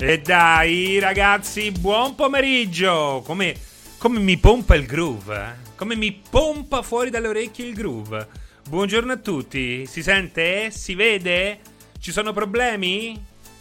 E dai ragazzi, buon pomeriggio! Come, come mi pompa il groove, eh? Come mi pompa fuori dalle orecchie il groove. Buongiorno a tutti, si sente? Si vede? Ci sono problemi?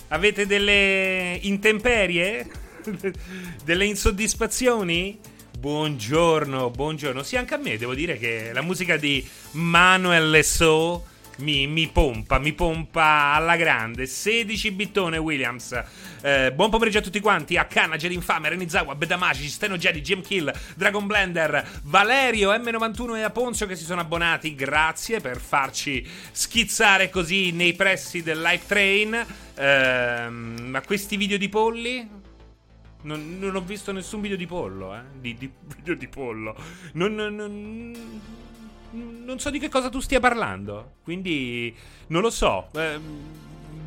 Avete delle intemperie? delle insoddisfazioni? Buongiorno, buongiorno. Sì, anche a me devo dire che la musica di Manuel Lesaux mi, mi, pompa, mi pompa alla grande. 16 bittone Williams. Eh, buon pomeriggio a tutti quanti. Akana, Jedi Infame, Renizawa, Bedamashi, Steno Jedi, Jim Kill, Dragon Blender, Valerio, M91 e Aponzio che si sono abbonati. Grazie per farci schizzare così nei pressi del live train. Eh, ma questi video di polli? Non, non, ho visto nessun video di pollo, eh? Di, di video di pollo. Non, non, non, so di che cosa tu stia parlando. Quindi non lo so. Eh,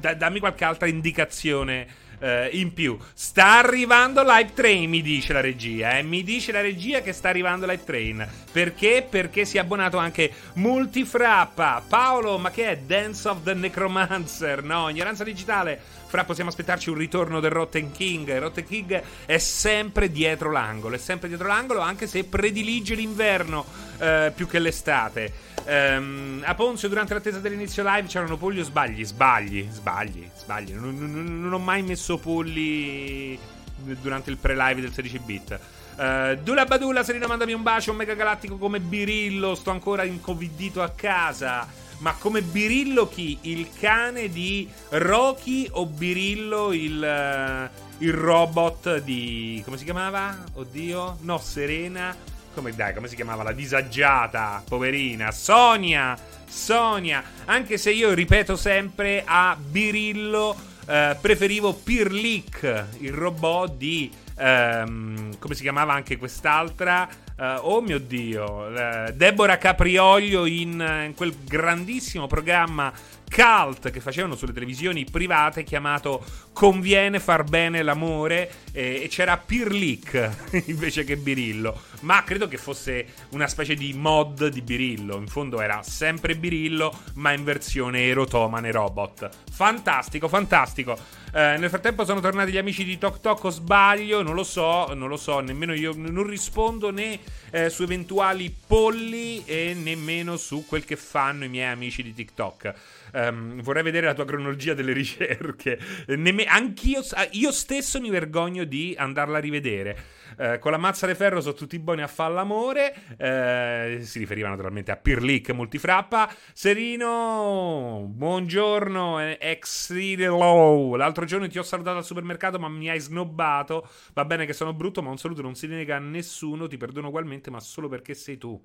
da, dammi qualche altra indicazione. Uh, in più. Sta arrivando Live Train, mi dice la regia. Eh? Mi dice la regia che sta arrivando Live Train. Perché? Perché si è abbonato anche Multifrappa. Paolo, ma che è Dance of the Necromancer? No, ignoranza digitale. Fra possiamo aspettarci un ritorno del Rotten King. Rotten King è sempre dietro l'angolo, è sempre dietro l'angolo, anche se predilige l'inverno eh, più che l'estate. Um, a Ponzio, durante l'attesa dell'inizio live, c'erano polli o sbagli? Sbagli, sbagli, sbagli. Non, non, non ho mai messo polli durante il pre-live del 16 bit. Uh, Dula Badulla, Serena, mandami un bacio, un mega galattico come Birillo. Sto ancora incovidito a casa. Ma come Birillo chi? Il cane di Rocky o Birillo il, uh, il robot di... come si chiamava? Oddio? No, Serena. Come dai, come si chiamava? La disagiata, poverina. Sonia! Sonia! Anche se io ripeto sempre a Birillo uh, preferivo Pirlik, il robot di... Um, come si chiamava anche quest'altra? Uh, oh mio Dio, uh, Deborah Caprioglio in, in, quel grandissimo programma cult che facevano sulle televisioni private chiamato Conviene far bene l'amore e, e c'era Pirlic invece che Birillo. Ma credo che fosse una specie di mod di Birillo. In fondo era sempre Birillo, ma in versione erotomane robot. Fantastico, fantastico. Eh, nel frattempo sono tornati gli amici di Tok Tok o sbaglio, non lo so, non lo so, nemmeno io non rispondo né eh, su eventuali polli e nemmeno su quel che fanno i miei amici di TikTok. Um, vorrei vedere la tua cronologia delle ricerche. Nemm- anch'io io stesso mi vergogno di andarla a rivedere. Uh, con la mazza di ferro sono tutti buoni a fare l'amore. Uh, si riferiva naturalmente a Pirlic multifrappa. Serino, buongiorno, ex Low. L'altro giorno ti ho salutato al supermercato, ma mi hai snobbato. Va bene che sono brutto, ma un saluto non si nega a nessuno. Ti perdono ugualmente, ma solo perché sei tu.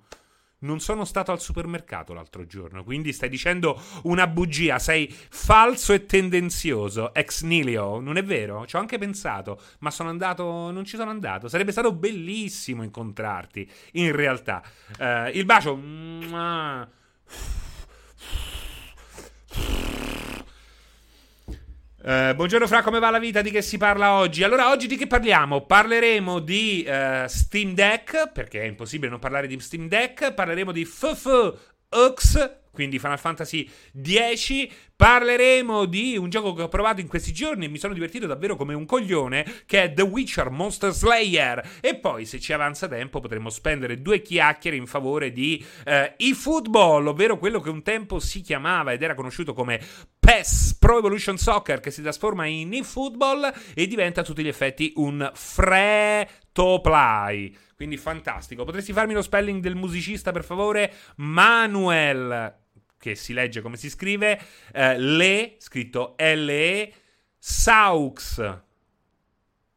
Non sono stato al supermercato l'altro giorno, quindi stai dicendo una bugia, sei falso e tendenzioso, ex nihilo, non è vero? Ci ho anche pensato, ma sono andato, non ci sono andato. Sarebbe stato bellissimo incontrarti, in realtà. Uh, il bacio... Uh, buongiorno Fra, come va la vita? Di che si parla oggi? Allora, oggi di che parliamo? Parleremo di uh, Steam Deck, perché è impossibile non parlare di Steam Deck. Parleremo di FF Ux, quindi Final Fantasy X. Parleremo di un gioco che ho provato in questi giorni e mi sono divertito davvero come un coglione, che è The Witcher Monster Slayer. E poi, se ci avanza tempo, potremo spendere due chiacchiere in favore di eh, eFootball, ovvero quello che un tempo si chiamava ed era conosciuto come PES Pro Evolution Soccer, che si trasforma in eFootball e diventa a tutti gli effetti un free to play. Quindi fantastico. Potresti farmi lo spelling del musicista, per favore? Manuel che si legge come si scrive, eh, Le, scritto L-E, Saux.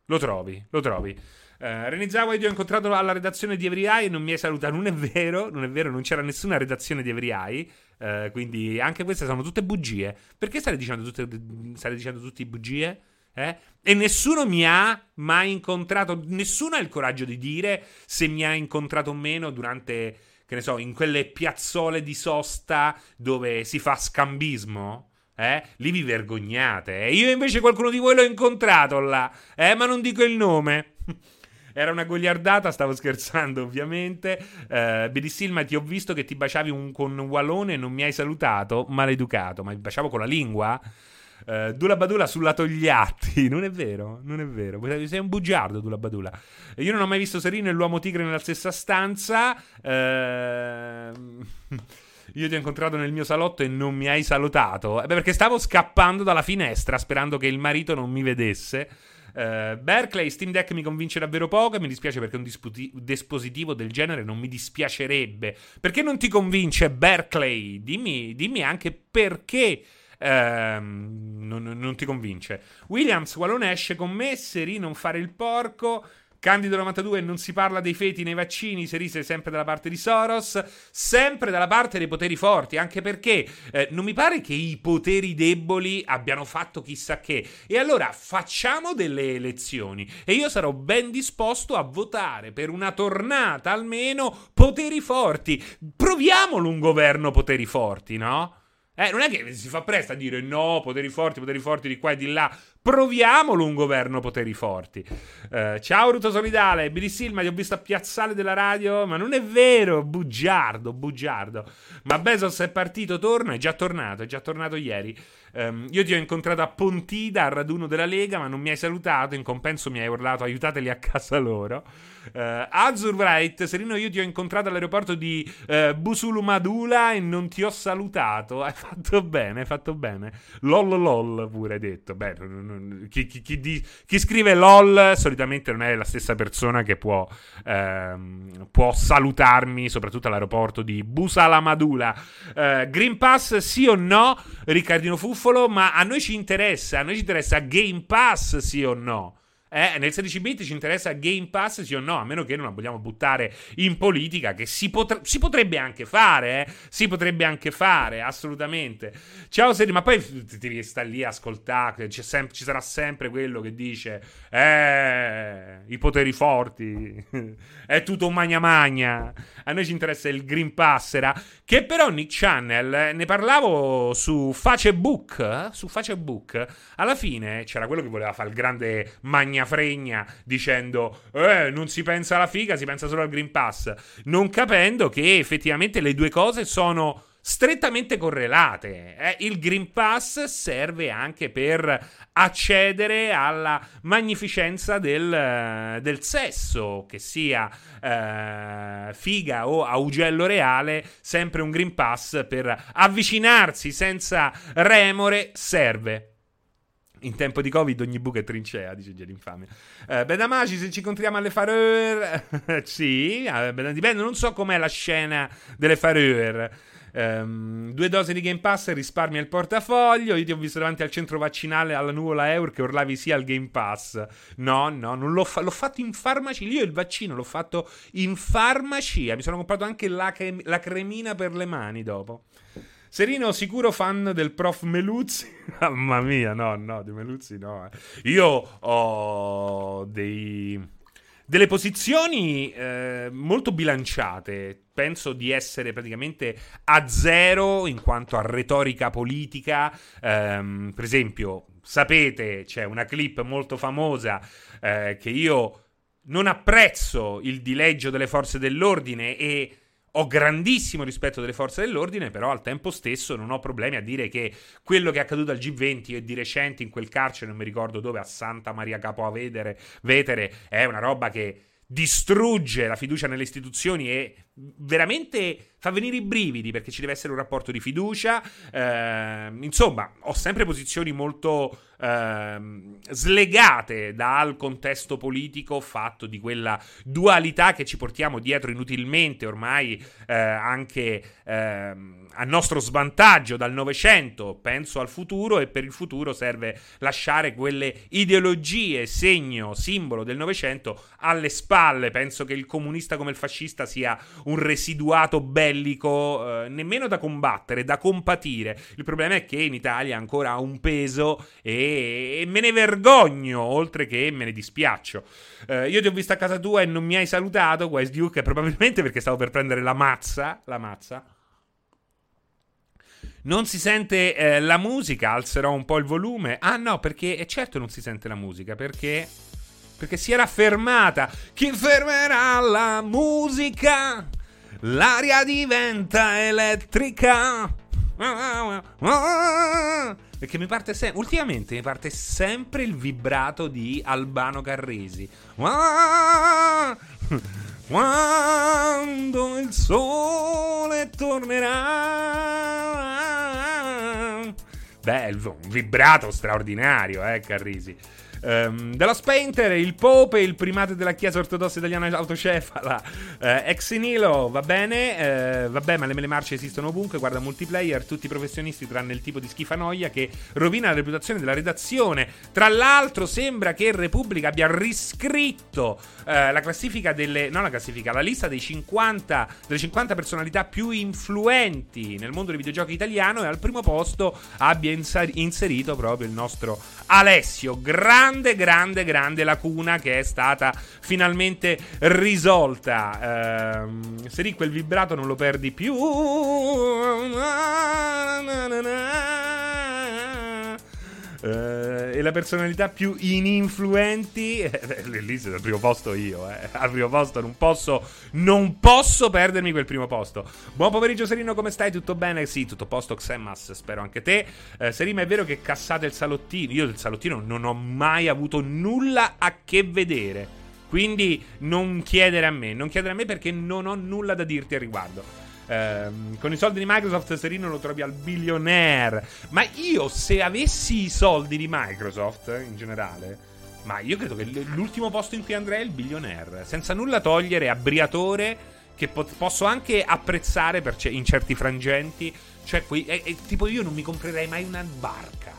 Lo trovi, lo trovi. Uh, René Zawa io ho incontrato alla redazione di Every Eye e non mi hai salutato. Non è vero, non è vero, non c'era nessuna redazione di Every Eye. Uh, quindi anche queste sono tutte bugie. Perché state dicendo tutte, state dicendo tutte bugie? Eh? E nessuno mi ha mai incontrato, nessuno ha il coraggio di dire se mi ha incontrato o meno durante che ne so, in quelle piazzole di sosta dove si fa scambismo, eh? Lì vi vergognate. Eh? Io invece qualcuno di voi l'ho incontrato là, eh? Ma non dico il nome. Era una goliardata, stavo scherzando ovviamente. Uh, Billy Silma, ti ho visto che ti baciavi un, con un wallone e non mi hai salutato, maleducato. Ma mi baciavo con la lingua? Uh, Dula Badula sulla Togliatti. Non è vero, non è vero. Sei un bugiardo, Dula Badula. Io non ho mai visto Serino e l'uomo tigre nella stessa stanza. Uh, io ti ho incontrato nel mio salotto e non mi hai salutato. Eh, beh, perché stavo scappando dalla finestra sperando che il marito non mi vedesse. Uh, Berkeley, Steam Deck mi convince davvero poco e mi dispiace perché un disputi- dispositivo del genere non mi dispiacerebbe. Perché non ti convince Berkeley? Dimmi, dimmi anche perché ehm, non, non, ti convince. Williams, Wallone esce con me, Seri non fare il porco. Candido 92 non si parla dei feti nei vaccini, Serise sempre dalla parte di Soros, sempre dalla parte dei poteri forti, anche perché eh, non mi pare che i poteri deboli abbiano fatto chissà che. E allora facciamo delle elezioni e io sarò ben disposto a votare per una tornata almeno poteri forti. Proviamolo un governo poteri forti, no? Eh, non è che si fa presto a dire no, poteri forti, poteri forti di qua e di là. Proviamolo un governo poteri forti. Uh, ciao Ruto Solidale, Billy Silma, ti ho visto a Piazzale della radio, ma non è vero, bugiardo, bugiardo. Ma Bezos è partito, torna, è già tornato, è già tornato ieri. Um, io ti ho incontrato a Pontida, al raduno della Lega, ma non mi hai salutato, in compenso mi hai urlato aiutateli a casa loro. Uh, Azur Wright, Serino, io ti ho incontrato all'aeroporto di uh, Busulumadula e non ti ho salutato. Hai fatto bene, hai fatto bene. LOL LOL pure hai detto. Beh, chi, chi, chi, di, chi, scrive LOL solitamente non è la stessa persona che può, ehm, può salutarmi, soprattutto all'aeroporto di Busalamadula. Uh, Green Pass sì o no? Riccardino Fuffolo, ma a noi ci interessa, a noi ci interessa Game Pass sì o no? Eh, nel 16 bit ci interessa Game Pass, sì o no? A meno che non la vogliamo buttare in politica, che si, potre- si potrebbe anche fare, eh? Si potrebbe anche fare, assolutamente. Ciao Seri, ma poi ti devi stare lì a ascoltare, sem- ci sarà sempre quello che dice, eh, i poteri forti, è tutto magna magna. A noi ci interessa il Green Pass, era, che però Nick Channel, ne parlavo su Facebook, eh? su Facebook, alla fine c'era quello che voleva fare il grande magna fregna fregna dicendo eh, non si pensa alla figa, si pensa solo al Green Pass, non capendo che effettivamente le due cose sono strettamente correlate. Eh? Il Green Pass serve anche per accedere alla magnificenza del, del sesso, che sia eh, figa o augello reale, sempre un Green Pass per avvicinarsi senza remore serve. In tempo di Covid ogni buca è trincea, dice Geli Infame. Uh, Bedamaci, se ci incontriamo alle Fareur... sì, uh, dipende, non so com'è la scena delle Fareur. Um, due dosi di Game Pass risparmia il portafoglio. Io ti ho visto davanti al centro vaccinale alla nuvola Eur che urlavi sia al Game Pass. No, no, non l'ho, fa- l'ho fatto in farmacia. Io il vaccino l'ho fatto in farmacia. Mi sono comprato anche la, cre- la cremina per le mani dopo. Serino, sicuro fan del prof Meluzzi? Mamma mia, no, no, di Meluzzi no. Eh. Io ho dei delle posizioni eh, molto bilanciate. Penso di essere praticamente a zero in quanto a retorica politica. Um, per esempio, sapete, c'è una clip molto famosa eh, che io non apprezzo il dileggio delle forze dell'ordine e ho grandissimo rispetto delle forze dell'ordine, però al tempo stesso non ho problemi a dire che quello che è accaduto al G20 e di recente in quel carcere, non mi ricordo dove, a Santa Maria Capo a Vetere, è una roba che distrugge la fiducia nelle istituzioni e veramente fa venire i brividi perché ci deve essere un rapporto di fiducia. Eh, insomma, ho sempre posizioni molto eh, slegate dal contesto politico fatto di quella dualità che ci portiamo dietro inutilmente ormai eh, anche ehm, a nostro svantaggio dal Novecento. Penso al futuro e per il futuro serve lasciare quelle ideologie, segno, simbolo del Novecento alle spalle. Penso che il comunista come il fascista sia un residuato bellico eh, nemmeno da combattere, da compatire. Il problema è che in Italia ancora ha un peso e, e me ne vergogno, oltre che me ne dispiaccio. Eh, io ti ho visto a casa tua e non mi hai salutato, West Duke, probabilmente perché stavo per prendere la mazza, la mazza. Non si sente eh, la musica, alzerò un po' il volume. Ah no, perché è certo non si sente la musica, perché perché si era fermata. Chi fermerà la musica? L'aria diventa elettrica. Perché mi parte sempre. Ultimamente mi parte sempre il vibrato di Albano Carresi. Quando il sole tornerà. Bello, un vibrato straordinario, eh, Carrisi. Um, della Spainter, il Pope, il primate della Chiesa ortodossa italiana autocefala. Uh, ex Nilo, va bene, uh, vabbè, ma le mele marce esistono ovunque. Guarda multiplayer, tutti professionisti, tranne il tipo di schifanoia che rovina la reputazione della redazione. Tra l'altro, sembra che Repubblica abbia riscritto uh, la classifica delle. Non la classifica, la lista dei 50, delle 50 personalità più influenti nel mondo dei videogiochi italiano. E al primo posto abbia inserito proprio il nostro Alessio. Grande grande, grande, lacuna che è stata finalmente risolta. Ehm, se lì quel vibrato non lo perdi più. Uh, e la personalità più ininfluenti eh, lì sono al primo posto io eh. al primo posto non posso non posso perdermi quel primo posto. Buon pomeriggio Serino come stai? Tutto bene? Sì tutto posto Xemas spero anche te. Uh, Serino è vero che cassate il salottino? Io del salottino non ho mai avuto nulla a che vedere quindi non chiedere a me non chiedere a me perché non ho nulla da dirti al riguardo Ehm, con i soldi di Microsoft Serino lo trovi al billionaire. Ma io se avessi i soldi di Microsoft in generale, ma io credo che l'ultimo posto in cui andrei è il billionaire. Senza nulla togliere a Briatore, che po- posso anche apprezzare ce- in certi frangenti. Cioè, qui, è, è, tipo io non mi comprerei mai una barca.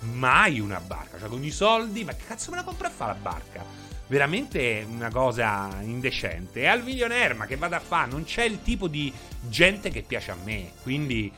Mai una barca. Cioè, con i soldi, ma che cazzo me la compro a fare la barca? Veramente una cosa indecente. E al Millionaire, ma che vada a fare? Non c'è il tipo di gente che piace a me. Quindi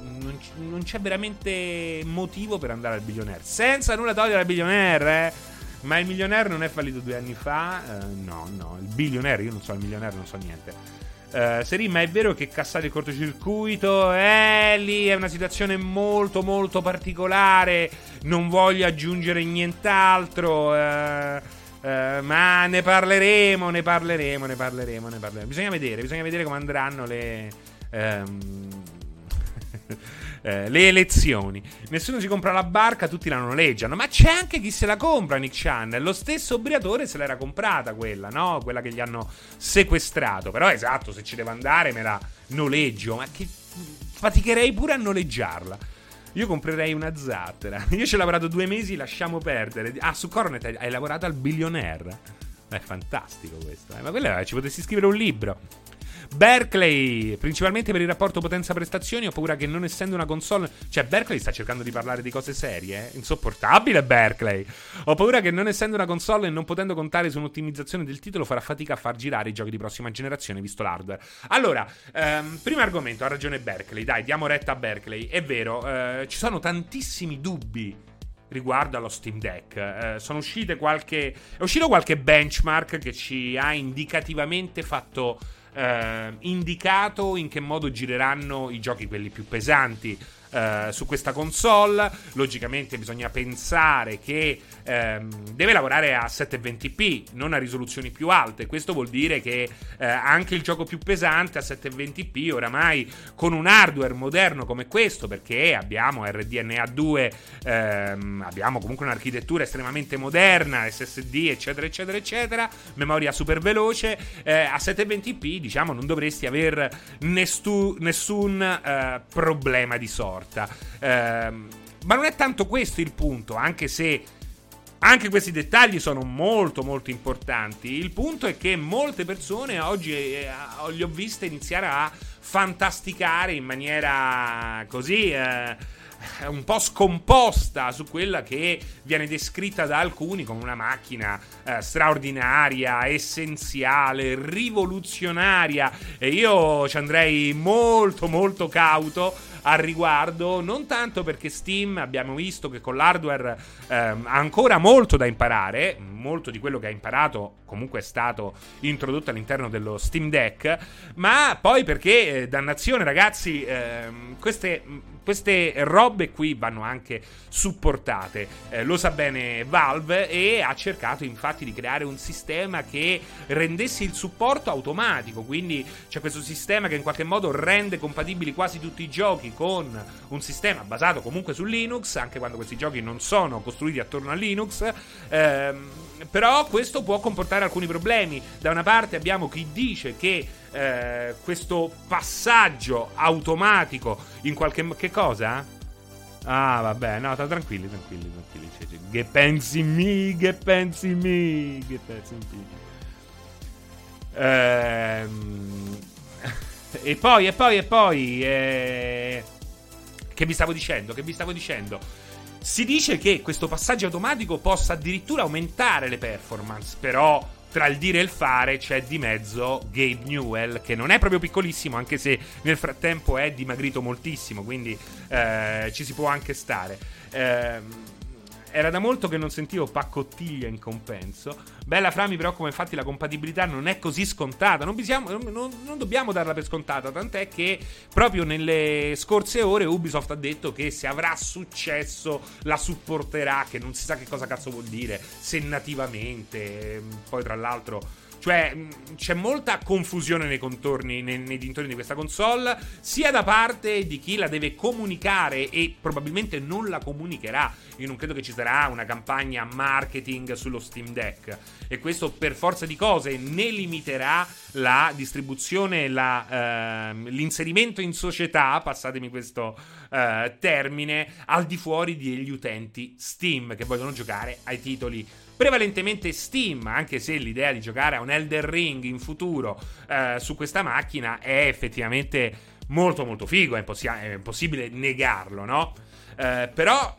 non, non, c'è veramente motivo per andare al Billionaire. Senza nulla togliere al Billionaire, eh. Ma il Millionaire non è fallito due anni fa. Uh, no, no. Il Billionaire, io non so il Millionaire, non so niente. Uh, Seri, ma è vero che cassare il cortocircuito? Eh, lì è una situazione molto, molto particolare. Non voglio aggiungere nient'altro. Uh, Uh, ma ne parleremo, ne parleremo, ne parleremo, ne parleremo. Bisogna vedere, bisogna vedere come andranno le. Um, eh, le elezioni. Nessuno si compra la barca, tutti la noleggiano. Ma c'è anche chi se la compra, Nick Chan. Lo stesso Briatore se l'era comprata quella, no? Quella che gli hanno sequestrato. Però esatto, se ci devo andare me la noleggio. Ma che faticherei pure a noleggiarla. Io comprerei una zattera. Io ci ho lavorato due mesi, lasciamo perdere. Ah, su Coronet hai lavorato al billionaire. È fantastico questo. Eh? Ma quella ci potresti scrivere un libro. Berkeley, principalmente per il rapporto potenza-prestazioni, ho paura che non essendo una console... Cioè, Berkeley sta cercando di parlare di cose serie, eh? Insopportabile Berkeley. Ho paura che non essendo una console e non potendo contare su un'ottimizzazione del titolo farà fatica a far girare i giochi di prossima generazione, visto l'hardware. Allora, ehm, primo argomento, ha ragione Berkeley. Dai, diamo retta a Berkeley. È vero, eh, ci sono tantissimi dubbi riguardo allo Steam Deck. Eh, sono uscite qualche. È uscito qualche benchmark che ci ha indicativamente fatto eh, indicato in che modo gireranno i giochi quelli più pesanti eh, su questa console. Logicamente bisogna pensare che ehm, deve lavorare a 720p, non a risoluzioni più alte. Questo vuol dire che eh, anche il gioco più pesante a 720p, oramai con un hardware moderno come questo, perché abbiamo RDNA 2, ehm, abbiamo comunque un'architettura estremamente moderna, SSD, eccetera, eccetera, eccetera, memoria super veloce, eh, a 720p, diciamo, non dovresti avere nessun, nessun eh, problema di sorta porta. Ehm, ma non è tanto questo il punto, anche se anche questi dettagli sono molto molto importanti. Il punto è che molte persone oggi eh, li ho viste iniziare a fantasticare in maniera così eh, un po' scomposta su quella che viene descritta da alcuni come una macchina eh, straordinaria, essenziale, rivoluzionaria e io ci andrei molto molto cauto al riguardo, non tanto perché Steam abbiamo visto che con l'hardware ehm, ha ancora molto da imparare, molto di quello che ha imparato comunque è stato introdotto all'interno dello Steam Deck, ma poi perché, eh, dannazione ragazzi, ehm, queste queste robe qui vanno anche supportate. Eh, lo sa bene Valve e ha cercato infatti di creare un sistema che rendesse il supporto automatico. Quindi c'è questo sistema che in qualche modo rende compatibili quasi tutti i giochi con un sistema basato comunque su Linux, anche quando questi giochi non sono costruiti attorno a Linux. Ehm, però questo può comportare alcuni problemi. Da una parte abbiamo chi dice che eh, questo passaggio automatico in qualche che cosa? Ah, vabbè, no, tranquilli, tranquilli, tranquilli. Che pensi mi, che pensi mi, che pensi mi. Ehm, e poi, e poi, e poi, eh, che vi stavo dicendo? Che vi stavo dicendo? Si dice che questo passaggio automatico possa addirittura aumentare le performance, però tra il dire e il fare c'è di mezzo Gabe Newell, che non è proprio piccolissimo, anche se nel frattempo è dimagrito moltissimo, quindi eh, ci si può anche stare. Eh, era da molto che non sentivo paccottiglia in compenso. Bella Fra mi preoccupa infatti la compatibilità non è così scontata, non, bisiamo, non, non, dobbiamo darla per scontata, tant'è che proprio nelle scorse ore Ubisoft ha detto che se avrà successo la supporterà, che non si sa che cosa cazzo vuol dire, se nativamente, poi tra l'altro cioè, mm, c'è molta confusione nei contorni, nei, nei, dintorni di questa console, sia da parte di chi la deve comunicare e probabilmente non la comunicherà. Io non credo che ci sarà una campagna marketing sullo Steam Deck. E questo per forza di cose ne limiterà la distribuzione, la, uh, l'inserimento in società, passatemi questo uh, termine, al di fuori degli utenti Steam che vogliono giocare ai titoli prevalentemente Steam, anche se l'idea di giocare a un Elder Ring in futuro eh, su questa macchina è effettivamente molto molto figo, è, impossi- è impossibile negarlo, no? Eh, però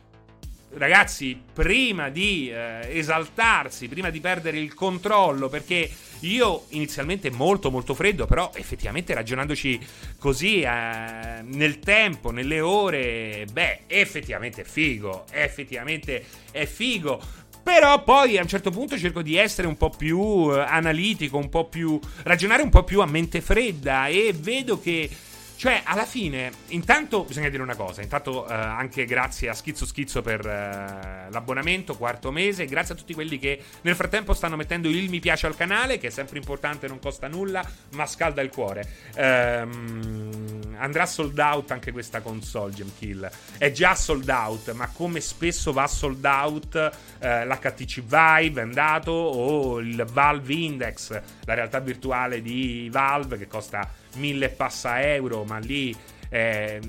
ragazzi, prima di eh, esaltarsi, prima di perdere il controllo, perché io inizialmente molto molto freddo, però effettivamente ragionandoci così eh, nel tempo, nelle ore, beh, effettivamente è figo, effettivamente è figo. Però poi a un certo punto cerco di essere un po' più eh, analitico, un po' più. ragionare un po' più a mente fredda e vedo che cioè, alla fine, intanto bisogna dire una cosa. Intanto, eh, anche grazie a Schizzo Schizzo per eh, l'abbonamento, quarto mese. Grazie a tutti quelli che nel frattempo stanno mettendo il mi piace al canale, che è sempre importante, non costa nulla, ma scalda il cuore. Ehm, andrà sold out anche questa console, Gemkill. È già sold out, ma come spesso va sold out eh, l'HTC Vive è andato o il Valve Index, la realtà virtuale di Valve che costa mille passa euro, ma lì eh,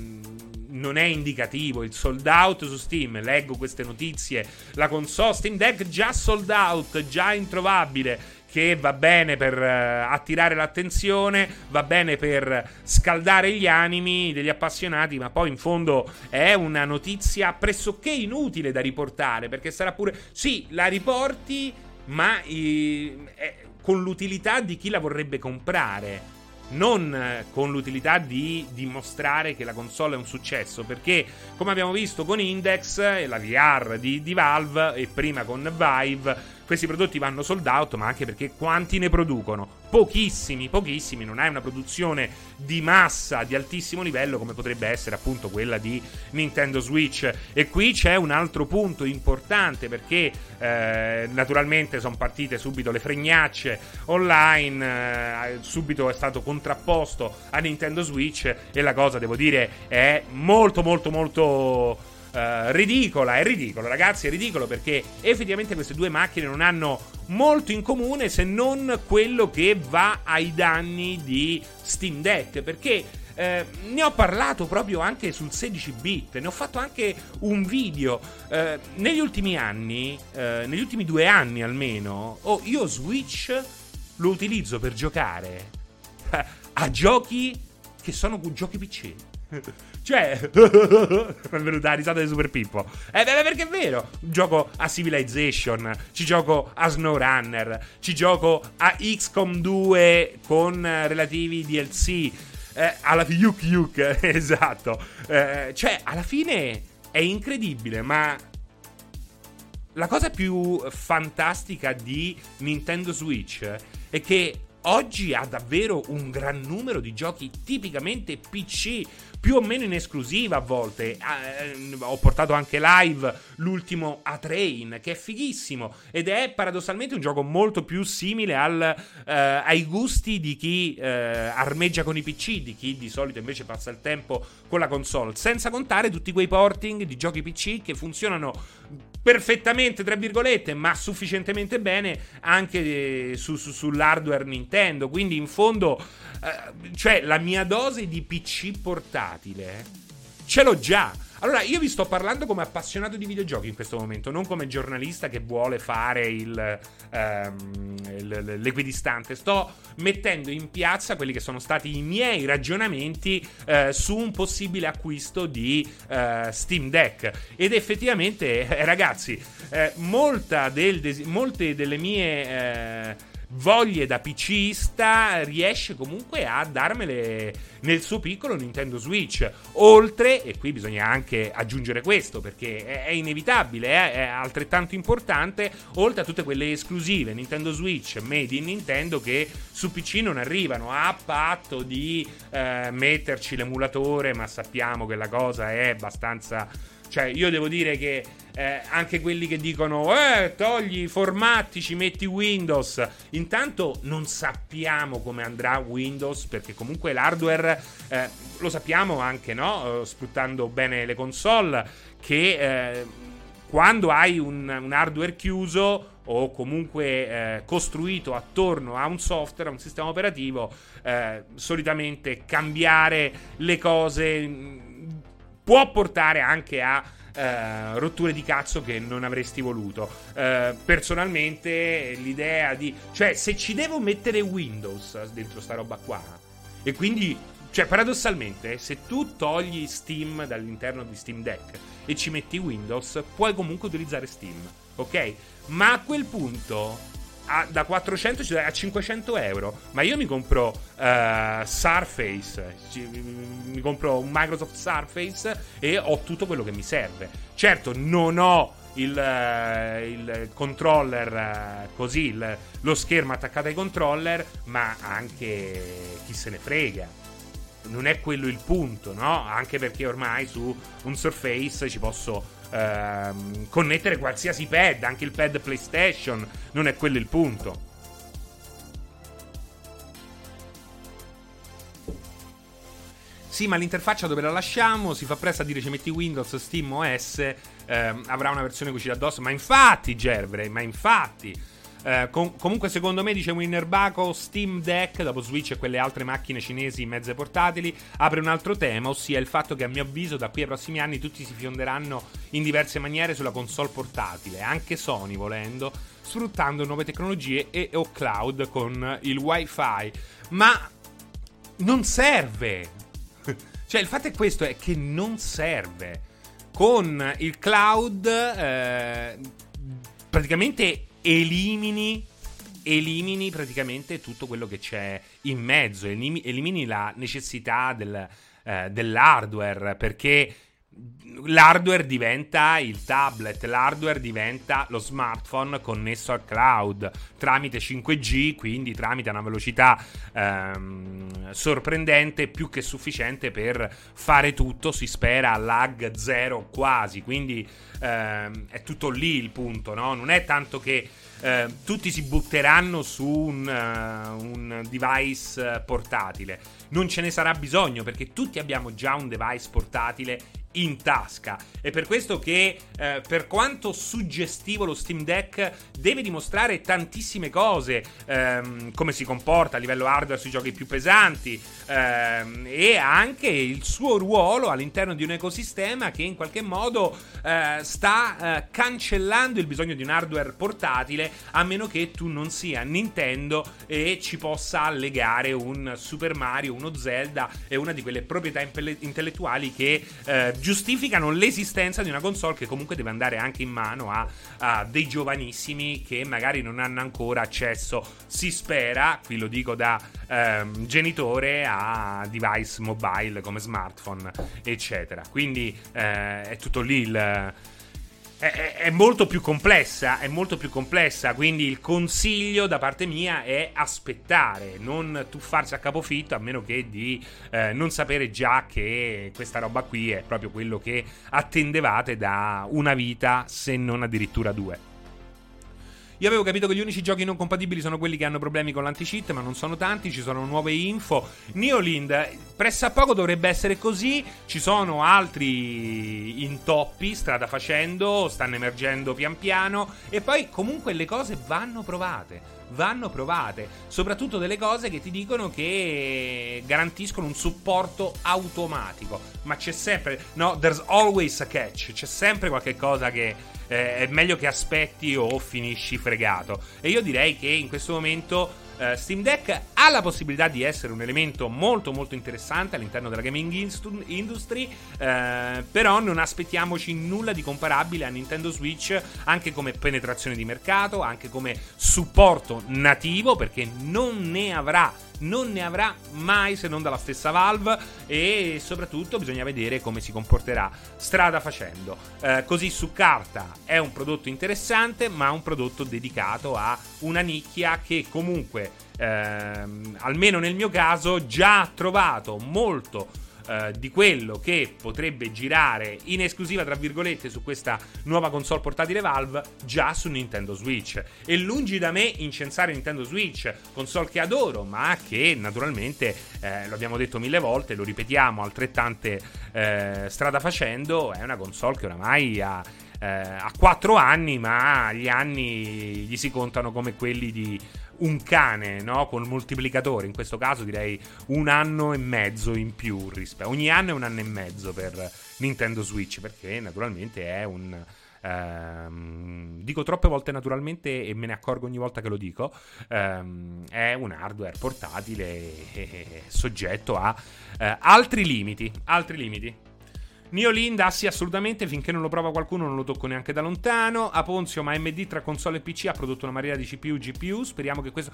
non è indicativo. Il sold out su Steam, leggo queste notizie. La console Steam Deck già sold out, già introvabile. Che va bene per uh, attirare l'attenzione, va bene per scaldare gli animi degli appassionati, ma poi in fondo è una notizia pressoché inutile da riportare, perché sarà pure... Sì, la riporti, ma eh, con l'utilità di chi la vorrebbe comprare non eh, con l'utilità di dimostrare che la console è un successo, perché come abbiamo visto con Index, e la VR di, di Valve e prima con Vive, questi prodotti vanno sold out, ma anche perché quanti ne producono? Pochissimi, pochissimi, non hai una produzione di massa di altissimo livello come potrebbe essere appunto quella di Nintendo Switch. E qui c'è un altro punto importante perché eh, naturalmente sono partite subito le fregnacce online, eh, subito è stato contrapposto a Nintendo Switch e la cosa devo dire è molto molto molto Uh, ridicola, è ridicolo, ragazzi, è ridicolo perché effettivamente queste due macchine non hanno molto in comune se non quello che va ai danni di Steam Deck, perché eh, ne ho parlato proprio anche sul 16 bit, ne ho fatto anche un video. Eh, negli ultimi anni, eh, negli ultimi due anni almeno, oh, io Switch lo utilizzo per giocare a giochi che sono giochi PC. Cioè, è venuta la risata di Super Pippo. Eh, beh, perché è vero. Gioco a Civilization, ci gioco a SnowRunner, ci gioco a XCOM 2 con relativi DLC. Eh, alla Yuk Yuk, esatto. Eh, cioè, alla fine è incredibile, ma la cosa più fantastica di Nintendo Switch è che oggi ha davvero un gran numero di giochi tipicamente PC più o meno in esclusiva a volte. Eh, ho portato anche live l'ultimo A-Train, che è fighissimo ed è paradossalmente un gioco molto più simile al, eh, ai gusti di chi eh, armeggia con i PC, di chi di solito invece passa il tempo con la console, senza contare tutti quei porting di giochi PC che funzionano perfettamente, tra virgolette, ma sufficientemente bene anche su, su, sull'hardware Nintendo. Quindi in fondo, eh, cioè la mia dose di PC portatile ce l'ho già. Allora, io vi sto parlando come appassionato di videogiochi in questo momento, non come giornalista che vuole fare il, um, l'equidistante. Sto mettendo in piazza quelli che sono stati i miei ragionamenti uh, su un possibile acquisto di uh, Steam Deck. Ed effettivamente, eh, ragazzi, eh, del desi- molte delle mie eh, voglie da PCista riesce comunque a darmele nel suo piccolo Nintendo Switch. Oltre, e qui bisogna anche aggiungere questo perché è, inevitabile, è, è, altrettanto importante, oltre a tutte quelle esclusive Nintendo Switch made in Nintendo che su PC non arrivano, a patto di eh, metterci l'emulatore, ma sappiamo che la cosa è abbastanza cioè, io devo dire che eh, anche quelli che dicono, eh, togli i formati, ci metti Windows. Intanto non sappiamo come andrà Windows, perché comunque l'hardware eh, lo sappiamo anche, no? Sfruttando bene le console, che eh, quando hai un, un, hardware chiuso o comunque eh, costruito attorno a un software, a un sistema operativo, eh, solitamente cambiare le cose mm, può portare anche a uh, rotture di cazzo che non avresti voluto. Uh, personalmente, l'idea di. cioè, se ci devo mettere Windows dentro sta roba qua, e quindi. Cioè, paradossalmente, se tu togli Steam dall'interno di Steam Deck e ci metti Windows, puoi comunque utilizzare Steam, ok? Ma a quel punto a, da 400 ci dai a 500 euro. Ma io mi compro uh, Surface, mi compro un Microsoft Surface e ho tutto quello che mi serve. Certo, non ho il, uh, il controller uh, così, il, lo schermo attaccato ai controller, ma anche chi se ne frega non è quello il punto, no? Anche perché ormai su un Surface ci posso ehm, connettere qualsiasi pad, anche il pad PlayStation, non è quello il punto. Sì, ma l'interfaccia dove la lasciamo? Si fa presto a dire ci metti Windows, Steam OS, ehm, avrà una versione cucita addosso. Ma infatti, Gervre, ma infatti. Eh, com- comunque, secondo me, dice Winner Baco, Steam Deck, dopo Switch e quelle altre macchine cinesi mezze portatili, apre un altro tema, ossia il fatto che a mio avviso da qui ai prossimi anni tutti si fionderanno in diverse maniere sulla console portatile, anche Sony volendo, sfruttando nuove tecnologie e o cloud con il wifi. Ma non serve! cioè, il fatto è questo, è che non serve. Con il cloud... Eh, praticamente elimini elimini praticamente tutto quello che c'è in mezzo, elimini la necessità del, eh, dell'hardware perché l'hardware diventa il tablet, l'hardware diventa lo smartphone connesso al cloud tramite 5G, quindi tramite una velocità ehm, sorprendente, più che sufficiente per fare tutto, si spera lag zero quasi, quindi ehm, è tutto lì il punto, no? Non è tanto che eh, tutti si butteranno su un, uh, un device uh, portatile. Non ce ne sarà bisogno perché tutti abbiamo già un device portatile in tasca. È per questo che, eh, per quanto suggestivo lo Steam Deck, deve dimostrare tantissime cose, ehm, come si comporta a livello hardware sui giochi più pesanti ehm, e anche il suo ruolo all'interno di un ecosistema che in qualche modo eh, sta eh, cancellando il bisogno di un hardware portatile, a meno che tu non sia Nintendo e ci possa allegare un Super Mario, uno Zelda e una di quelle proprietà intellettuali che eh, giustificano l'esistenza di una console che comunque deve andare anche in mano a, a, dei giovanissimi che magari non hanno ancora accesso, si spera, qui lo dico da ehm, genitore, a device mobile come smartphone, eccetera. Quindi eh, è tutto lì il è, è, molto più complessa, è molto più complessa, quindi il consiglio da parte mia è aspettare, non tuffarsi a capofitto a meno che di eh, non sapere già che questa roba qui è proprio quello che attendevate da una vita, se non addirittura due. Io avevo capito che gli unici giochi non compatibili sono quelli che hanno problemi con l'anti-cheat, ma non sono tanti, ci sono nuove info. Neolind, pressappoco dovrebbe essere così, ci sono altri intoppi, strada facendo, stanno emergendo pian piano, e poi comunque le cose vanno provate vanno provate, soprattutto delle cose che ti dicono che garantiscono un supporto automatico, ma c'è sempre, no, there's always a catch, c'è sempre qualche cosa che eh, è meglio che aspetti o finisci fregato. E io direi che in questo momento Uh, Steam Deck ha la possibilità di essere un elemento molto molto interessante all'interno della gaming industry, uh, però non aspettiamoci nulla di comparabile a Nintendo Switch anche come penetrazione di mercato, anche come supporto nativo, perché non ne avrà non ne avrà mai se non dalla stessa Valve e soprattutto bisogna vedere come si comporterà strada facendo. Eh, così su carta è un prodotto interessante, ma un prodotto dedicato a una nicchia che comunque, ehm, almeno nel mio caso, già ha trovato molto eh, di quello che potrebbe girare in esclusiva, tra virgolette, su questa nuova console portatile Valve già su Nintendo Switch. E lungi da me incensare Nintendo Switch, console che adoro, ma che naturalmente, eh, lo abbiamo detto mille volte, lo ripetiamo altrettante eh, strada facendo, è una console che oramai ha eh, ha 4 anni, ma gli anni gli si contano come quelli di un cane, no? Con il moltiplicatore. In questo caso direi un anno e mezzo in più. Rispetto. Ogni anno è un anno e mezzo per Nintendo Switch, perché naturalmente è un. Um, dico troppe volte naturalmente e me ne accorgo ogni volta che lo dico. Um, è un hardware portatile e, e, soggetto a uh, altri limiti. Altri limiti. Neolinda, sì, assolutamente. Finché non lo prova qualcuno, non lo tocco neanche da lontano. Aponzio, ma AMD tra console e PC ha prodotto una marea di CPU, GPU. Speriamo che questo.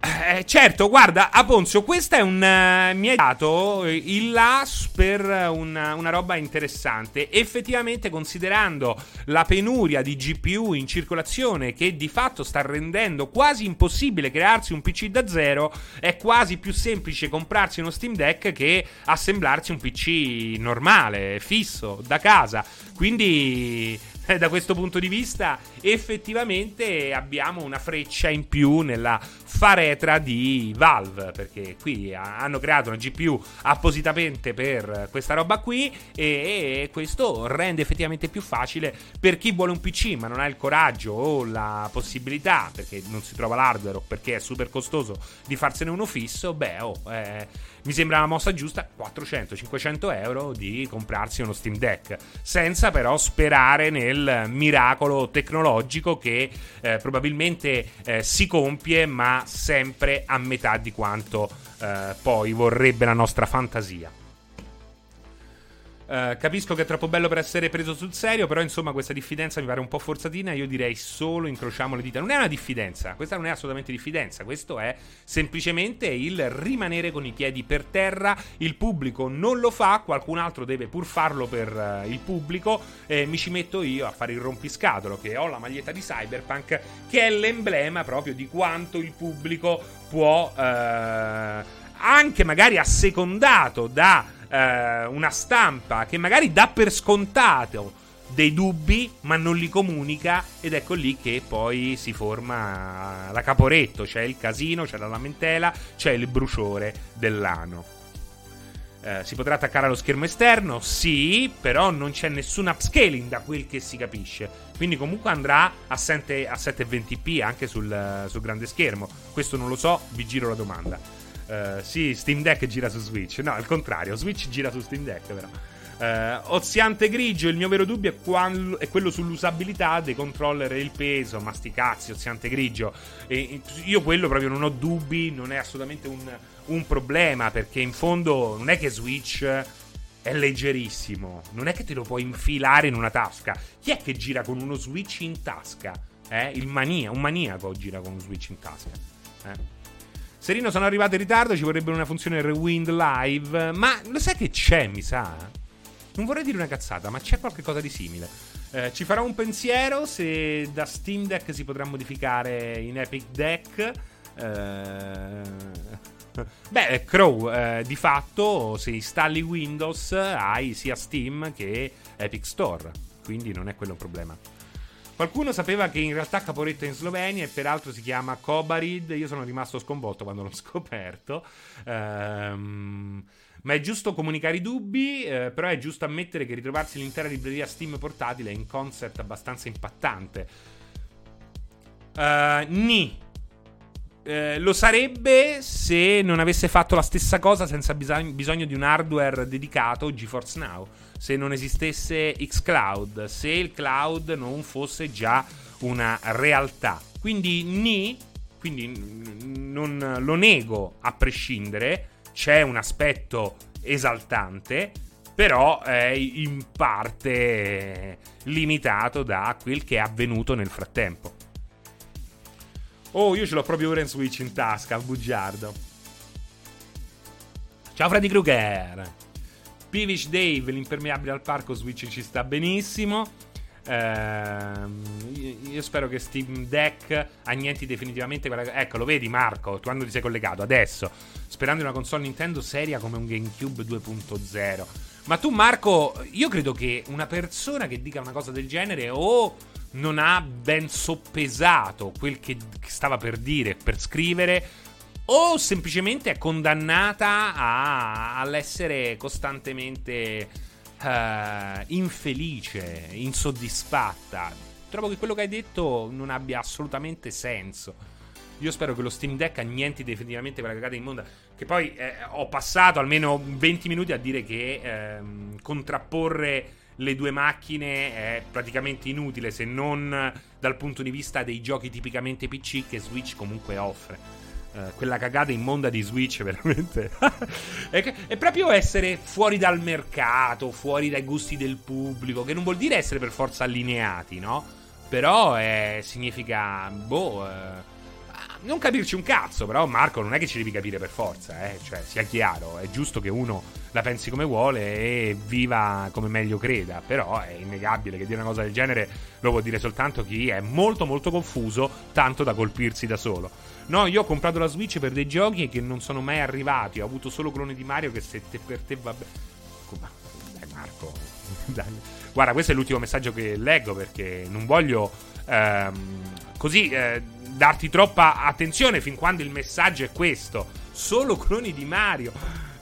Eh, certo, guarda, Aponzio, questo è un. Uh, mi hai dato il LAS per una, una, roba interessante. Effettivamente, considerando la penuria di GPU in circolazione, che di fatto sta rendendo quasi impossibile crearsi un PC da zero, è quasi più semplice comprarsi uno Steam Deck che assemblarsi un PC normale, fisso, da casa. Quindi da questo punto di vista effettivamente abbiamo una freccia in più nella faretra di Valve perché qui hanno creato una GPU appositamente per questa roba qui e questo rende effettivamente più facile per chi vuole un PC ma non ha il coraggio o la possibilità perché non si trova l'hardware o perché è super costoso di farsene uno fisso beh oh, eh, mi sembra la mossa giusta 400-500 euro di comprarsi uno Steam Deck senza però sperare nel miracolo tecnologico che eh, probabilmente eh, si compie ma sempre a metà di quanto eh, poi vorrebbe la nostra fantasia. Uh, capisco che è troppo bello per essere preso sul serio, però insomma questa diffidenza mi pare un po' forzatina. Io direi solo incrociamo le dita. Non è una diffidenza, questa non è assolutamente diffidenza, questo è semplicemente il rimanere con i piedi per terra. Il pubblico non lo fa, qualcun altro deve pur farlo per uh, il pubblico. E mi ci metto io a fare il rompiscatolo, che ho la maglietta di Cyberpunk, che è l'emblema proprio di quanto il pubblico può, uh, anche magari assecondato da eh, una stampa che magari dà per scontato dei dubbi, ma non li comunica ed ecco lì che poi si forma la caporetto, c'è il casino, c'è la lamentela, c'è il bruciore dell'ano. Eh, si potrà attaccare allo schermo esterno? Sì, però non c'è nessun upscaling da quel che si capisce. Quindi comunque andrà a, 7, a 720p anche sul, sul grande schermo. Questo non lo so, vi giro la domanda. Uh, sì, Steam Deck gira su Switch. No, al contrario, Switch gira su Steam Deck, però. Uh, oziante grigio, il mio vero dubbio è, quando, è, quello sull'usabilità dei controller e il peso. Ma sti cazzi, oziante grigio. E, io quello proprio non ho dubbi, non è assolutamente un, un problema, perché in fondo non è che Switch è leggerissimo. Non è che te lo puoi infilare in una tasca. Chi è che gira con uno Switch in tasca? Eh? Il mania, un maniaco gira con uno Switch in tasca. Eh? Serino, sono arrivato in ritardo, ci vorrebbe una funzione Rewind Live. Ma lo sai che c'è, mi sa? Non vorrei dire una cazzata, ma c'è qualcosa di simile. Eh, ci farò un pensiero se da Steam Deck si potrà modificare in Epic Deck. Eh... Beh, Crow, eh, di fatto, se installi Windows hai sia Steam che Epic Store, quindi non è quello un problema. Qualcuno sapeva che in realtà Caporetto è in Slovenia e peraltro si chiama Kobarid. Io sono rimasto sconvolto quando l'ho scoperto. Ehm, ma è giusto comunicare i dubbi, eh, però è giusto ammettere che ritrovarsi l'intera libreria Steam portatile è un concept abbastanza impattante. Uh, ni. Eh, lo sarebbe se non avesse fatto la stessa cosa senza bisogno, bisogno di un hardware dedicato GeForce Now. Se non esistesse Xcloud, se il cloud non fosse già una realtà. Quindi ni, quindi non lo nego a prescindere, c'è un aspetto esaltante, però è in parte limitato da quel che è avvenuto nel frattempo. Oh, io ce l'ho proprio ora in Switch in tasca, bugiardo. Ciao Freddy Krueger. Pivish Dave, l'impermeabile al parco Switch ci sta benissimo. Ehm, io spero che Steam Deck annienti definitivamente quella. Ecco, lo vedi, Marco, quando ti sei collegato adesso. Sperando in una console Nintendo seria come un GameCube 2.0. Ma tu, Marco, io credo che una persona che dica una cosa del genere o non ha ben soppesato quel che stava per dire, per scrivere, o semplicemente è condannata a, all'essere costantemente uh, infelice, insoddisfatta. Trovo che quello che hai detto non abbia assolutamente senso. Io spero che lo Steam Deck annienti definitivamente quella cagata immonda. Che poi eh, ho passato almeno 20 minuti a dire che ehm, contrapporre le due macchine è praticamente inutile se non dal punto di vista dei giochi tipicamente PC che Switch comunque offre. Uh, quella cagata immonda di Switch, veramente. è, proprio essere fuori dal mercato, fuori dai gusti del pubblico, che non vuol dire essere per forza allineati, no? Però è, significa, boh, uh, non capirci un cazzo, però Marco non è che ci devi capire per forza, eh? cioè sia chiaro, è giusto che uno la pensi come vuole e viva come meglio creda, però è innegabile che dire una cosa del genere lo può dire soltanto chi è molto molto confuso, tanto da colpirsi da solo. No, io ho comprato la Switch per dei giochi che non sono mai arrivati, ho avuto solo cloni di Mario che se te per te va bene... Dai Marco, dai. Guarda, questo è l'ultimo messaggio che leggo perché non voglio ehm, così... Eh, darti troppa attenzione fin quando il messaggio è questo. Solo cloni di Mario.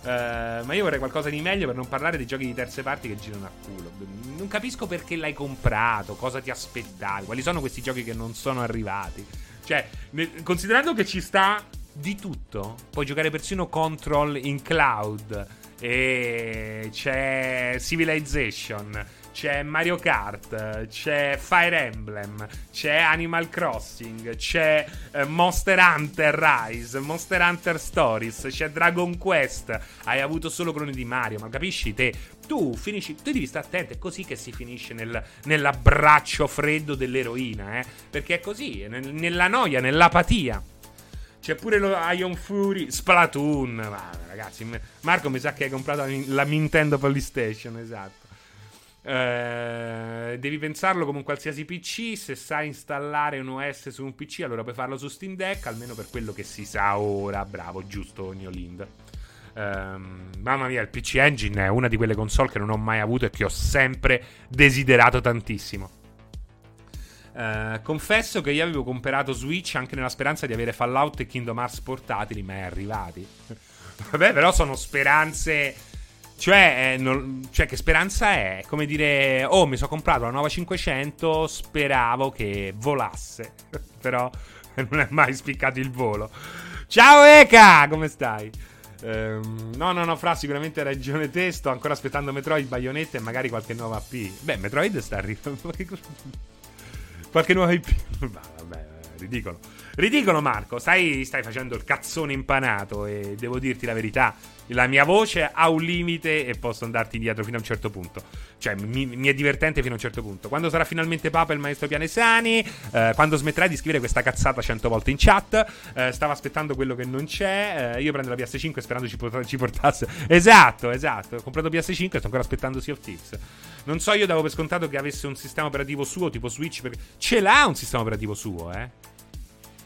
Uh, ma io vorrei qualcosa di meglio per non parlare dei giochi di terze parti che girano a culo. Non capisco perché l'hai comprato, cosa ti aspettavi, quali sono questi giochi che non sono arrivati. Cioè, considerando che ci sta di tutto, puoi giocare persino Control in cloud. E c'è Civilization c'è Mario Kart, c'è Fire Emblem, c'è Animal Crossing, c'è eh, Monster Hunter Rise, Monster Hunter Stories, c'è Dragon Quest. Hai avuto solo cloni di Mario, ma capisci te? Tu finisci, tu devi stare attento, è così che si finisce nel, nell'abbraccio freddo dell'eroina, eh? Perché è così, nel, nella noia, nell'apatia. C'è pure lo Ion Fury, Splatoon. Ma ragazzi, Marco mi sa che hai comprato la Nintendo PlayStation, esatto. Eh, devi pensarlo come un qualsiasi PC. Se sai installare un OS su un PC, allora puoi farlo su Steam Deck. Almeno per quello che si sa ora. Bravo, giusto, Gnolind. Um, mamma mia, il PC Engine è una di quelle console che non ho mai avuto e che ho sempre desiderato tantissimo. Uh, confesso che io avevo comprato Switch anche nella speranza di avere Fallout e Kingdom Hearts portatili, ma è arrivati. Vabbè, però sono speranze cioè, eh, non, cioè, che speranza è? Come dire, oh, mi sono comprato la nuova 500, speravo che volasse. Però non è mai spiccato il volo. Ciao Eka, come stai? Ehm, no, no, no, Fra, sicuramente hai ragione te. Sto ancora aspettando Metroid, Bayonetta e magari qualche nuova AP. Beh, Metroid sta arrivando. qualche nuova IP. vabbè, ridicolo. Ridicolo, Marco. Stai, stai facendo il cazzone impanato. E devo dirti la verità. La mia voce ha un limite e posso andarti indietro fino a un certo punto. Cioè, mi, mi è divertente fino a un certo punto. Quando sarà finalmente Papa il maestro Pianesani, eh, quando smetterai di scrivere questa cazzata cento volte in chat, eh, stavo aspettando quello che non c'è. Eh, io prendo la PS5 sperando ci, pot- ci portasse. Esatto, esatto. Ho comprato PS5 e sto ancora aspettando Sea of Thieves. Non so, io davo per scontato che avesse un sistema operativo suo, tipo Switch. Perché ce l'ha un sistema operativo suo, eh.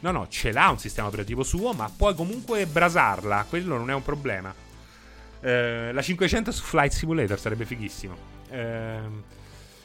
No, no, ce l'ha un sistema operativo suo, ma puoi comunque brasarla. Quello non è un problema. Eh, la 500 su Flight Simulator sarebbe fighissimo. Eh,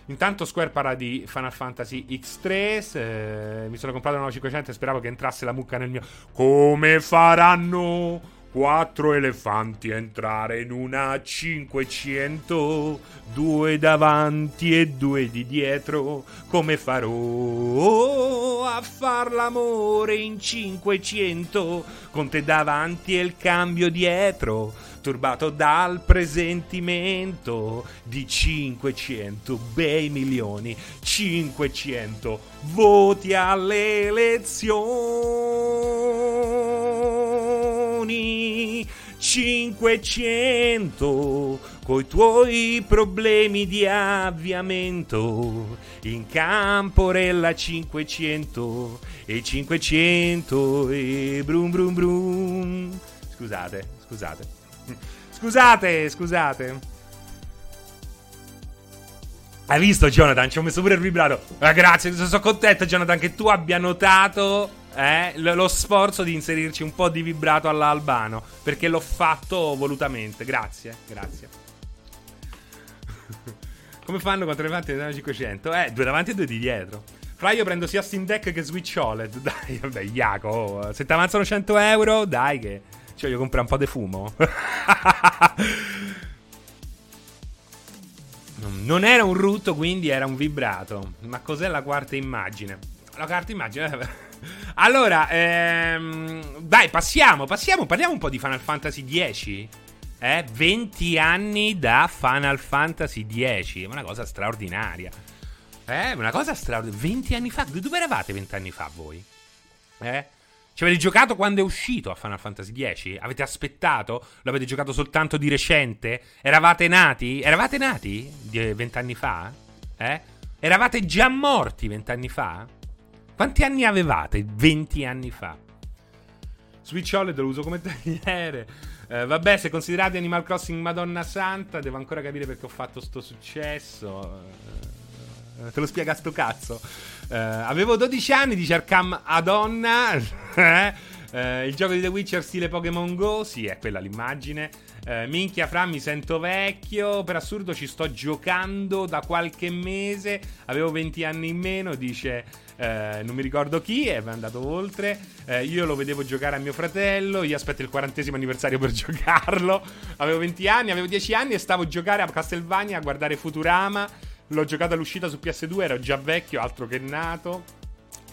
intanto Square parla di Final Fantasy X3. Eh, mi sono comprato una 500 e speravo che entrasse la mucca nel mio. Come faranno? Quattro elefanti entrare in una 500, due davanti e due di dietro. Come farò a far l'amore in 500 con te davanti e il cambio dietro? Turbato dal presentimento di 500 bei milioni, 500 voti alle elezioni. 500 coi tuoi problemi di avviamento in camporella 500 e 500 e brum brum brum scusate scusate scusate scusate hai visto Jonathan ci ho messo pure il vibrato ah, grazie sono contento Jonathan che tu abbia notato eh, lo sforzo di inserirci un po' di vibrato all'albano. Perché l'ho fatto volutamente. Grazie, grazie. Come fanno quattro elefanti nel 500? Eh, due davanti e due di dietro. Fra io prendo sia Steam Deck che Switch OLED. Dai, vabbè, Iaco. Se ti avanzano 100 euro, dai che... Cioè, io compro un po' di fumo. non era un rutto, quindi era un vibrato. Ma cos'è la quarta immagine? La quarta immagine... Allora, ehm, dai, passiamo, passiamo, parliamo un po' di Final Fantasy X. Eh, 20 anni da Final Fantasy X, è una cosa straordinaria. Eh, una cosa straordinaria. 20 anni fa, dove eravate 20 anni fa voi? Eh? Ci avete giocato quando è uscito a Final Fantasy X? Avete aspettato? L'avete giocato soltanto di recente? Eravate nati? Eravate nati 20 anni fa? Eh? Eravate già morti 20 anni fa? Quanti anni avevate 20 anni fa? Switch OLED lo uso come tagliere. Eh, vabbè, se considerate Animal Crossing Madonna Santa, devo ancora capire perché ho fatto sto successo. Eh, te lo spiega sto cazzo. Eh, avevo 12 anni, dice Arkham Adonna. Eh, eh, il gioco di The Witcher stile Pokémon Go. Sì, è quella l'immagine. Eh, minchia, Fra, mi sento vecchio. Per assurdo, ci sto giocando da qualche mese. Avevo 20 anni in meno. Dice eh, non mi ricordo chi, è andato oltre. Eh, io lo vedevo giocare a mio fratello. Io aspetto il quarantesimo anniversario per giocarlo. Avevo 20 anni, avevo 10 anni e stavo a giocare a Castlevania a guardare Futurama. L'ho giocato all'uscita su PS2, ero già vecchio, altro che nato.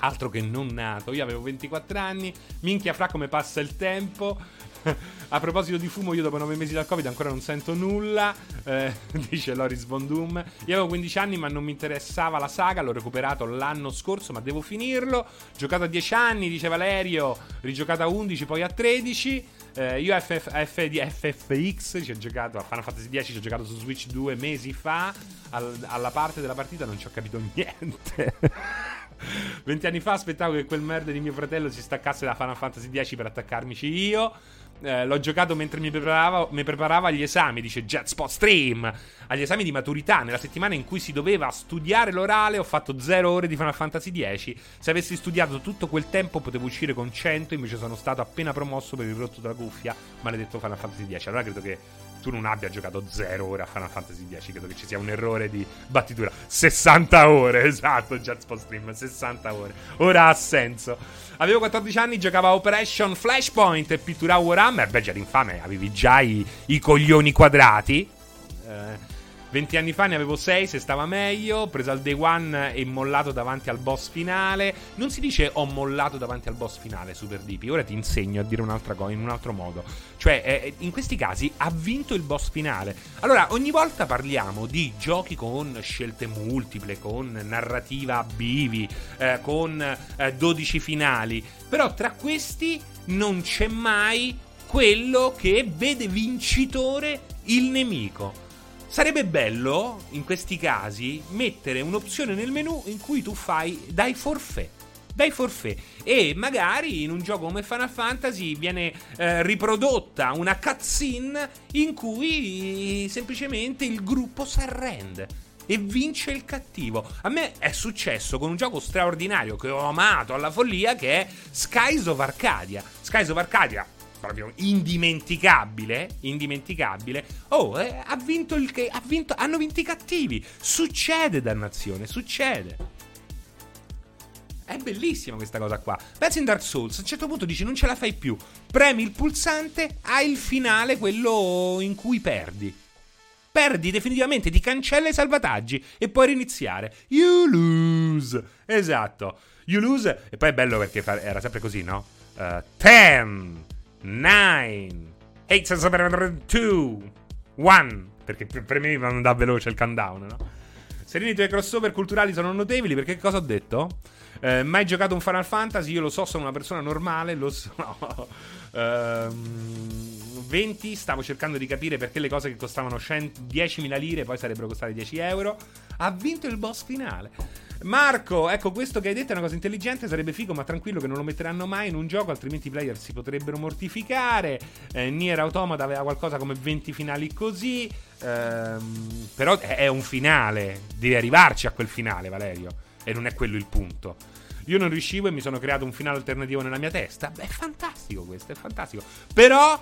Altro che non nato. Io avevo 24 anni. Minchia, fra come passa il tempo. A proposito di fumo, io dopo 9 mesi dal Covid ancora non sento nulla. Eh, dice Loris Von Doom. Io avevo 15 anni, ma non mi interessava la saga. L'ho recuperato l'anno scorso, ma devo finirlo. Giocato a 10 anni, dice Valerio. Rigiocato a 11, poi a 13. Eh, io FF, F di FFX ci ho giocato a Final Fantasy X, ci ho giocato su Switch due mesi fa. Al, alla parte della partita non ci ho capito niente. 20 anni fa aspettavo che quel merda di mio fratello si staccasse da Final Fantasy X per attaccarmici io. Eh, l'ho giocato mentre mi preparava, mi preparava agli esami, dice Jetspot Stream. Agli esami di maturità, nella settimana in cui si doveva studiare l'orale, ho fatto 0 ore di Final Fantasy X. Se avessi studiato tutto quel tempo, potevo uscire con 100. Invece, sono stato appena promosso per il rotto della cuffia. Maledetto Final Fantasy X. Allora, credo che tu non abbia giocato 0 ore a Final Fantasy X. Credo che ci sia un errore di battitura. 60 ore, esatto, Jetspot Stream, 60 ore. Ora ha senso. Avevo 14 anni, giocavo a Operation Flashpoint e pitturavo Warhammer. Beh, già infame, avevi già i, i coglioni quadrati. Eh, 20 anni fa ne avevo 6 se stava meglio. Preso al day one e mollato davanti al boss finale. Non si dice ho mollato davanti al boss finale, Super DP. Ora ti insegno a dire un'altra cosa in un altro modo. Cioè, eh, in questi casi ha vinto il boss finale. Allora, ogni volta parliamo di giochi con scelte multiple, con narrativa a bivi, eh, con eh, 12 finali. Però tra questi non c'è mai quello che vede vincitore il nemico. Sarebbe bello, in questi casi, mettere un'opzione nel menu in cui tu fai dai forfè. Dai forfè. E magari in un gioco come Final Fantasy viene eh, riprodotta una cutscene in cui semplicemente il gruppo si arrende e vince il cattivo. A me è successo con un gioco straordinario che ho amato alla follia che è Skies of Arcadia. Skies of Arcadia proprio indimenticabile, indimenticabile. Oh, eh, ha vinto il che ha vinto, hanno vinto i cattivi. Succede dannazione, succede. È bellissima questa cosa qua. Pensi in Dark Souls, a un certo punto dici non ce la fai più. Premi il pulsante, hai il finale, quello in cui perdi. Perdi definitivamente, ti cancella i salvataggi e puoi riniziare. You lose. Esatto. You lose. E poi è bello perché era sempre così, no? 10, uh, 9, 8, 7, 2, 1. Perché per me non dà veloce il countdown, no? Serini, i tuoi crossover culturali sono notevoli perché cosa ho detto? Eh, mai giocato un Final Fantasy? Io lo so, sono una persona normale, lo so. ehm 20 stavo cercando di capire perché le cose che costavano 100, 10.000 lire poi sarebbero costate 10 euro. Ha vinto il boss finale. Marco, ecco questo che hai detto è una cosa intelligente, sarebbe figo ma tranquillo che non lo metteranno mai in un gioco, altrimenti i player si potrebbero mortificare. Eh, Nier Automata aveva qualcosa come 20 finali così, ehm, però è un finale, devi arrivarci a quel finale Valerio, e non è quello il punto. Io non riuscivo e mi sono creato un finale alternativo nella mia testa. Beh, è fantastico questo, è fantastico. Però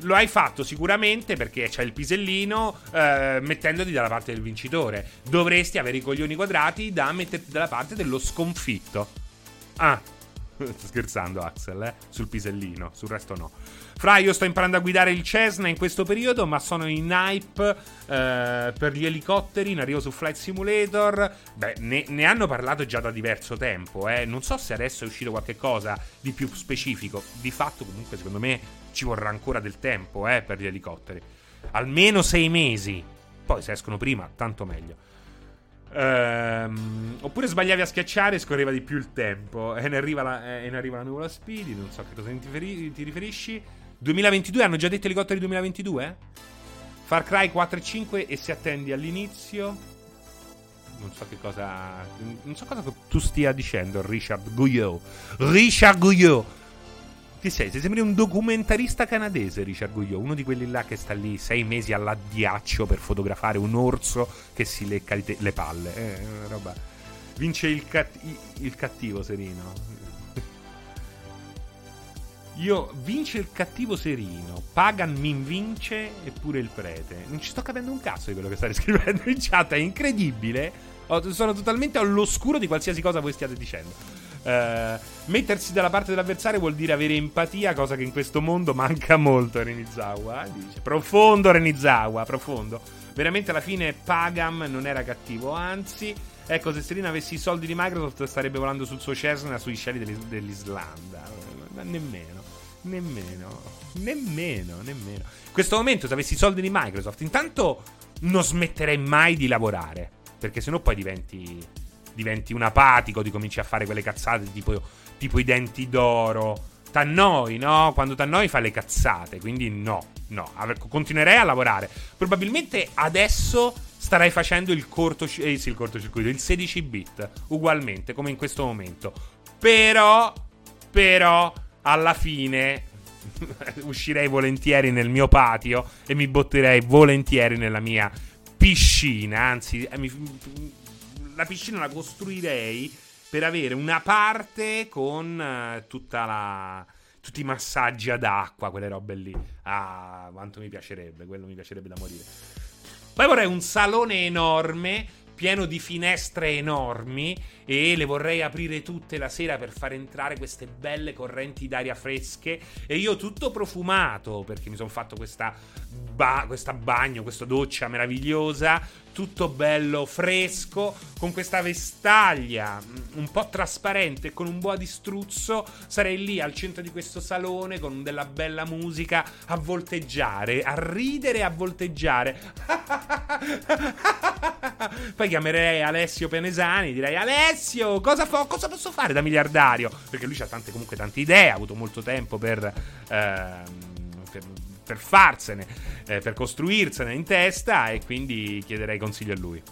lo hai fatto sicuramente perché c'è il pisellino eh, mettendoti dalla parte del vincitore. Dovresti avere i coglioni quadrati da metterti dalla parte dello sconfitto. Ah, sto scherzando Axel, eh? Sul pisellino, sul resto no. Fra, io sto imparando a guidare il Cessna in questo periodo, ma sono in hype eh, per gli elicotteri in arrivo su Flight Simulator. Beh, ne, ne, hanno parlato già da diverso tempo, eh. Non so se adesso è uscito qualche cosa di più specifico. Di fatto, comunque, secondo me ci vorrà ancora del tempo, eh, per gli elicotteri. Almeno sei mesi. Poi se escono prima, tanto meglio. Ehm, oppure sbagliavi a schiacciare e scorreva di più il tempo. E ne arriva la, eh, ne arriva la nuvola Speedy. Non so a che cosa ti, riferi- ti riferisci. 2022, hanno già detto elicotteri 2022? Far Cry 4 e 5 e se attendi all'inizio... Non so che cosa... Non so cosa tu stia dicendo, Richard Guyot. Richard Guyot! Chi sei? Ti sembri un documentarista canadese, Richard Guyot, uno di quelli là che sta lì sei mesi all'addiaccio per fotografare un orso che si lecca le palle. Eh, roba. Vince il, cat- il cattivo, Serino. Io vince il cattivo serino, Pagan mi vince eppure il prete. Non ci sto capendo un cazzo di quello che state scrivendo in chat, è incredibile. sono totalmente all'oscuro di qualsiasi cosa voi stiate dicendo. Uh, mettersi dalla parte dell'avversario vuol dire avere empatia, cosa che in questo mondo manca molto a Renizawa. Eh, dice. Profondo Renizawa, profondo. Veramente alla fine Pagam non era cattivo, anzi, ecco, se Serena avesse i soldi di Microsoft starebbe volando sul suo Cessna sui cieli dell'Islanda. Ma nemmeno. Nemmeno. Nemmeno, nemmeno. In questo momento, se avessi i soldi di Microsoft, intanto non smetterei mai di lavorare. Perché sennò poi diventi. Diventi un apatico, ti cominci a fare quelle cazzate tipo, tipo i denti d'oro. T'annoi, no? Quando t'annoi fai le cazzate. Quindi no, no. Continuerei a lavorare. Probabilmente adesso starei facendo il, corto, eh, sì, il cortocircuito, il 16 bit, ugualmente, come in questo momento. Però, però, alla fine uscirei volentieri nel mio patio e mi butterei volentieri nella mia piscina. Anzi, eh, la piscina la costruirei per avere una parte con uh, tutta la tutti i massaggi ad acqua, quelle robe lì. Ah, quanto mi piacerebbe, quello mi piacerebbe da morire. Poi vorrei un salone enorme pieno di finestre enormi e le vorrei aprire tutte la sera per far entrare queste belle correnti d'aria fresche e io tutto profumato perché mi sono fatto questa, ba- questa bagno, questa doccia meravigliosa tutto bello fresco, con questa vestaglia mm, un po' trasparente, con un buo di struzzo, sarei lì al centro di questo salone con della bella musica a volteggiare, a ridere e a volteggiare. Poi chiamerei Alessio Penesani, direi Alessio, cosa, fa, cosa posso fare da miliardario? Perché lui ha tante, comunque tante idee, ha avuto molto tempo per... Ehm, per per farsene, eh, per costruirsene in testa e quindi chiederei consiglio a lui.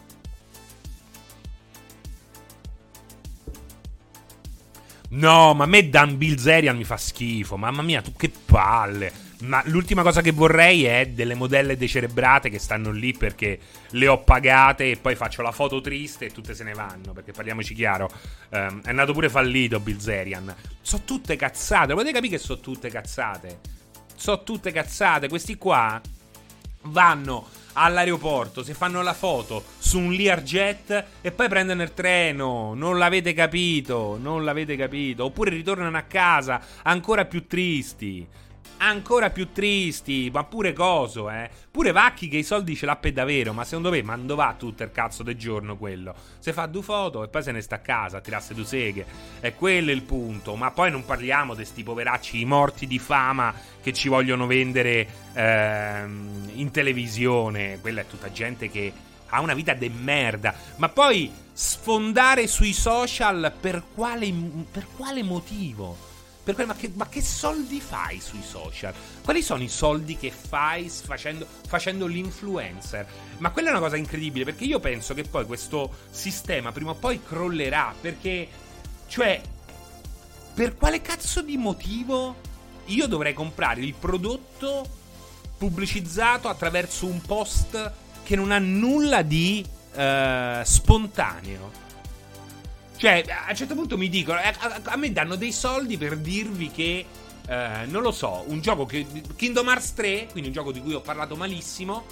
No, ma a me Dan Bilzerian mi fa schifo. Mamma mia, tu che palle. Ma l'ultima cosa che vorrei è delle modelle decerebrate che stanno lì perché le ho pagate e poi faccio la foto triste e tutte se ne vanno. Perché parliamoci chiaro, um, è andato pure fallito Bilzerian. So tutte cazzate, potete capire che so tutte cazzate so tutte cazzate. Questi qua vanno all'aeroporto, si fanno la foto su un Learjet e poi prendono il treno. Non l'avete capito, non l'avete capito. Oppure ritornano a casa ancora più tristi ancora più tristi, ma pure coso, eh. Pure Vacchi che i soldi ce l'ha per davvero, ma secondo me mando va tutto il cazzo del giorno quello. Se fa due foto e poi se ne sta a casa a tirarsi due seghe. È quello il punto. Ma poi non parliamo di sti poveracci, morti di fama che ci vogliono vendere ehm, in televisione. Quella è tutta gente che ha una vita de merda. Ma poi sfondare sui social per quale, per quale motivo? Per quello, ma, che, ma, che, soldi fai sui social? Quali sono i soldi che fai facendo, facendo, l'influencer? Ma quella è una cosa incredibile perché io penso che poi questo sistema prima o poi crollerà. Perché, cioè, per quale cazzo di motivo io dovrei comprare il prodotto pubblicizzato attraverso un post che non ha nulla di uh, spontaneo? Cioè, a un certo punto mi dicono, a, a, a me danno dei soldi per dirvi che, eh, non lo so, un gioco che... Kingdom Hearts 3, quindi un gioco di cui ho parlato malissimo,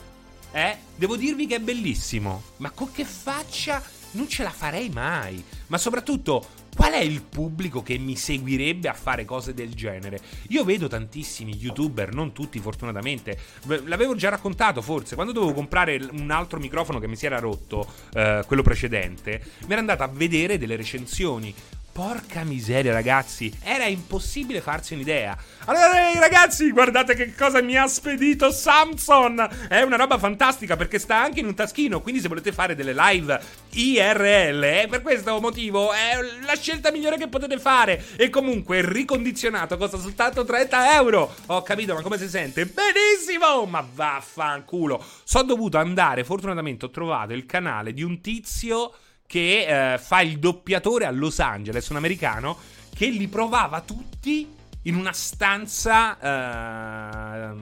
eh, devo dirvi che è bellissimo. Ma con che faccia non ce la farei mai. Ma soprattutto, Qual è il pubblico che mi seguirebbe a fare cose del genere? Io vedo tantissimi youtuber, non tutti fortunatamente. L'avevo già raccontato forse, quando dovevo comprare un altro microfono che mi si era rotto, eh, quello precedente, mi era andato a vedere delle recensioni. Porca miseria, ragazzi, era impossibile farsi un'idea. Allora, ragazzi, guardate che cosa mi ha spedito Samson! È una roba fantastica perché sta anche in un taschino. Quindi, se volete fare delle live IRL, eh, per questo motivo è la scelta migliore che potete fare. E comunque, ricondizionato costa soltanto 30 euro. Ho capito, ma come si sente? Benissimo! Ma vaffanculo. Sono dovuto andare, fortunatamente, ho trovato il canale di un tizio che eh, fa il doppiatore a Los Angeles, un americano, che li provava tutti in una stanza eh,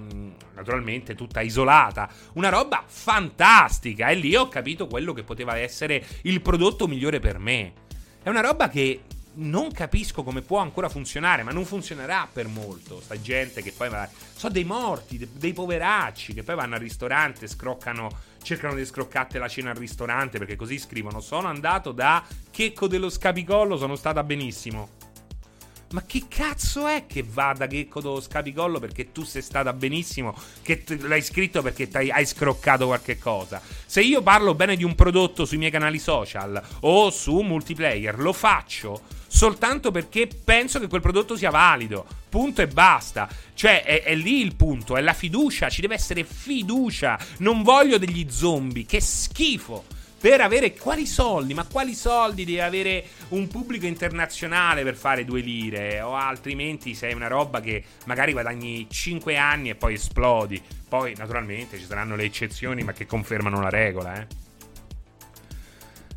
naturalmente tutta isolata, una roba fantastica e lì ho capito quello che poteva essere il prodotto migliore per me. È una roba che non capisco come può ancora funzionare, ma non funzionerà per molto. Sta gente che poi va. So dei morti, dei poveracci che poi vanno al ristorante, scroccano, cercano di scroccarti la cena al ristorante perché così scrivono: Sono andato da Checco dello Scapicollo, sono stata benissimo. Ma che cazzo è che va da Checco dello Scapicollo perché tu sei stata benissimo? Che t- l'hai scritto perché hai scroccato qualche cosa? Se io parlo bene di un prodotto sui miei canali social o su multiplayer, lo faccio soltanto perché penso che quel prodotto sia valido. Punto e basta. Cioè, è, è, lì il punto, è la fiducia, ci deve essere fiducia. Non voglio degli zombie, che schifo. Per avere quali soldi? Ma quali soldi devi avere un pubblico internazionale per fare due lire? O altrimenti sei una roba che magari guadagni 5 anni e poi esplodi. Poi, naturalmente, ci saranno le eccezioni, ma che confermano la regola, eh.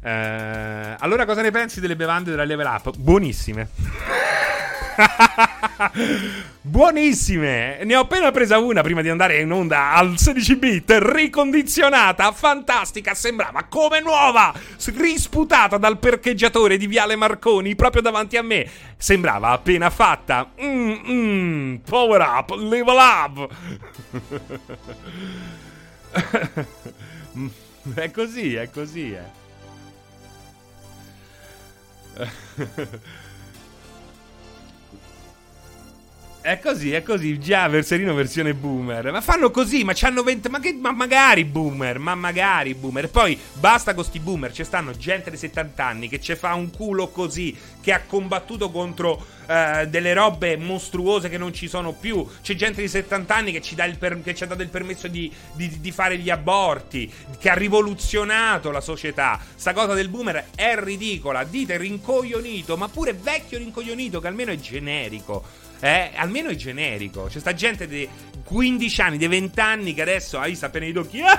Eh, allora, cosa ne pensi delle bevande della Level Up? Buonissime. Buonissime! Ne ho appena presa una prima di andare in onda al 16 bit, ricondizionata, fantastica, sembrava come nuova, risputata dal parcheggiatore di Viale Marconi proprio davanti a me. Sembrava appena fatta. Mmm, mm, power up, level up. è così, è così, eh. È così, è così. Già, Verserino versione boomer. Ma fanno così, ma c'hanno 20. Ma, che, ma magari boomer, ma magari boomer. poi basta con sti boomer. C'è stanno gente di 70 anni che ci fa un culo così. Che ha combattuto contro uh, delle robe mostruose che non ci sono più. C'è gente di 70 anni che ci, per, che ci ha dato il permesso di, di, di, fare gli aborti. Che ha rivoluzionato la società. Sta cosa del boomer è ridicola. Dite rincoglionito, ma pure vecchio rincoglionito, che almeno è generico. Eh, almeno è generico. C'è sta gente di 15 anni, di 20 anni che adesso hai visto appena i occhi.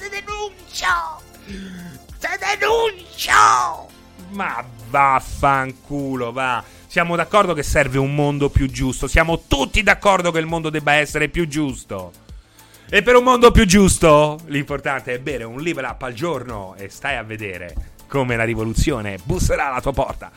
Ti denuncio! Ti denuncio! Ma vaffanculo, va. Siamo d'accordo che serve un mondo più giusto. Siamo tutti d'accordo che il mondo debba essere più giusto. E per un mondo più giusto, l'importante è bere un level up al giorno e stai a vedere come la rivoluzione busserà alla tua porta.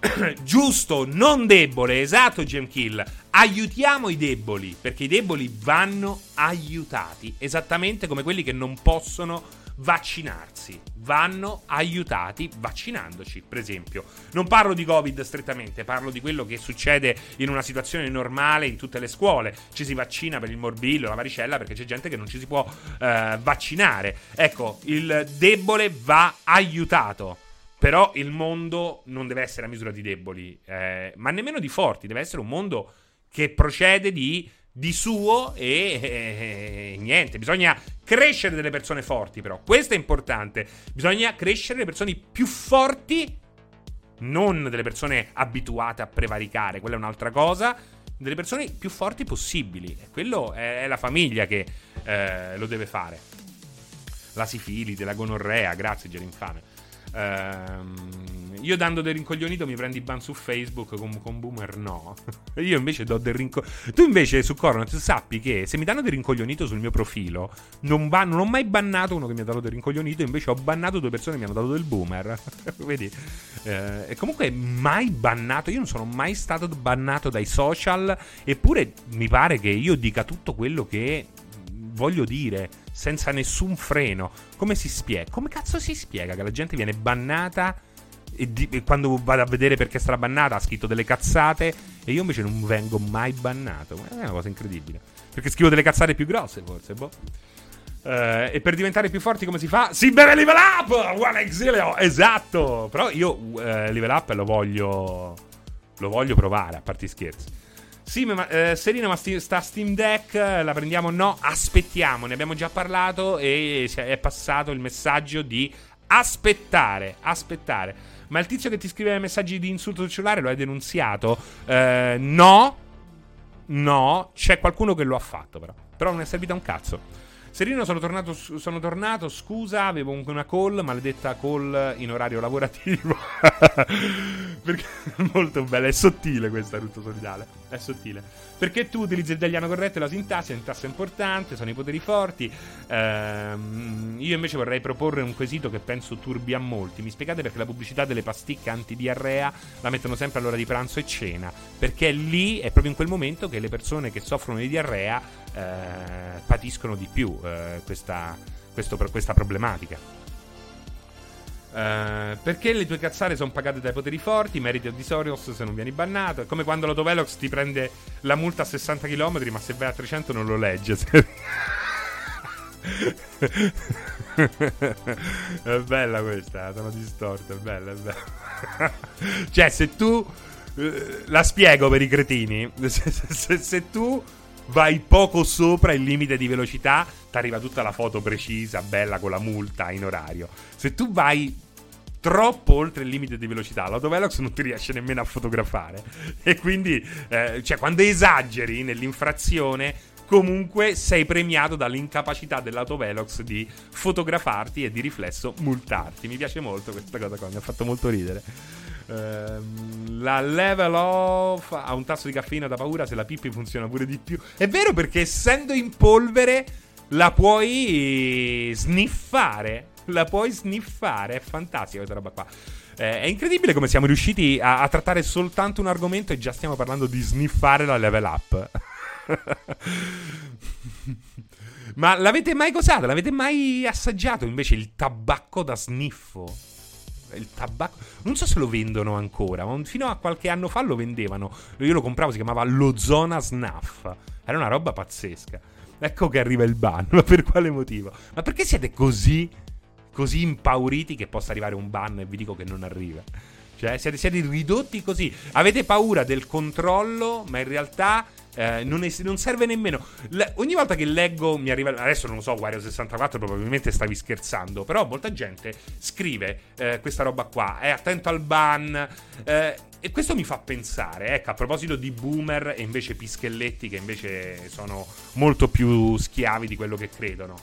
Giusto, non debole, esatto, Gem Kill. Aiutiamo i deboli, perché i deboli vanno aiutati, esattamente come quelli che non possono vaccinarsi. Vanno aiutati vaccinandoci, per esempio. Non parlo di Covid strettamente, parlo di quello che succede in una situazione normale in tutte le scuole. Ci si vaccina per il morbillo, la varicella, perché c'è gente che non ci si può eh, vaccinare. Ecco, il debole va aiutato però il mondo non deve essere a misura di deboli, eh, ma nemmeno di forti, deve essere un mondo che procede di, di suo e, e, e, niente. Bisogna crescere delle persone forti, però. Questo è importante. Bisogna crescere le persone più forti, non delle persone abituate a prevaricare, quella è un'altra cosa. Delle persone più forti possibili. E quello è, è la famiglia che eh, lo deve fare. La sifilide, la gonorrea, grazie Gerinfame. Ehm, io dando del rincoglionito mi prendi ban su Facebook con, con Boomer no. io invece do del rincoglionito. Tu invece su Coronat sappi che se mi danno del rincoglionito sul mio profilo, non, ban- non ho mai bannato uno che mi ha dato del rincoglionito, invece ho bannato due persone che mi hanno dato del Boomer. Vedi? Eh, e comunque mai bannato, io non sono mai stato bannato dai social, eppure mi pare che io dica tutto quello che voglio dire senza nessun freno. Come si spiega? Come cazzo si spiega che la gente viene bannata e, di, e quando vado a vedere perché sarà bannata ha scritto delle cazzate e io invece non vengo mai bannato? È una cosa incredibile. Perché scrivo delle cazzate più grosse, forse, boh. Uh, e per diventare più forti come si fa? Si beve level up! One Exilio! Esatto! Però io uh, level up lo voglio. Lo voglio provare, a parte scherzi. Sì, ma eh, Serena, ma sti, sta Steam Deck la prendiamo? No, aspettiamo, ne abbiamo già parlato e è passato il messaggio di aspettare, aspettare. Ma il tizio che ti scrive messaggi di insulto sul cellulare lo hai denunziato? Eh, no, no, c'è qualcuno che lo ha fatto però. Però non è servito a un cazzo. Serino, sono tornato, sono tornato, scusa, avevo una call, maledetta call in orario lavorativo. Perché molto bella, è sottile questa rutto solidale, è sottile. Perché tu utilizzi il italiano corretto e la sintassi, la sintassi è importante, sono i poteri forti. Ehm, io invece vorrei proporre un quesito che penso turbi a molti. Mi spiegate perché la pubblicità delle pasticche antidiarrea la mettono sempre all'ora di pranzo e cena? Perché lì è proprio in quel momento che le persone che soffrono di diarrea eh, patiscono di più eh, questa, questo, questa problematica. Uh, perché le tue cazzare sono pagate dai poteri forti, meriti Odisorios se non vieni bannato. È come quando l'autovelox ti prende la multa a 60 km, ma se vai a 300 non lo legge. è bella questa, sono distorta, è bella, è bella. cioè, se tu... Uh, la spiego per i cretini. se, se, se tu vai poco sopra il limite di velocità, ti arriva tutta la foto precisa, bella con la multa in orario. Se tu vai troppo oltre il limite di velocità, l'autovelox non ti riesce nemmeno a fotografare. E quindi, eh, cioè, quando esageri nell'infrazione, comunque sei premiato dall'incapacità dell'autovelox di fotografarti e di riflesso multarti. Mi piace molto questa cosa qua, mi ha fatto molto ridere. Ehm, la level off ha un tasso di caffeina da paura se la pippi funziona pure di più. È vero perché essendo in polvere la puoi sniffare. La puoi sniffare. È fantastica questa roba qua. Eh, è incredibile come siamo riusciti a, a, trattare soltanto un argomento e già stiamo parlando di sniffare la level up. Ma l'avete mai cosato? L'avete mai assaggiato invece il tabacco da sniffo? Il tabacco. Non so se lo vendono ancora, ma fino a qualche anno fa lo vendevano. Io lo compravo, si chiamava Lozona Snuff. Era una roba pazzesca. Ecco che arriva il ban, ma per quale motivo? Ma perché siete così, così impauriti che possa arrivare un ban e vi dico che non arriva? Cioè, siete, siete ridotti così. Avete paura del controllo, ma in realtà eh, non, è, non, serve nemmeno. Le, ogni volta che leggo mi arriva. Adesso non lo so, Wario 64, probabilmente stavi scherzando. Però molta gente scrive eh, questa roba qua. È attento al ban. Eh, e questo mi fa pensare, ecco, a proposito di boomer e invece pischelletti che invece sono molto più schiavi di quello che credono.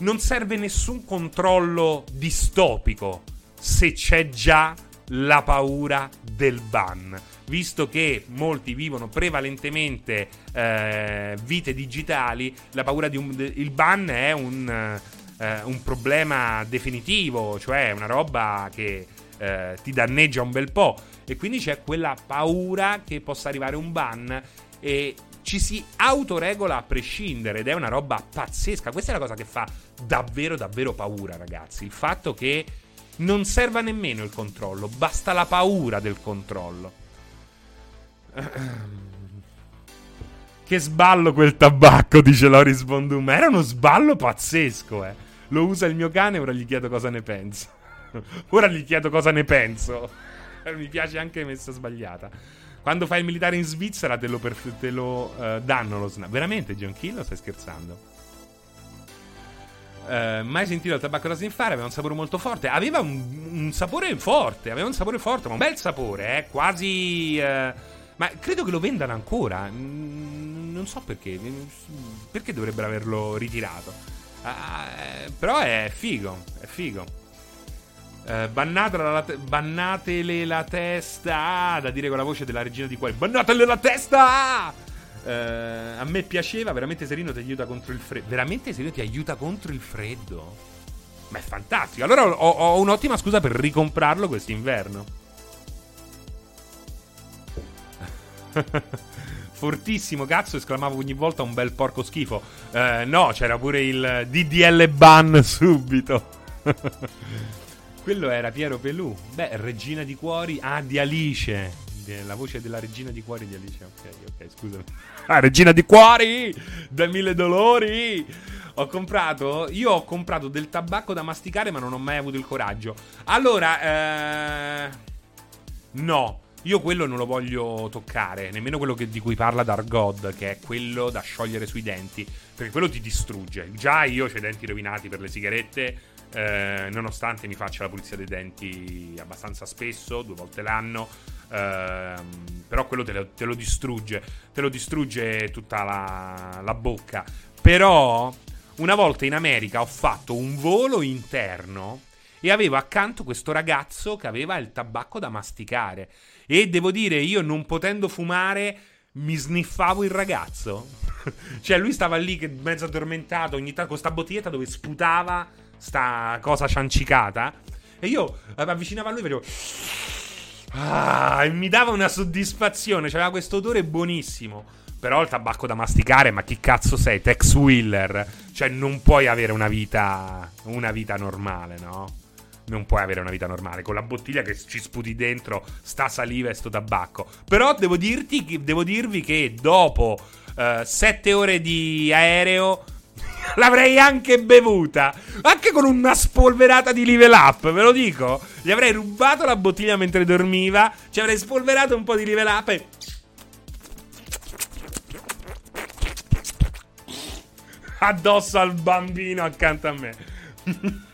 Non serve nessun controllo distopico se c'è già la paura del ban, visto che molti vivono prevalentemente eh, vite digitali, la paura di un il ban è un, eh, un problema definitivo, cioè una roba che eh, ti danneggia un bel po' e quindi c'è quella paura che possa arrivare un ban e ci si autoregola a prescindere ed è una roba pazzesca. Questa è la cosa che fa davvero davvero paura, ragazzi. Il fatto che non serva nemmeno il controllo, basta la paura del controllo. Che sballo quel tabacco, dice Loris Bondum. Era uno sballo pazzesco, eh. Lo usa il mio cane, ora gli chiedo cosa ne pensa. ora gli chiedo cosa ne penso. Mi piace anche messa sbagliata. Quando fai il militare in Svizzera te lo, perf- te lo uh, danno lo snap. Veramente, John Kill, stai scherzando? Uh, mai sentito il tabacco da sniffare, aveva un sapore molto forte. Aveva un, un, sapore forte, aveva un sapore forte, ma un bel sapore, eh, quasi... Uh, ma credo che lo vendano ancora. Non so perché. Perché dovrebbero averlo ritirato? Uh, però è figo, è figo. Uh, la te- bannatele la testa. Ah, da dire con la voce della regina di cuore. Bannatele la testa! Uh, a me piaceva, veramente Serino ti aiuta contro il freddo. Veramente Serino ti aiuta contro il freddo. Ma è fantastico. Allora ho, ho un'ottima scusa per ricomprarlo quest'inverno. Fortissimo, cazzo, esclamavo ogni volta un bel porco schifo. Uh, no, c'era pure il DDL ban subito. Quello era Piero Pelù. Beh, Regina di Cuori. Ah, di Alice la voce della regina di cuori di Alice. Ok, ok, scusami. Ah, regina di cuori! Da mille dolori! Ho comprato. Io ho comprato del tabacco da masticare, ma non ho mai avuto il coraggio. Allora, eh, no. Io quello non lo voglio toccare, nemmeno quello che, di cui parla Dargod, che è quello da sciogliere sui denti, perché quello ti distrugge. Già io ho i denti rovinati per le sigarette, eh, nonostante mi faccia la pulizia dei denti abbastanza spesso, due volte l'anno. Ehm, però quello te lo, te lo, distrugge, te lo distrugge tutta la, la bocca. Però una volta in America ho fatto un volo interno e avevo accanto questo ragazzo che aveva il tabacco da masticare. E devo dire, io non potendo fumare, mi sniffavo il ragazzo. cioè, lui stava lì che mezzo addormentato, ogni tanto con sta bottiglietta dove sputava sta cosa ciancicata. E io mi avvicinavo a lui e vedevo. Ah, e mi dava una soddisfazione. C'aveva questo odore buonissimo. Però il tabacco da masticare, ma chi cazzo sei? Tex Wheeler. Cioè, non puoi avere una vita. Una vita normale, no? Non puoi avere una vita normale. Con la bottiglia che ci sputi dentro sta saliva e sto tabacco. Però devo dirti, devo dirvi che dopo uh, sette ore di aereo L'avrei anche bevuta. Anche con una spolverata di level up, ve lo dico. Gli avrei rubato la bottiglia mentre dormiva. Ci avrei spolverato un po' di level up e. Addosso al bambino accanto a me.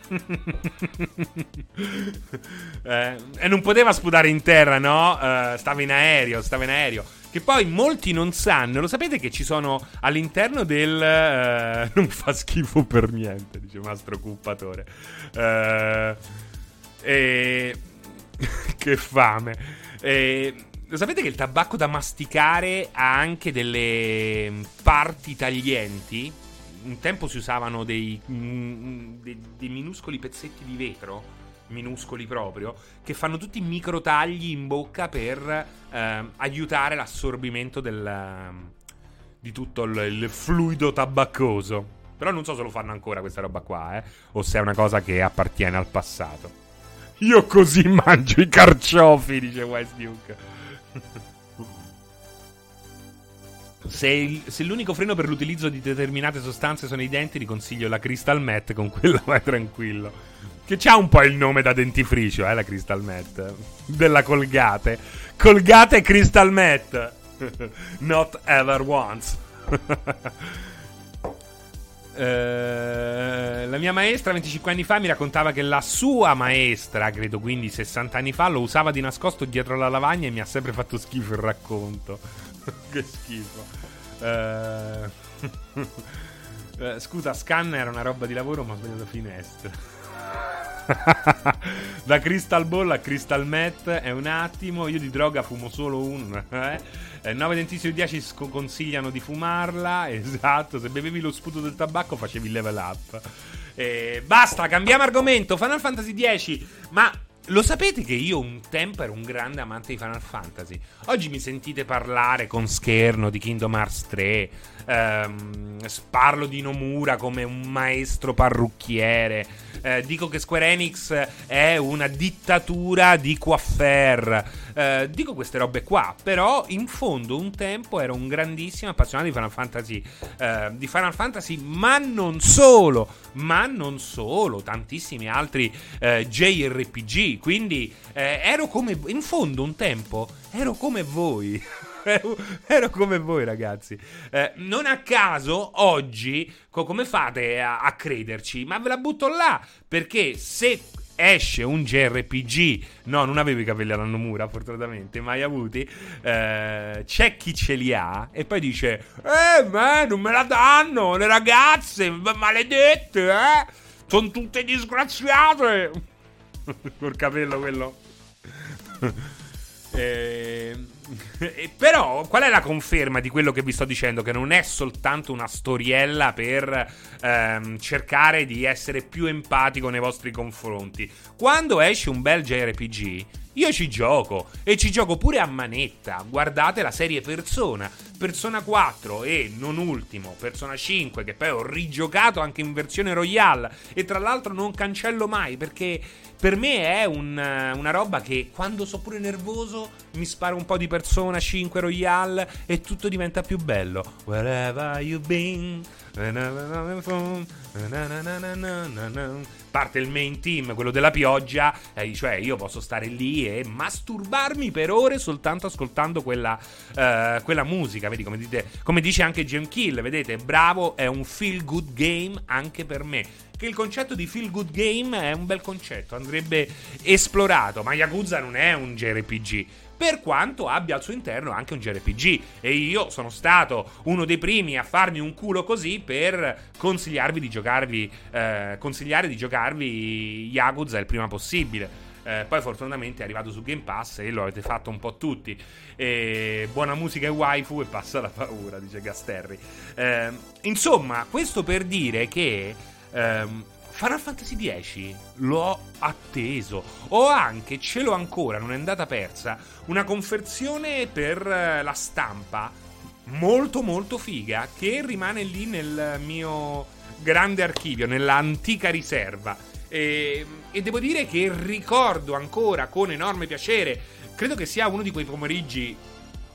eh, e non poteva sputare in terra, no? Uh, stava in aereo, stava in aereo. Che poi molti non sanno, lo sapete che ci sono all'interno del... Uh, non fa schifo per niente, dice Mastro Cuppatore. Uh, e... che fame. E... Lo sapete che il tabacco da masticare ha anche delle parti taglienti? Un tempo si usavano dei, mm, dei, dei minuscoli pezzetti di vetro minuscoli proprio, che fanno tutti micro tagli in bocca per eh, aiutare l'assorbimento del, di tutto il, il, fluido tabaccoso. Però non so se lo fanno ancora questa roba qua, eh, o se è una cosa che appartiene al passato. Io così mangio i carciofi, dice Wise Duke. Se, il, se, l'unico freno per l'utilizzo di determinate sostanze sono i denti, ti consiglio la Crystal Met, con quella vai tranquillo. Che c'ha un po' il nome da dentifricio, eh, la Crystal Met. Della Colgate. Colgate Crystal Met. Not ever once. Uh, la mia maestra 25 anni fa mi raccontava che la sua maestra, credo quindi 60 anni fa, lo usava di nascosto dietro la lavagna e mi ha sempre fatto schifo il racconto. che schifo. Uh, uh, scusa, scan era una roba di lavoro, ma ho sbagliato finestra. da Crystal Ball a Crystal Met è un attimo. Io di droga fumo solo un. Eh? 9 eh, dentisti su 10 sc- consigliano di fumarla. Esatto, se bevevi lo sputo del tabacco facevi il level up. Eh, basta, cambiamo argomento. Final Fantasy X. Ma lo sapete che io un tempo ero un grande amante di Final Fantasy? Oggi mi sentite parlare con scherno di Kingdom Hearts 3. Ehm, parlo di Nomura come un maestro parrucchiere. Eh, dico che Square Enix è una dittatura di coiffer. Eh, dico queste robe qua, però in fondo un tempo ero un grandissimo appassionato di Final Fantasy, eh, di Final Fantasy, ma non solo, ma non solo, tantissimi altri eh, JRPG, quindi eh, ero come, in fondo un tempo, ero come voi. ero come voi, ragazzi. Eh, non a caso, oggi, co- come fate a-, a crederci? Ma ve la butto là. Perché se esce un JRPG. No, non avevo i capelli alla Nomura, fortunatamente, mai avuti. Eh, c'è chi ce li ha e poi dice: Eh, ma non me la danno, le ragazze, maledette, eh? Sono tutte disgraziate. Col capello quello. eh, però, qual è la conferma di quello che vi sto dicendo? Che non è soltanto una storiella per ehm, cercare di essere più empatico nei vostri confronti. Quando esce un bel JRPG, io ci gioco e ci gioco pure a manetta. Guardate la serie Persona, Persona 4 e non ultimo Persona 5 che poi ho rigiocato anche in versione Royale e tra l'altro non cancello mai perché per me è un, una roba che quando sono pure nervoso mi spara un po' di Persona 5 Royale e tutto diventa più bello. Wherever you've been. Parte il main team, quello della pioggia, eh, cioè io posso stare lì e masturbarmi per ore soltanto ascoltando quella, uh, quella musica. Vedi come, dite, come dice anche Jim Kill, vedete, bravo, è un feel good game anche per me che il concetto di feel good game è un bel concetto, andrebbe esplorato, ma Yakuza non è un JRPG. Per quanto abbia al suo interno anche un JRPG. E io sono stato uno dei primi a farmi un culo così per consigliarvi di giocarvi. Eh, consigliare di giocarvi Yakuza il prima possibile. Eh, poi fortunatamente è arrivato su Game Pass e lo avete fatto un po' tutti. E buona musica e waifu e passa la paura, dice Gasterri. Eh, insomma, questo per dire che ehm, Final Fantasy X l'ho atteso. Ho anche, ce l'ho ancora, non è andata persa, una conversione per eh, la stampa molto molto figa che rimane lì nel mio grande archivio, nell'antica riserva. E, e devo dire che ricordo ancora con enorme piacere, credo che sia uno di quei pomeriggi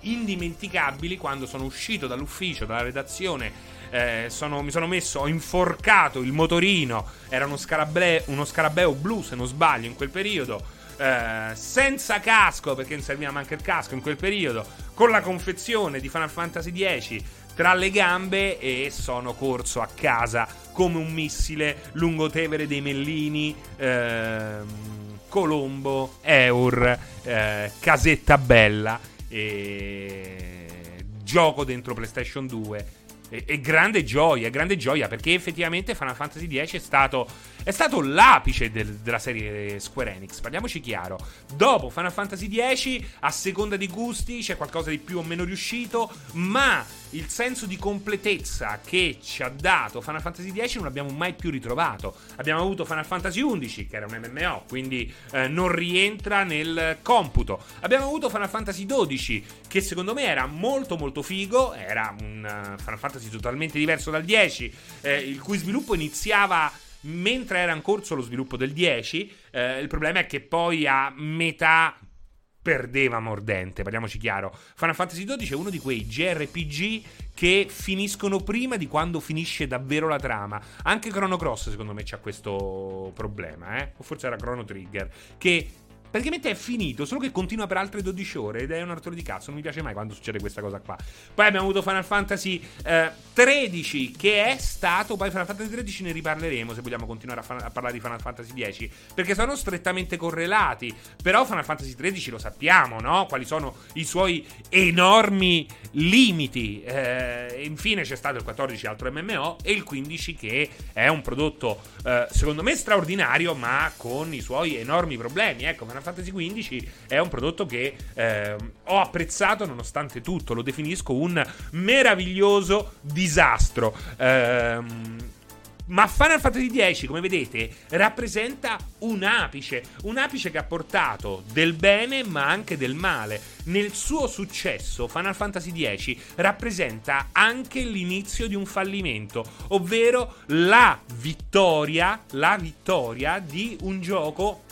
indimenticabili quando sono uscito dall'ufficio, dalla redazione eh, sono, mi sono messo, ho inforcato il motorino, era uno scarabeo, uno scarabeo blu se non sbaglio in quel periodo. Eh, senza casco perché non serviva neanche il casco in quel periodo con la confezione di Final Fantasy X tra le gambe e sono corso a casa come un missile lungo Tevere dei Mellini ehm, Colombo Eur eh, Casetta Bella e gioco dentro PlayStation 2 e, e, grande gioia, grande gioia perché effettivamente Final Fantasy X è stato, è stato l'apice del, della serie Square Enix, parliamoci chiaro. Dopo Final Fantasy X, a seconda di gusti, c'è qualcosa di più o meno riuscito, ma il senso di completezza che ci ha dato Final Fantasy X non l'abbiamo mai più ritrovato. Abbiamo avuto Final Fantasy XI, che era un MMO, quindi eh, non rientra nel computo. Abbiamo avuto Final Fantasy XII, che secondo me era molto molto figo, era un uh, Final Fantasy totalmente diverso dal 10, eh, il cui sviluppo iniziava mentre era in corso lo sviluppo del 10. Eh, il problema è che poi a metà perdeva mordente, parliamoci chiaro. Final Fantasy XII è uno di quei JRPG che finiscono prima di quando finisce davvero la trama. Anche Chrono Cross, secondo me, c'ha questo problema, eh? O forse era Chrono Trigger, che Praticamente è finito, solo che continua per altre 12 ore ed è un altro di cazzo. Non mi piace mai quando succede questa cosa qua. Poi abbiamo avuto Final Fantasy eh, 13, che è stato. Poi Final Fantasy 13 ne riparleremo se vogliamo continuare a, fa- a, parlare di Final Fantasy 10. Perché sono strettamente correlati. Però Final Fantasy 13 lo sappiamo, no? Quali sono i suoi enormi limiti. Eh, infine c'è stato il 14, altro MMO, e il 15, che è un prodotto, eh, secondo me, straordinario, ma con i suoi enormi problemi. Ecco, Final Fantasy XV è un prodotto che eh, ho apprezzato nonostante tutto, lo definisco un meraviglioso disastro. Ehm ma Final Fantasy X, come vedete, rappresenta un apice, un apice che ha portato del bene ma anche del male. Nel suo successo, Final Fantasy X rappresenta anche l'inizio di un fallimento, ovvero la vittoria, la vittoria di un gioco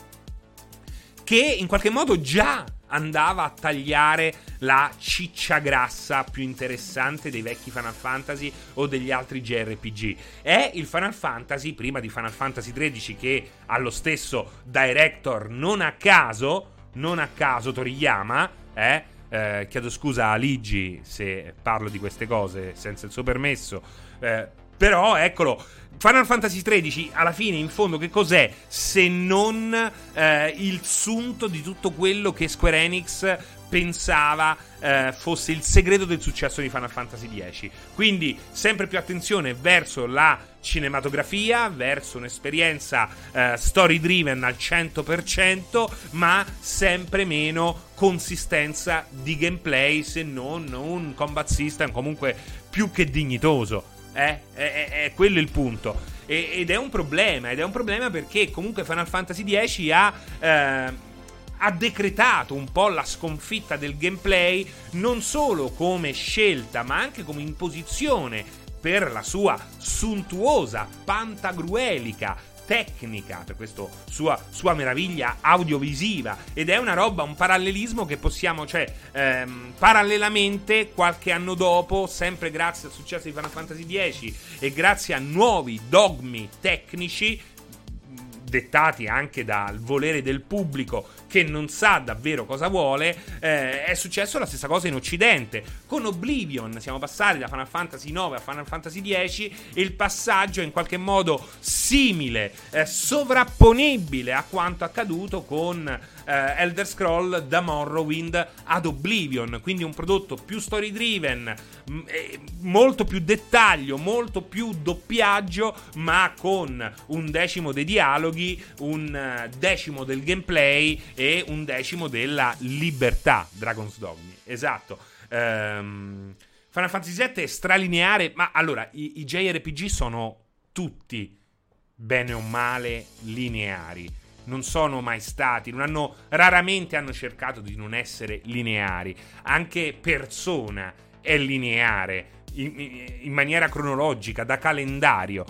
che in qualche modo già andava a tagliare la ciccia grassa più interessante dei vecchi Final Fantasy o degli altri JRPG. È il Final Fantasy, prima di Final Fantasy XIII, che ha lo stesso director non a caso, non a caso Toriyama, eh, eh, chiedo scusa a Ligi se parlo di queste cose senza il suo permesso, eh, però eccolo, Final Fantasy XIII, alla fine, in fondo, che cos'è se non eh, il sunto di tutto quello che Square Enix pensava eh, fosse il segreto del successo di Final Fantasy X. Quindi sempre più attenzione verso la cinematografia, verso un'esperienza eh, story driven al 100%, ma sempre meno consistenza di gameplay se non un combat system comunque più che dignitoso. Eh? È, è, è, quello il punto. Ed è un problema. Ed è un problema perché comunque Final Fantasy X ha. Eh, ha decretato un po' la sconfitta del gameplay non solo come scelta ma anche come imposizione per la sua suntuosa, pantagruelica tecnica, per questa sua, sua, meraviglia audiovisiva. Ed è una roba, un parallelismo che possiamo, cioè, ehm, parallelamente, qualche anno dopo, sempre grazie al successo di Final Fantasy X e grazie a nuovi dogmi tecnici, dettati anche dal volere del pubblico che non sa davvero cosa vuole, eh, è successo la stessa cosa in Occidente. Con Oblivion siamo passati da Final Fantasy 9 a Final Fantasy 10 e il passaggio è in qualche modo simile, eh, sovrapponibile a quanto accaduto con eh, Elder Scroll da Morrowind ad Oblivion, quindi un prodotto più story driven, m- eh, molto più dettaglio, molto più doppiaggio, ma con un decimo dei dialoghi, un uh, decimo del gameplay e un decimo della libertà. Dragon's Dogmi, esatto. Um, Final Fantasy VII è stralineare, ma allora i, i JRPG sono tutti bene o male lineari. Non sono mai stati, non hanno, raramente hanno cercato di non essere lineari. Anche Persona è lineare in, in maniera cronologica, da calendario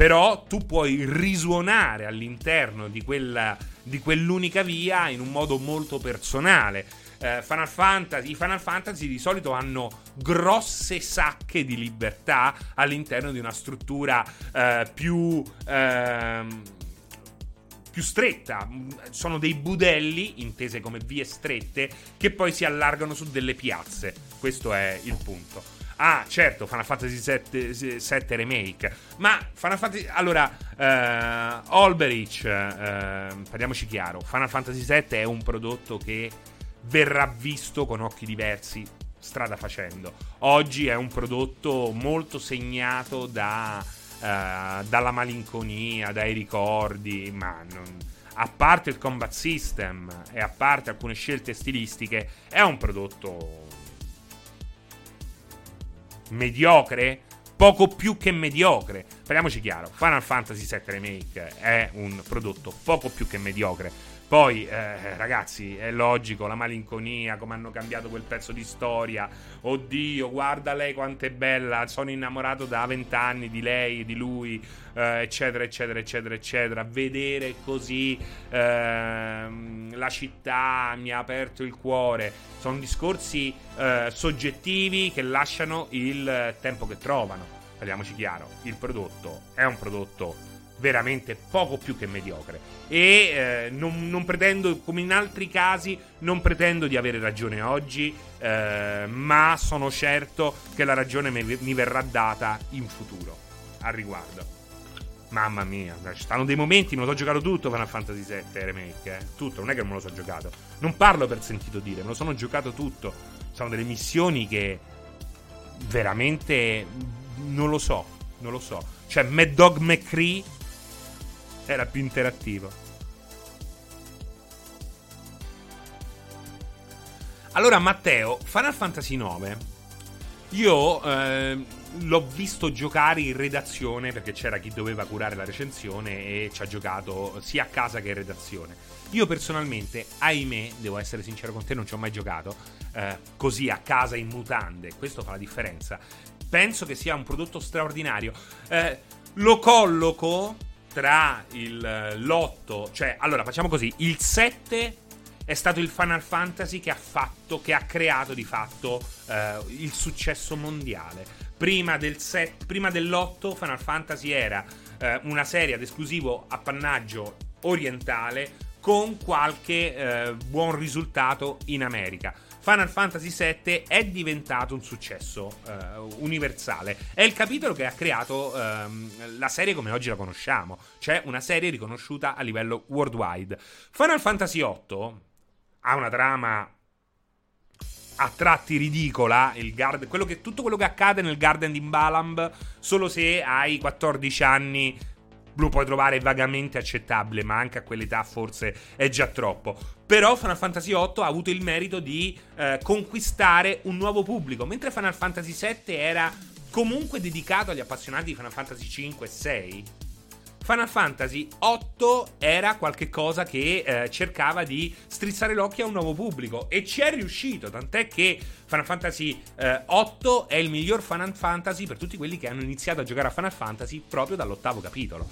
però tu puoi risuonare all'interno di, quella, di quell'unica via in un modo molto personale. Eh, Final Fantasy, I Final Fantasy di solito hanno grosse sacche di libertà all'interno di una struttura eh, più... Ehm, più stretta. Sono dei budelli, intese come vie strette, che poi si allargano su delle piazze. Questo è il punto. Ah, certo, Final Fantasy VII, Remake. Ma Final Fantasy. Allora, uh, Olberich, uh, parliamoci chiaro: Final Fantasy VII è un prodotto che verrà visto con occhi diversi strada facendo. Oggi è un prodotto molto segnato da, uh, dalla malinconia, dai ricordi, ma non, a parte il combat system e a parte alcune scelte stilistiche, è un prodotto mediocre, poco più che mediocre. parliamoci chiaro, Final Fantasy VII Remake è un prodotto poco più che mediocre. Poi, eh, ragazzi, è logico, la malinconia, come hanno cambiato quel pezzo di storia. Oddio, guarda lei quanto è bella, sono innamorato da vent'anni di lei, di lui, eh, eccetera, eccetera, eccetera, eccetera. Vedere così eh, la città mi ha aperto il cuore. Sono discorsi eh, soggettivi che lasciano il tempo che trovano. Parliamoci chiaro, il prodotto è un prodotto veramente poco più che mediocre. E eh, non, non, pretendo, come in altri casi, non pretendo di avere ragione oggi, eh, ma sono certo che la ragione mi, mi verrà data in futuro al riguardo. Mamma mia, ci stanno dei momenti, me lo so giocato tutto Final Fantasy VII Remake, eh? tutto, non è che me lo so giocato. Non parlo per sentito dire, me lo sono giocato tutto. Sono delle missioni che veramente non lo so, non lo so. Cioè, Mad Dog McCree era più interattivo. Allora, Matteo, Final Fantasy IX, io eh, l'ho visto giocare in redazione perché c'era chi doveva curare la recensione e ci ha giocato sia a casa che in redazione. Io personalmente, ahimè, devo essere sincero con te, non ci ho mai giocato eh, così a casa in mutande. Questo fa la differenza. Penso che sia un prodotto straordinario. Eh, lo colloco tra il, eh, l'8, cioè allora facciamo così, il 7 è stato il Final Fantasy che ha fatto, che ha creato di fatto eh, il successo mondiale. Prima, del set, prima dell'8 Final Fantasy era eh, una serie ad esclusivo appannaggio orientale con qualche eh, buon risultato in America. Final Fantasy VII è diventato un successo uh, universale. È il capitolo che ha creato uh, la serie come oggi la conosciamo, cioè una serie riconosciuta a livello worldwide. Final Fantasy VIII ha una trama a tratti ridicola. Guard- quello che, tutto quello che accade nel Garden di Balamb, solo se hai 14 anni lo puoi trovare vagamente accettabile, ma anche a quell'età forse è già troppo. Però Final Fantasy VIII ha avuto il merito di eh, conquistare un nuovo pubblico, mentre Final Fantasy VII era comunque dedicato agli appassionati di Final Fantasy 5 e 6. Final Fantasy 8 era qualcosa che eh, cercava di strizzare l'occhio a un nuovo pubblico e ci è riuscito, tant'è che Final Fantasy eh, 8 è il miglior Final Fantasy per tutti quelli che hanno iniziato a giocare a Final Fantasy proprio dall'ottavo capitolo.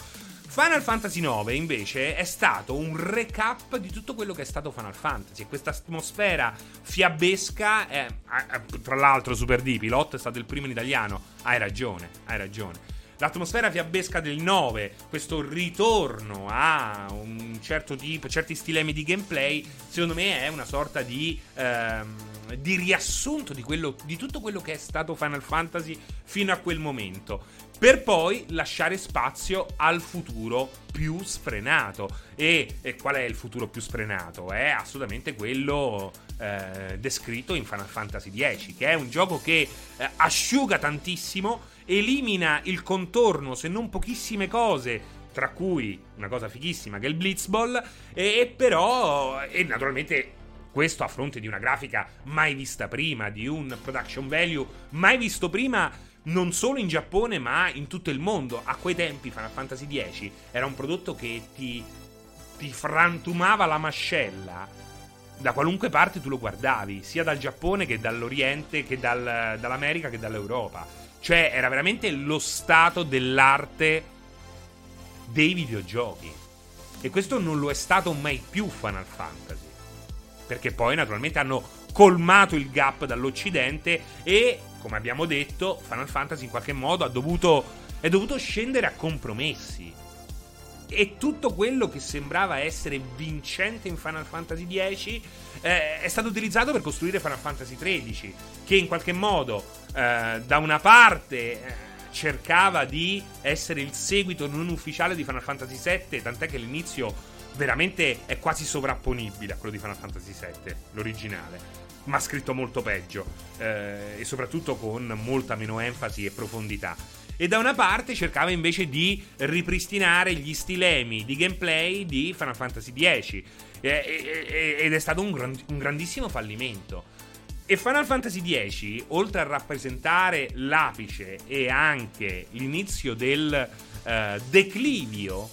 Final Fantasy IX invece è stato un recap di tutto quello che è stato Final Fantasy. Questa atmosfera fiabesca, è, tra l'altro Super D, Pilot è stato il primo in italiano, hai ragione, hai ragione l'atmosfera fiabesca del 9, questo ritorno a un certo tipo, certi stilemi di gameplay, secondo me è una sorta di, ehm, di riassunto di, quello, di tutto quello che è stato Final Fantasy fino a quel momento per poi lasciare spazio al futuro più sfrenato. E, e, qual è il futuro più sfrenato? È assolutamente quello eh, descritto in Final Fantasy X, che è un gioco che eh, asciuga tantissimo, elimina il contorno, se non pochissime cose tra cui una cosa fighissima che è il Blitzball, e, però, e naturalmente questo a fronte di una grafica mai vista prima, di un production value mai visto prima non solo in Giappone ma in tutto il mondo. A quei tempi Final Fantasy X era un prodotto che ti, ti frantumava la mascella da qualunque parte tu lo guardavi, sia dal Giappone che dall'Oriente, che dal, dall'America che dall'Europa. Cioè era veramente lo stato dell'arte dei videogiochi. E questo non lo è stato mai più Final Fantasy. Perché poi naturalmente hanno colmato il gap dall'Occidente e come abbiamo detto, Final Fantasy in qualche modo ha dovuto, è dovuto scendere a compromessi. E tutto quello che sembrava essere vincente in Final Fantasy X eh, è stato utilizzato per costruire Final Fantasy XIII, che in qualche modo, eh, da una parte, eh, cercava di essere il seguito non ufficiale di Final Fantasy VII, tant'è che l'inizio veramente è quasi sovrapponibile a quello di Final Fantasy VII, l'originale ma scritto molto peggio eh, e soprattutto con molta meno enfasi e profondità. E da una parte cercava invece di ripristinare gli stilemi di gameplay di Final Fantasy X ed è stato un, grand- un grandissimo fallimento. E Final Fantasy X, oltre a rappresentare l'apice e anche l'inizio del, eh, declivio,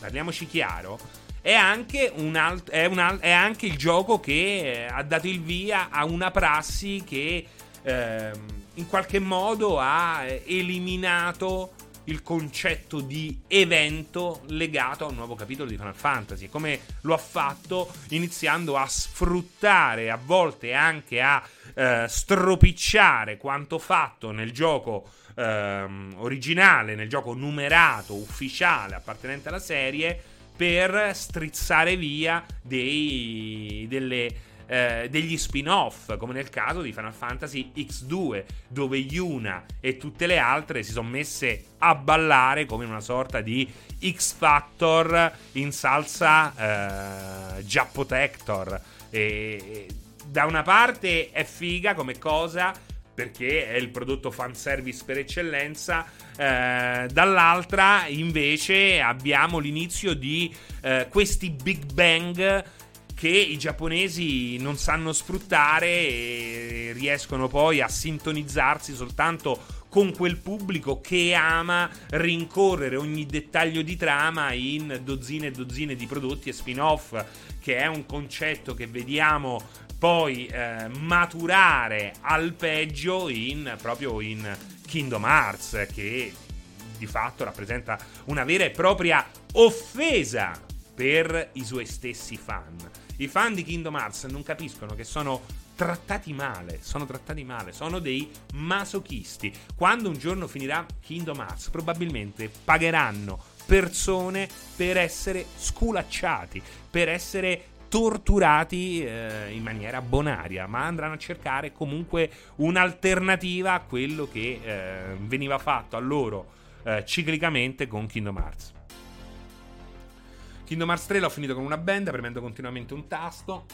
parliamoci chiaro, è anche, alt- è, al- è anche il gioco che eh, ha dato il via a una prassi che eh, in qualche modo ha eh, eliminato il concetto di evento legato a un nuovo capitolo di Final Fantasy. Come lo ha fatto iniziando a sfruttare, a volte anche a eh, stropicciare quanto fatto nel gioco ehm, originale, nel gioco numerato, ufficiale, appartenente alla serie, per strizzare via dei, delle eh, degli spin-off, come nel caso di Final Fantasy X2, dove Yuna e tutte le altre si sono messe a ballare come in una sorta di X Factor in salsa eh, Jappotector. E, e da una parte è figa come cosa perché è il prodotto fanservice per eccellenza. Eh, dall'altra, invece, abbiamo l'inizio di eh, questi Big Bang che i giapponesi non sanno sfruttare e riescono poi a sintonizzarsi soltanto con quel pubblico che ama rincorrere ogni dettaglio di trama in dozzine e dozzine di prodotti e spin-off, che è un concetto che vediamo poi eh, maturare al peggio in, proprio in Kingdom Hearts, che di fatto rappresenta una vera e propria offesa per i suoi stessi fan. I fan di Kingdom Hearts non capiscono che sono trattati male, sono trattati male, sono dei masochisti. Quando un giorno finirà Kingdom Hearts, probabilmente pagheranno persone per essere sculacciati, per essere torturati eh, in maniera bonaria, ma andranno a cercare comunque un'alternativa a quello che eh, veniva fatto a loro eh, ciclicamente con Kingdom Hearts. Kingdom Hearts 3 l'ho finito con una band, premendo continuamente un tasto.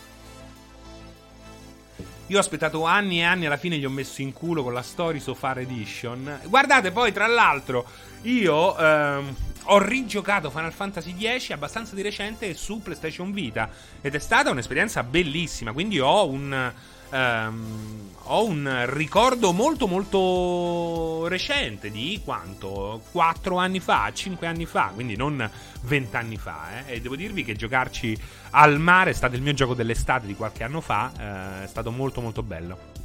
Io ho aspettato anni e anni, alla fine gli ho messo in culo con la Story So Far Edition. Guardate, poi, tra l'altro, io ehm, ho rigiocato Final Fantasy X abbastanza di recente su PlayStation Vita. Ed è stata un'esperienza bellissima. Quindi ho un ehm, ho un ricordo molto molto recente di quanto? 4 anni fa, 5 anni fa, quindi non 20 anni fa. Eh? E devo dirvi che giocarci al mare è stato il mio gioco dell'estate di qualche anno fa, eh, è stato molto molto bello.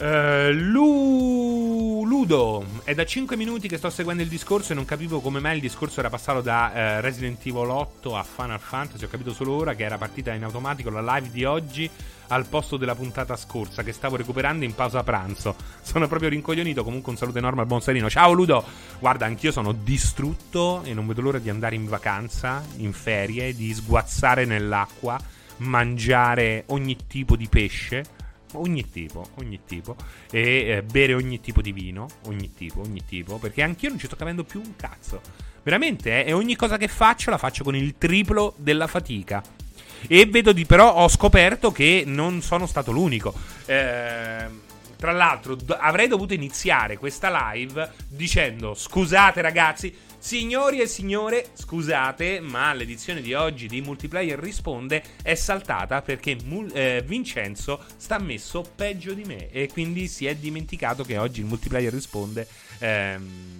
Uh, Lu- Ludo è da 5 minuti che sto seguendo il discorso e non capivo come mai il discorso era passato da uh, Resident Evil 8 a Final Fantasy. Ho capito solo ora che era partita in automatico la live di oggi al posto della puntata scorsa che stavo recuperando in pausa pranzo. Sono proprio rincoglionito. Comunque un saluto enorme al buon Serino. Ciao Ludo! Guarda, anch'io sono distrutto e non vedo l'ora di andare in vacanza, in ferie, di sguazzare nell'acqua, mangiare ogni tipo di pesce ogni tipo, ogni tipo, e eh, bere ogni tipo di vino, ogni tipo, ogni tipo, perché anch'io non ci sto capendo più un cazzo. Veramente, eh, e ogni cosa che faccio la faccio con il triplo della fatica. E vedo di però ho scoperto che non sono stato l'unico. Eh, tra l'altro, do- avrei dovuto iniziare questa live dicendo: Scusate, ragazzi, Signori e signore, scusate, ma l'edizione di oggi di Multiplayer Risponde è saltata perché Mul- eh, Vincenzo sta messo peggio di me e quindi si è dimenticato che oggi il Multiplayer Risponde... Ehm,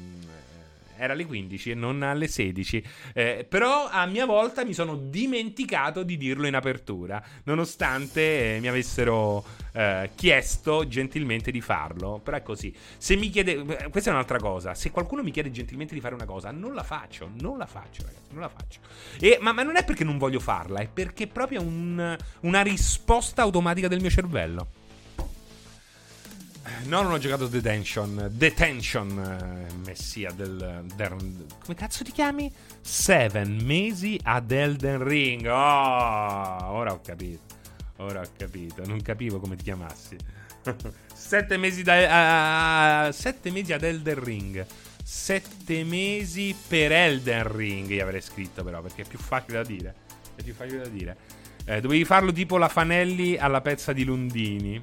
era alle 15 e non alle 16. Eh, però a mia volta mi sono dimenticato di dirlo in apertura, nonostante eh, mi avessero eh, chiesto gentilmente di farlo. Però è così. Se mi chiede, eh, questa è un'altra cosa. Se qualcuno mi chiede gentilmente di fare una cosa, non la faccio. Non la faccio, ragazzi. Non la faccio. E, ma, ma, non è perché non voglio farla, è perché è proprio un, una risposta automatica del mio cervello. No, non ho giocato Detention. Detention, eh, messia del, del, Come cazzo ti chiami? Seven mesi ad Elden Ring. Oh, ora ho capito. Ora ho capito. Non capivo come ti chiamassi. sette mesi da. Uh, sette mesi ad Elden Ring. Sette mesi per Elden Ring. Io avrei scritto, però, perché è più facile da dire. È più facile da dire. Eh, dovevi farlo tipo la Fanelli alla pezza di Lundini.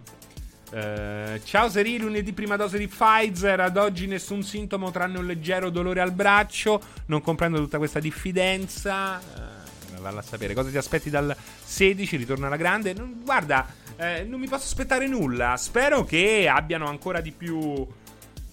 Uh, ciao Seri, lunedì prima dose di Pfizer, ad oggi nessun sintomo tranne un leggero dolore al braccio, non comprendo tutta questa diffidenza. Uh, valla a sapere. Cosa ti aspetti dal 16, ritorno alla grande. Guarda, eh, non mi posso aspettare nulla, spero che abbiano ancora di più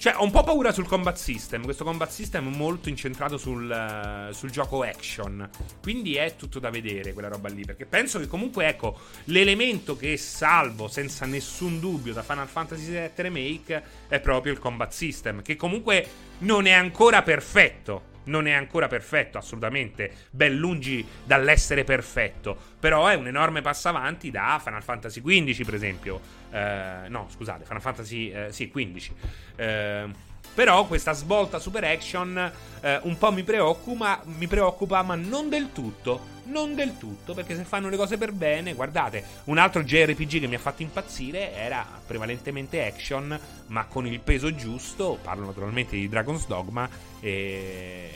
Cioè, ho un po' paura sul combat system. Questo combat system è molto incentrato sul, uh, sul, gioco action. Quindi è tutto da vedere quella roba lì. Perché penso che comunque, ecco, l'elemento che salvo senza nessun dubbio da Final Fantasy VII Remake è proprio il combat system. Che comunque non è ancora perfetto non è ancora perfetto, assolutamente, ben lungi dall'essere perfetto, però è un enorme passo avanti da Final Fantasy XV, per esempio. Eh, no, scusate, Final Fantasy eh, sì, XV. Eh, però questa svolta super action eh, un po' mi preoccupa, mi preoccupa, ma non del tutto. Non del tutto, perché se fanno le cose per bene, guardate, un altro JRPG che mi ha fatto impazzire era prevalentemente action, ma con il peso giusto. Parlo naturalmente di Dragon's Dogma e,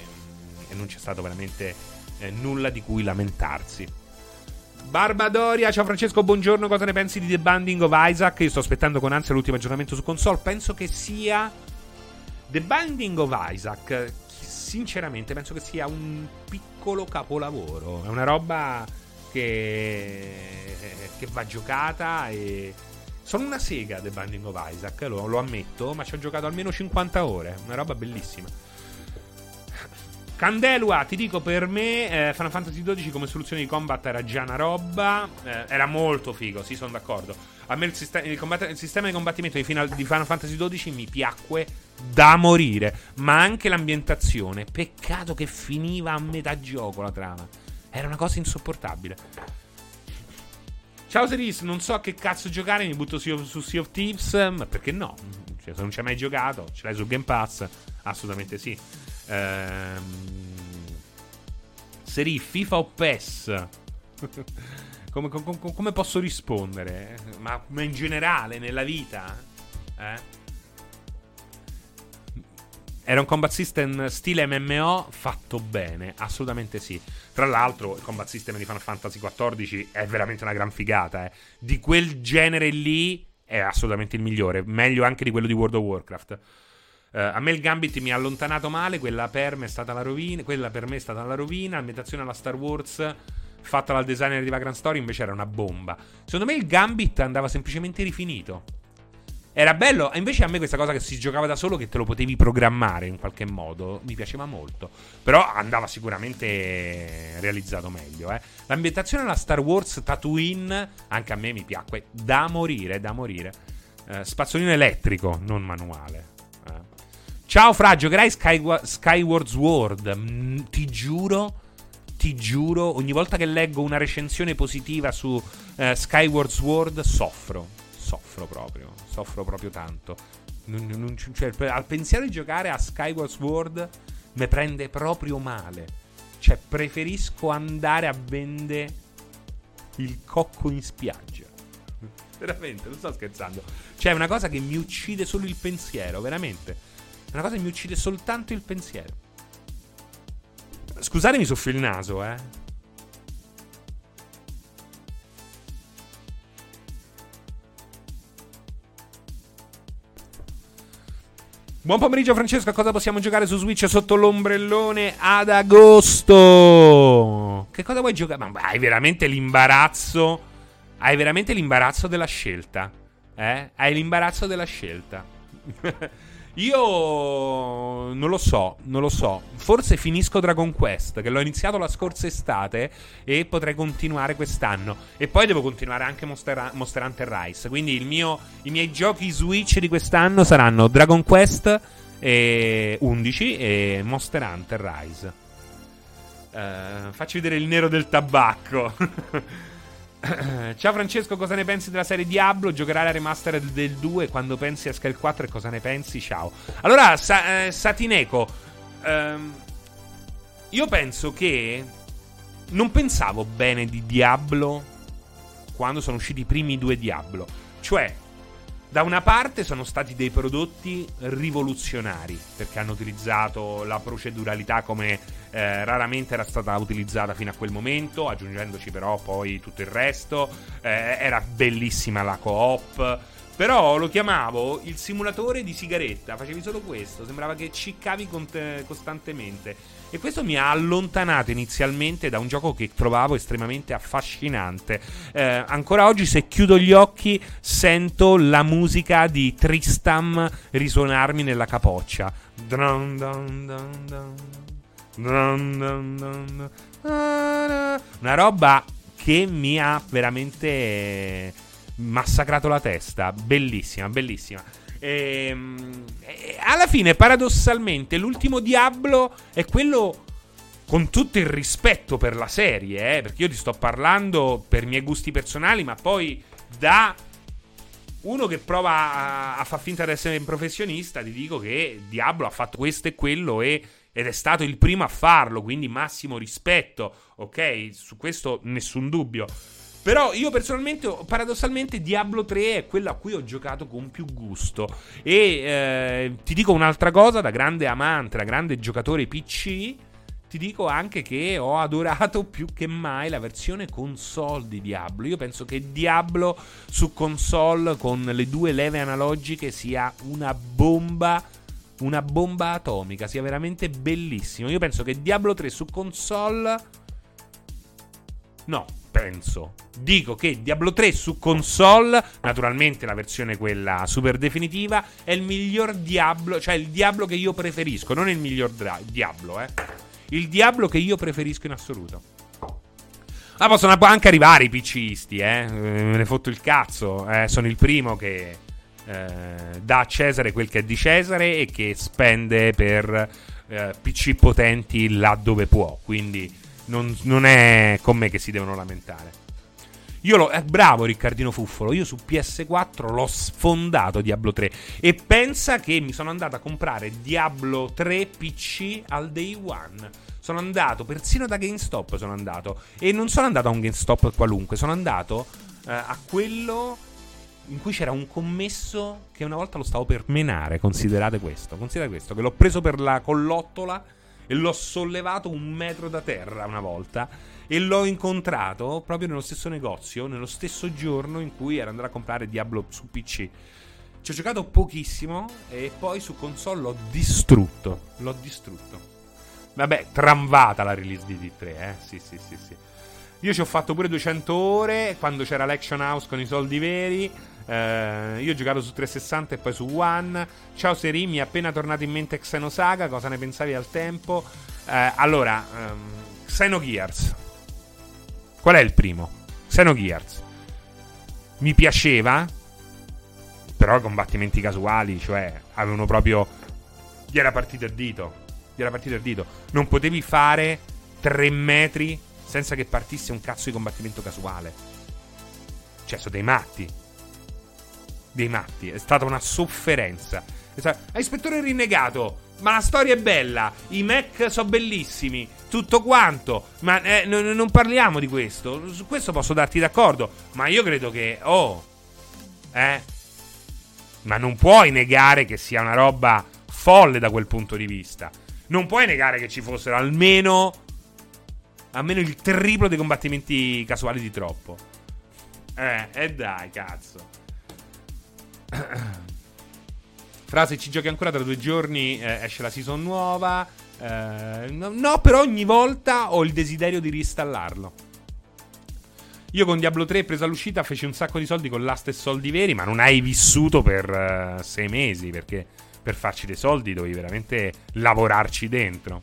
e non c'è stato veramente eh, nulla di cui lamentarsi. Barbadoria, ciao Francesco, buongiorno. Cosa ne pensi di The Binding of Isaac? Io sto aspettando con ansia l'ultimo aggiornamento su console. Penso che sia The Binding of Isaac, sinceramente, penso che sia un piccolo capolavoro. È una roba che, che va giocata e. Sono una sega The Binding of Isaac, lo, lo ammetto, ma ci ho giocato almeno 50 ore. Una roba bellissima. Candelua, ti dico per me, eh, Final Fantasy XII come soluzione di combat era già una roba. Eh, era molto figo, sì, sono d'accordo. A me il, sistema, il, combatt- il sistema di combattimento di Final, di Final Fantasy XII mi piacque da morire. Ma anche l'ambientazione. Peccato che finiva a metà gioco la trama. Era una cosa insopportabile. Ciao Seris, non so a che cazzo giocare, mi butto su, su Sea of Thieves. Ma perché no? Cioè, se non ci hai mai giocato, ce l'hai su Game Pass? Assolutamente sì. Ehm, Seri, FIFA o PES? come, come, come, posso rispondere? Ma, ma, in generale, nella vita? Eh? Era un combat system stile MMO fatto bene, assolutamente sì. Tra l'altro, il combat system di Final Fantasy XIV è veramente una gran figata. Eh. Di quel genere lì è assolutamente il migliore, meglio anche di quello di World of Warcraft. Uh, a me il Gambit mi ha allontanato male, quella per me è stata la rovina, quella per me è stata la rovina, ambientazione alla Star Wars fatta dal designer di Vagrant Story invece era una bomba. Secondo me il Gambit andava semplicemente rifinito. Era bello, invece a me questa cosa che si giocava da solo, che te lo potevi programmare in qualche modo, mi piaceva molto. Però andava sicuramente realizzato meglio. Eh. L'ambientazione alla Star Wars Tatooine, anche a me mi piacque da morire, da morire. Eh, spazzolino elettrico, non manuale. Ciao Fra, giocherai Sky- Skyward Sword. Mm, ti giuro, ti giuro, ogni volta che leggo una recensione positiva su eh, Skyward Sword soffro. Soffro proprio, soffro proprio tanto. Non, non, cioè, al pensiero di giocare a Skyward Sword mi prende proprio male. Cioè, preferisco andare a vendere il cocco in spiaggia. Veramente, non sto scherzando. Cioè, è una cosa che mi uccide solo il pensiero, veramente. Una cosa che mi uccide soltanto il pensiero. Scusatemi soffio il naso, eh. Buon pomeriggio Francesco, a cosa possiamo giocare su Switch sotto l'ombrellone ad agosto? Che cosa vuoi giocare? Ma hai veramente l'imbarazzo? Hai veramente l'imbarazzo della scelta? Eh? Hai l'imbarazzo della scelta. Io non lo so, non lo so. Forse finisco Dragon Quest, che l'ho iniziato la scorsa estate e potrei continuare quest'anno. E poi devo continuare anche Monster, Monster Hunter Rise. Quindi mio, i miei giochi Switch di quest'anno saranno Dragon Quest e 11 e Monster Hunter Rise. Uh, facci vedere il nero del tabacco. Ciao Francesco, cosa ne pensi della serie Diablo? Giocherai la remastered del 2 quando pensi esca il 4 e cosa ne pensi? Ciao. Allora, Sa- eh, Satineco, ehm, io penso che non pensavo bene di Diablo quando sono usciti i primi due Diablo. Cioè, da una parte sono stati dei prodotti rivoluzionari perché hanno utilizzato la proceduralità come eh, raramente era stata utilizzata fino a quel momento, aggiungendoci però poi tutto il resto. Eh, era bellissima la coop. Però lo chiamavo il simulatore di sigaretta. Facevi solo questo. Sembrava che ciccavi cont- costantemente. E questo mi ha allontanato inizialmente da un gioco che trovavo estremamente affascinante. Eh, ancora oggi, se chiudo gli occhi, sento la musica di Tristam risuonarmi nella capoccia. Dun dun dun una roba che mi ha veramente massacrato la testa. Bellissima, bellissima. E, ehm, e alla fine, paradossalmente, l'ultimo Diablo è quello con tutto il rispetto per la serie, eh, perché io ti sto parlando per miei gusti personali, ma poi da uno che prova a, a far finta di essere un professionista, ti dico che Diablo ha fatto questo e quello e, ed è stato il primo a farlo, quindi massimo rispetto, ok? Su questo nessun dubbio. Però io personalmente, paradossalmente, Diablo 3 è quello a cui ho giocato con più gusto. E eh, ti dico un'altra cosa, da grande amante, da grande giocatore PC, ti dico anche che ho adorato più che mai la versione console di Diablo. Io penso che Diablo su console con le due leve analogiche sia una bomba. Una bomba atomica, sia veramente bellissimo. Io penso che Diablo 3 su console. No, penso. Dico che Diablo 3 su console, naturalmente la versione quella super definitiva, è il miglior Diablo, cioè il Diablo che io preferisco, non il miglior dra- Diablo, eh. Il Diablo che io preferisco in assoluto. Ma possono anche arrivare i PCisti, eh. Me ne fotto il cazzo. Eh. Sono il primo che eh, dà a Cesare quel che è di Cesare e che spende per eh, PC potenti là dove può. Quindi non, non, è con me che si devono lamentare. Io lo. Eh, bravo Riccardino Fuffolo. Io su PS4 l'ho sfondato Diablo 3. E pensa che mi sono andato a comprare Diablo 3 PC al day one. Sono andato, persino da GameStop sono andato. E non sono andato a un GameStop qualunque, sono andato eh, a quello in cui c'era un commesso che una volta lo stavo per menare. Considerate questo. Considerate questo. Che l'ho preso per la collottola e l'ho sollevato un metro da terra una volta e l'ho incontrato proprio nello stesso negozio, nello stesso giorno in cui era andato a comprare Diablo su PC. Ci ho giocato pochissimo e poi su console l'ho distrutto. L'ho distrutto. Vabbè, tramvata la release di D3, eh. Sì, sì, sì, sì. Io ci ho fatto pure 200 ore quando c'era l'Action House con i soldi veri. Uh, io ho giocato su 360 e poi su One. Ciao Seri, mi è appena tornato in mente Xenosaga. Cosa ne pensavi al tempo? Uh, allora, um, Xenogears. Qual è il primo? Xenogears. Mi piaceva, però combattimenti casuali, cioè avevano proprio. Gli era partito il dito. Gli era partito il dito. Non potevi fare 3 metri senza che partisse un cazzo di combattimento casuale. Cioè, sono dei matti dei matti. È stata una sofferenza. Stato... Ispettore rinnegato. Ma la storia è bella. I Mac sono bellissimi. Tutto quanto. Ma eh, n- non parliamo di questo. Su questo posso darti d'accordo. Ma io credo che. Oh. Eh. Ma non puoi negare che sia una roba folle da quel punto di vista. Non puoi negare che ci fossero almeno. Almeno il triplo dei combattimenti casuali di troppo. Eh, e eh dai, cazzo. Fra, se ci giochi ancora tra due giorni eh, esce la season nuova. Eh, no, no, però ogni volta ho il desiderio di reinstallarlo. Io con Diablo 3 presa all'uscita feci un sacco di soldi con l'asta e soldi veri, ma non hai vissuto per uh, sei mesi perché per farci dei soldi dovevi veramente lavorarci dentro.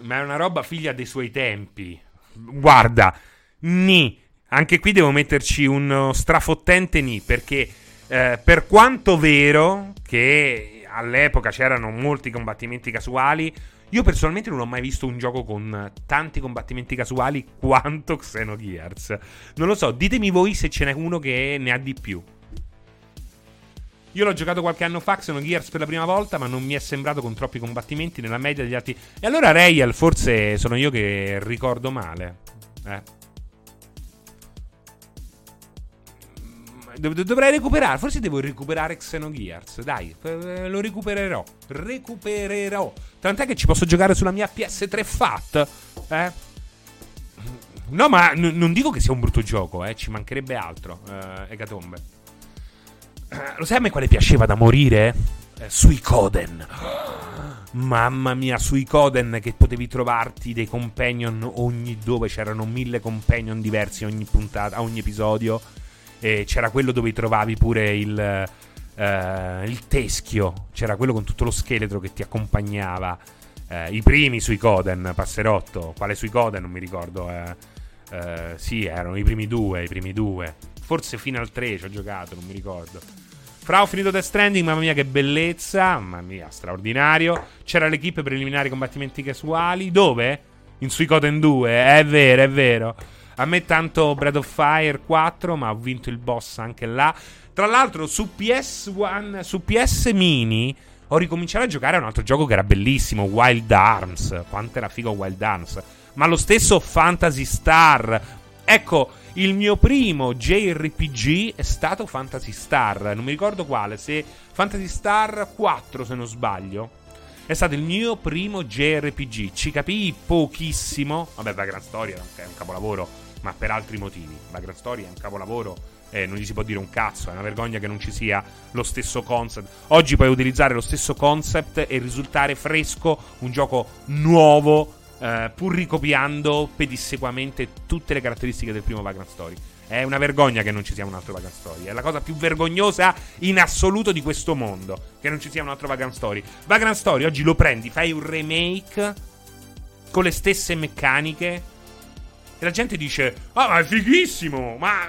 Ma è una roba figlia dei suoi tempi. Guarda, ni anche qui devo metterci un strafottente ni, perché eh, per quanto vero che all'epoca c'erano molti combattimenti casuali, io personalmente non ho mai visto un gioco con tanti combattimenti casuali quanto Xenogears. Non lo so, ditemi voi se ce n'è uno che ne ha di più. Io l'ho giocato qualche anno fa, Xenogears per la prima volta, ma non mi è sembrato con troppi combattimenti nella media degli altri. E allora Rayal forse sono io che ricordo male. Eh. Dov- dovrei recuperare. Forse devo recuperare Xenogears. Dai, eh, lo recupererò. Recupererò. Tant'è che ci posso giocare sulla mia PS3 Fat. Eh? No, ma n- non dico che sia un brutto gioco, eh. Ci mancherebbe altro. Eh, Egatombe. Eh, lo sai a me quale piaceva da morire? Eh, sui Coden. Mamma mia, sui Coden che potevi trovarti dei companion ogni dove c'erano mille companion diversi ogni puntata, ogni episodio. E c'era quello dove trovavi pure il, uh, il teschio. C'era quello con tutto lo scheletro che ti accompagnava. Uh, I primi sui Coden, Passerotto. Quale sui Coden? Non mi ricordo. Uh, sì, erano i primi due. I primi due. Forse fino al 3 ci ho giocato, non mi ricordo. Fra ho finito Death Stranding, mamma mia che bellezza, mamma mia, straordinario. C'era l'equipe preliminari combattimenti casuali, dove? In Suicoden 2, è vero, è vero. A me tanto Breath of Fire 4, ma ho vinto il boss anche là. Tra l'altro su PS1, su PS Mini, ho ricominciato a giocare a un altro gioco che era bellissimo, Wild Arms. Quanto era figo Wild Arms. Ma lo stesso Fantasy Star. Ecco, il mio primo JRPG è stato Fantasy Star. Non mi ricordo quale, se Fantasy Star 4, se non sbaglio. È stato il mio primo JRPG. Ci capii pochissimo. Vabbè, Vagrant Story è un capolavoro, ma per altri motivi. Vagrant Story è un capolavoro. Eh, non gli si può dire un cazzo. È una vergogna che non ci sia lo stesso concept. Oggi puoi utilizzare lo stesso concept e risultare fresco, un gioco nuovo Uh, pur ricopiando pedissequamente tutte le caratteristiche del primo Vagrant Story. È una vergogna che non ci sia un altro Vagrant Story. È la cosa più vergognosa in assoluto di questo mondo. Che non ci sia un altro Vagrant Story. Vagrant Story oggi lo prendi, fai un remake con le stesse meccaniche. La gente dice: Ah, ma è fighissimo! Ma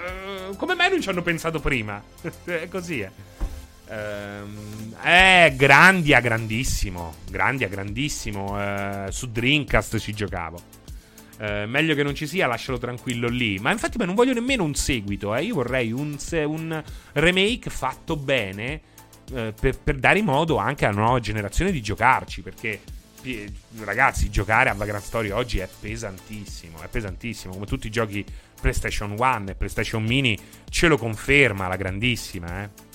uh, come mai non ci hanno pensato prima? è così, eh. Uh, eh, grandi a grandissimo. Grandi a grandissimo. Uh, su Dreamcast ci giocavo. Uh, meglio che non ci sia, lascialo tranquillo lì. Ma infatti, ma non voglio nemmeno un seguito. Eh. Io vorrei un, un remake fatto bene uh, per, per, dare modo anche alla nuova generazione di giocarci. Perché, ragazzi, giocare a Vagrant Story oggi è pesantissimo. È pesantissimo. Come tutti i giochi PlayStation 1 e PlayStation Mini ce lo conferma la grandissima, eh.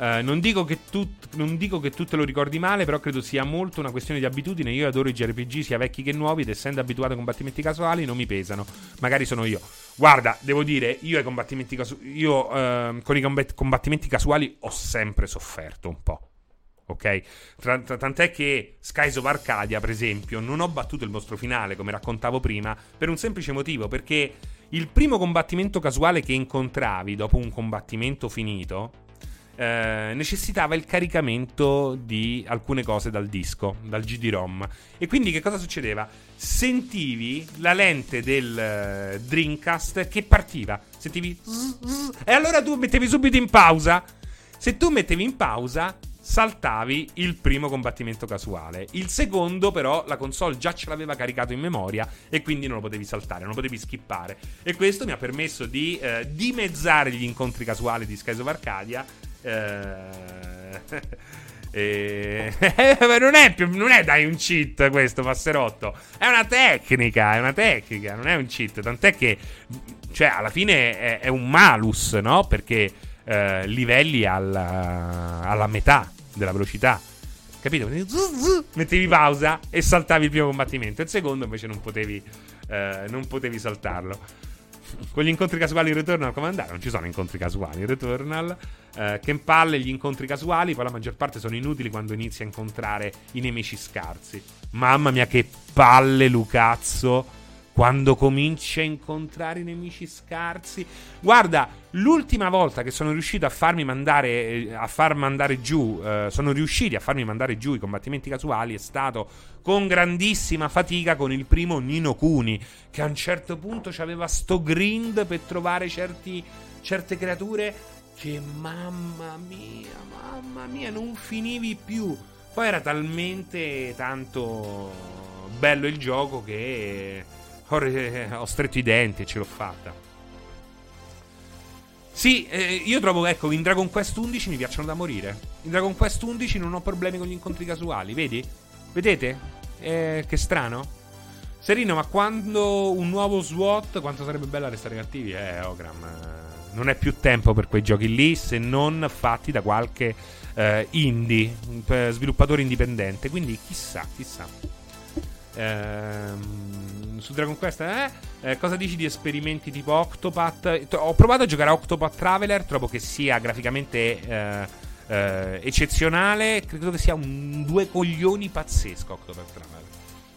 Uh, non, dico tu, non, dico che tu, te lo ricordi male, però credo sia molto una questione di abitudine. Io adoro i JRPG sia vecchi che nuovi ed essendo abituato ai combattimenti casuali non mi pesano. Magari sono io. Guarda, devo dire, io, casu- io uh, con i combat- combattimenti casuali ho sempre sofferto un po'. Ok? Tra- tra- tant'è che Skies of Arcadia, per esempio, non ho battuto il mostro finale, come raccontavo prima, per un semplice motivo, perché il primo combattimento casuale che incontravi dopo un combattimento finito eh, necessitava il caricamento di alcune cose dal disco, dal GD-ROM. E quindi che cosa succedeva? Sentivi la lente del uh, Dreamcast che partiva. Sentivi... E allora tu mettevi subito in pausa. Se tu mettevi in pausa, saltavi il primo combattimento casuale. Il secondo, però, la console già ce l'aveva caricato in memoria e quindi non lo potevi saltare, non lo potevi skippare. E questo mi ha permesso di eh, dimezzare gli incontri casuali di Skies of Arcadia eh... E... non, è più, non è dai un cheat questo passerotto. È una tecnica, è una tecnica, non è un cheat. Tant'è che, cioè, alla fine è, è un malus, no? Perché eh, livelli alla, alla, metà della velocità. Capito? Mettevi pausa e saltavi il primo combattimento. Il secondo invece non potevi, eh, non potevi saltarlo. Con gli incontri casuali in Returnal come andare? Non ci sono incontri casuali in Returnal. Eh, che palle gli incontri casuali, poi la maggior parte sono inutili quando inizi a incontrare i nemici scarsi. Mamma mia, che palle, Lucazzo. Quando cominci a incontrare i nemici scarsi. Guarda, l'ultima volta che sono riuscito a farmi mandare, eh, a far mandare giù, eh, sono riusciti a farmi mandare giù i combattimenti casuali è stato con grandissima fatica con il primo Nino Kuni, che a un certo punto aveva sto grind per trovare certi, certe creature che mamma mia, mamma mia, non finivi più. Poi era talmente tanto bello il gioco che ho, ho stretto i denti e ce l'ho fatta. Sì, eh, io trovo, ecco, in Dragon Quest 11 mi piacciono da morire. In Dragon Quest 11 non ho problemi con gli incontri casuali, vedi? Vedete? Eh, che strano. Serino, ma quando un nuovo SWAT, quanto sarebbe bello restare cattivi? Eh, Ogram. non è più tempo per quei giochi lì se non fatti da qualche uh, indie, sviluppatore indipendente. Quindi chissà, chissà. Ehm, su Dragon Quest, eh? eh? cosa dici di esperimenti tipo Octopath? Ho provato a giocare a Octopath Traveler, trovo che sia graficamente eh, eh, eccezionale. Credo che sia un due coglioni pazzesco Octopath Traveler.